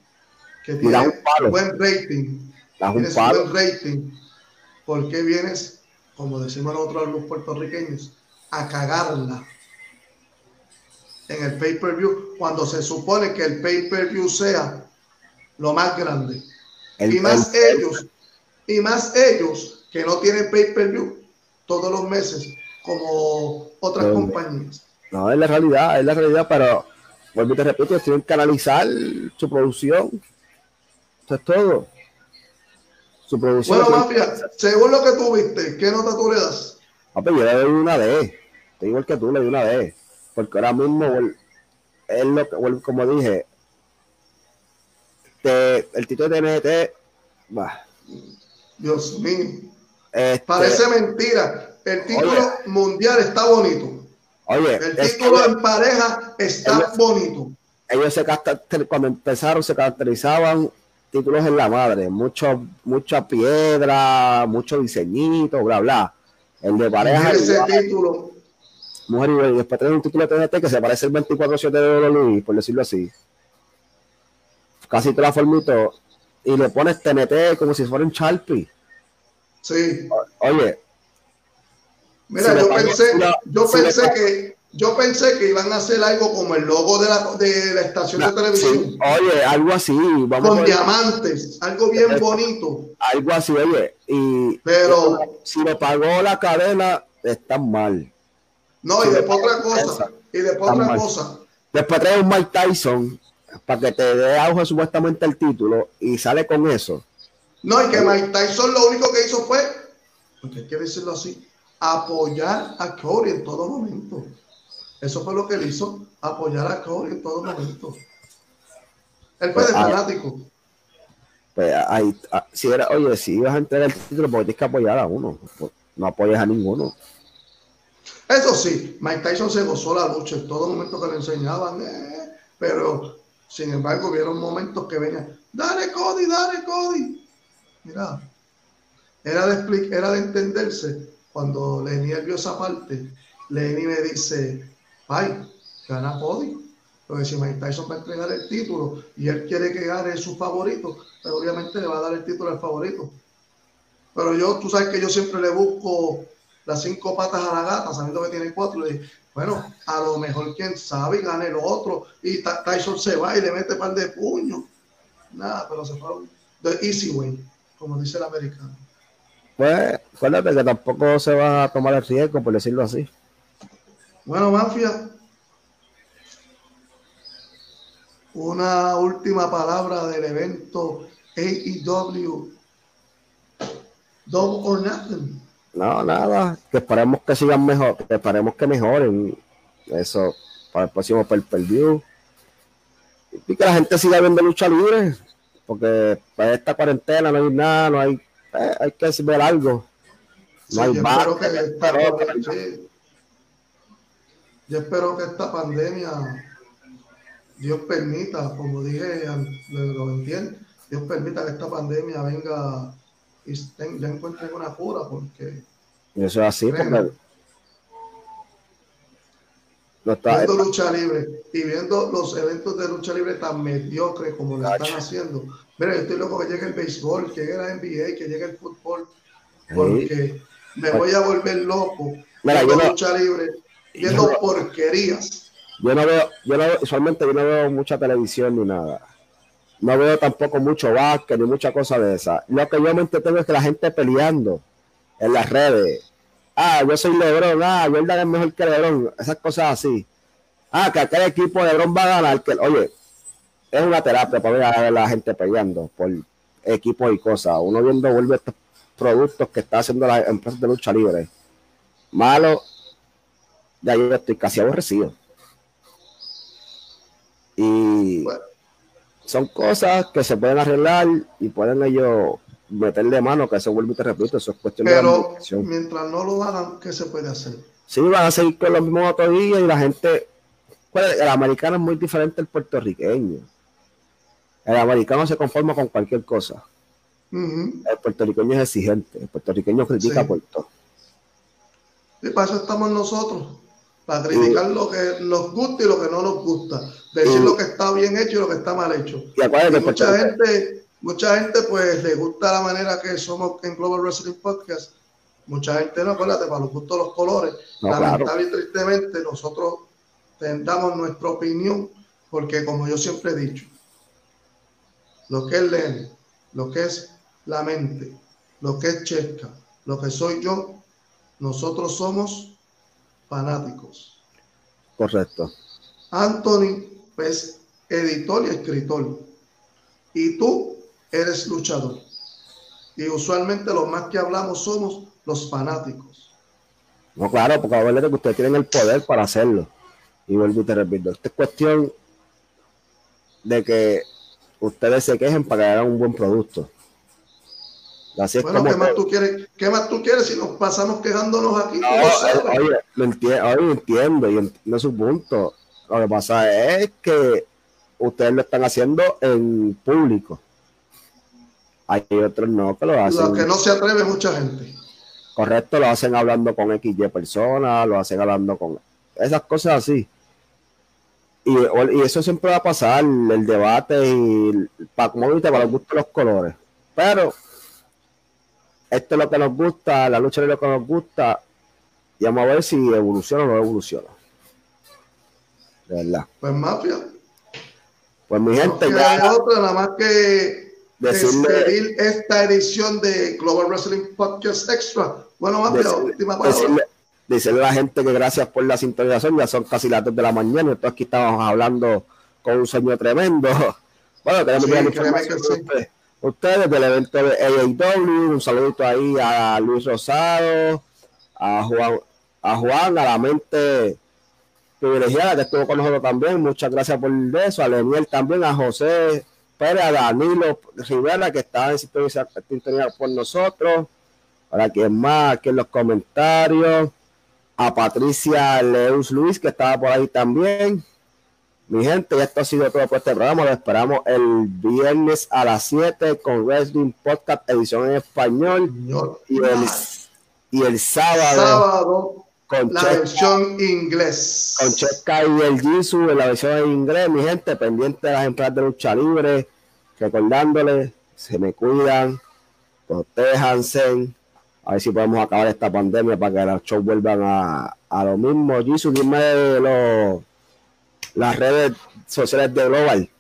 que tiene un buen rating, tienes un buen rating, ¿por qué vienes, como decimos nosotros los puertorriqueños, a cagarla en el pay-per-view cuando se supone que el pay-per-view sea lo más grande? y más ellos, y más ellos que no tienen pay-per-view todos los meses como otras compañías. No, es la realidad, es la realidad, pero vuelvo y te repito, tienen que analizar su producción. Eso es todo. Su producción. Bueno, Mafia, según lo que tú viste, ¿qué nota tú le das? Pues yo le doy una D. Te digo el que tú le doy una D. Porque ahora mismo, es lo que, como dije, el título de NT, Dios mío. Este, Parece mentira. El título mundial está bonito. Oye, el título en pareja está bonito. Ellos se cuando empezaron se caracterizaban títulos en la madre, mucho, mucha piedra, mucho diseñito, bla, bla. El de pareja. Ese título. Mujer y después tener un título de TNT que se parece al 24-7 de Luis, por decirlo así. Casi toda la formito. Y le pones TNT como si fuera un Sharpie. Sí. oye, Mira, yo pensé, yo pensé que yo pensé que iban a hacer algo como el logo de la, de la estación de televisión. oye, algo así. Vamos con diamantes, algo bien bonito. Algo así, oye. Y pero si lo pagó la cadena, está mal. No, y después otra cosa. Y después otra cosa. Después trae un Mike Tyson para que te dé auge supuestamente el título y sale con eso. No, y que Mike Tyson lo único que hizo fue, porque hay que decirlo así, apoyar a Corey en todo momento. Eso fue lo que él hizo, apoyar a Corey en todo momento. Él fue pues, de ah, fanático. Pues ahí, ah, si era, oye, si ibas a entregar el título, porque tienes que apoyar a uno. Pues, no apoyas a ninguno. Eso sí, Mike Tyson se gozó la lucha en todo momento que le enseñaban, eh, pero sin embargo, vieron momentos que venían, dale Cody, dale Cody. Mira, era de, era de entenderse cuando Lenny vio esa parte, Lenny me dice, ay, gana Cody. Porque si Mike Tyson va a entregar el título y él quiere que gane su favorito, pero obviamente le va a dar el título al favorito. Pero yo, tú sabes que yo siempre le busco las cinco patas a la gata, sabiendo que tiene cuatro, y bueno, a lo mejor quién sabe y gane el otro, y Tyson se va y le mete par de puños. Nada, pero se fue de easy way, como dice el americano. Pues, acuérdate que tampoco se va a tomar el riesgo, por decirlo así. Bueno, Mafia, una última palabra del evento AEW Double or Nothing. No, nada, que esperemos que sigan mejor, que esperemos que mejoren eso para el próximo per, -per view. Y que la gente siga viendo lucha libre, porque para esta cuarentena no hay nada, no hay eh, hay que ver algo. yo, espero que esta, yo espero que esta pandemia, Dios permita, como dije, lo entiendo, Dios permita que esta pandemia venga y ya encuentren una cura, porque. Eso es así, porque. viendo lucha libre y viendo los eventos de lucha libre tan mediocres como lo están haciendo, Mira, yo estoy loco que llegue el béisbol, que llegue la NBA, que llegue el fútbol, porque me voy a volver loco Mira, yo no, lucha libre, viendo porquerías. Yo no veo, yo no, usualmente yo no veo mucha televisión ni nada. No veo tampoco mucho básquet ni mucha cosa de esa. Lo que yo me tengo es que la gente peleando en las redes. Ah, yo soy Lebron, ah, Jordan es mejor que Lebron, esas cosas así. Ah, que aquel equipo de Lebron va a ganar. Que, oye, es una terapia para ver a la gente peleando por equipos y cosas. Uno viendo vuelve estos productos que está haciendo la empresa de lucha libre. Malo, ya yo estoy casi aborrecido. Y son cosas que se pueden arreglar y pueden ellos meterle mano, que eso vuelve y te repito, eso es cuestión Pero de mientras no lo hagan, ¿qué se puede hacer? Sí, van a seguir con los mismos días y la gente, pues, el americano es muy diferente al puertorriqueño. El americano se conforma con cualquier cosa. El puertorriqueño es exigente. El puertorriqueño critica por todo. Y para eso estamos nosotros. Para criticar lo que nos gusta y lo que no nos gusta. Decir lo que está bien hecho y lo que está mal hecho. Y, mucha gente, mucha gente pues le gusta la manera que somos en Global Wrestling Podcast. Mucha gente no, acuérdate, para los gustos los colores. Lamentablemente y tristemente nosotros tendamos nuestra opinión porque como yo siempre he dicho, lo que es Len, lo que es la mente, lo que es Chesca, lo que soy yo, nosotros somos fanáticos. Correcto. Anthony es editor y escritor. Y tú eres luchador. Y usualmente los más que hablamos somos los fanáticos. No, claro, porque a que ustedes tienen el poder para hacerlo. Y vuelvo y te repito, esta es cuestión de que ustedes se quejen para que hagan un buen producto. Así bueno, ¿qué, más tú quieres, ¿qué más tú quieres si nos pasamos quejándonos aquí? No, oye, lo entiendo, entiendo y entiendo su punto. Lo que pasa es que ustedes lo están haciendo en público. Hay otros no que lo hacen. Lo que no se atreve mucha gente. Correcto, lo hacen hablando con XY personas, lo hacen hablando con esas cosas así. Y, eso siempre va a pasar, el debate y para, como para los gustos los colores. Pero esto es lo que nos gusta, la lucha es lo que nos gusta. Y vamos a ver si evoluciona o no evoluciona. De verdad. Pues mafia. Pues mi gente. No ya, otra nada más que despedir esta edición de Global Wrestling Podcast Extra. Bueno, mafia, última palabra. Decirle, a la gente que gracias por la sintonización. Ya son casi las 2 de la mañana. Nosotros aquí estamos hablando con un sueño tremendo. Bueno, tenemos que ustedes del evento de AAW. Un saludito ahí a Luis Rosado, a Juan, a Juan, a la mente privilegiada que estuvo con nosotros también. Muchas gracias por eso. A Leniel también, a José Pérez, a Danilo Rivera, que está en sintonía por nosotros. Para quien más, aquí en los comentarios. A Patricia Leus Luis, que estaba por ahí también. Mi gente, esto ha sido todo por este programa. Lo esperamos el viernes a las 7 con Wrestling Podcast, edición en español. Y el, y el sábado con la versión inglés. Con Checa y el Jisoo en la versión en inglés, mi gente, pendiente de las entradas de lucha libre, recordándoles, se me cuidan, protéjanse, a ver si podemos acabar esta pandemia para que los shows vuelvan a, a lo mismo. Jisoo, dime los, las redes sociales de Global.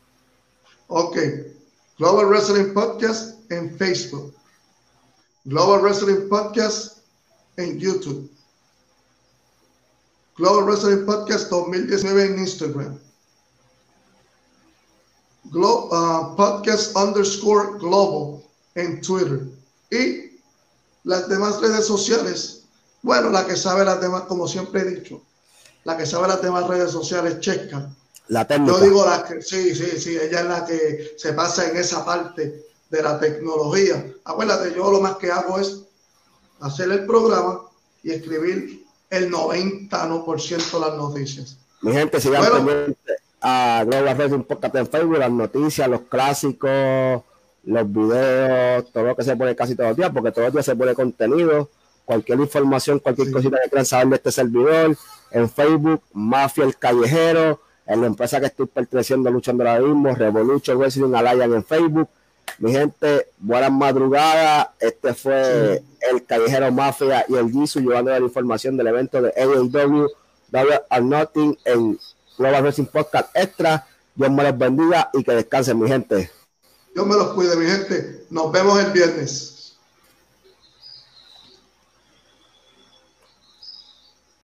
Ok, Global Wrestling Podcast en Facebook, Global Wrestling Podcast en YouTube. Global Wrestling Podcast 2019 en Instagram. Uh, podcast underscore global en Twitter. Y las demás redes sociales. Bueno, la que sabe las demás, como siempre he dicho, la que sabe las demás redes sociales, Checa. La Yo digo la que, sí, sí, sí, ella es la que se pasa en esa parte de la tecnología. Acuérdate, yo lo más que hago es hacer el programa y escribir el 90% de las noticias. Mi gente, sigan bueno, a Global Wrestling Podcast en Facebook, las noticias, los clásicos, los videos, todo lo que se pone casi todos los días, porque todos los días se pone contenido, cualquier información, cualquier cosita que quieran saber de este servidor, en Facebook, Mafia el Callejero, en la empresa que estoy perteneciendo, luchando ahora mismo, Revolution Wrestling Alliance en Facebook. Mi gente, buenas madrugadas. Este fue el Callejero Mafia y el Jisoo llevando la información del evento de AEW Double or Nothing en Global Wrestling Podcast Extra. Dios me los bendiga y que descansen, mi gente. Dios me los cuide, mi gente. Nos vemos el viernes.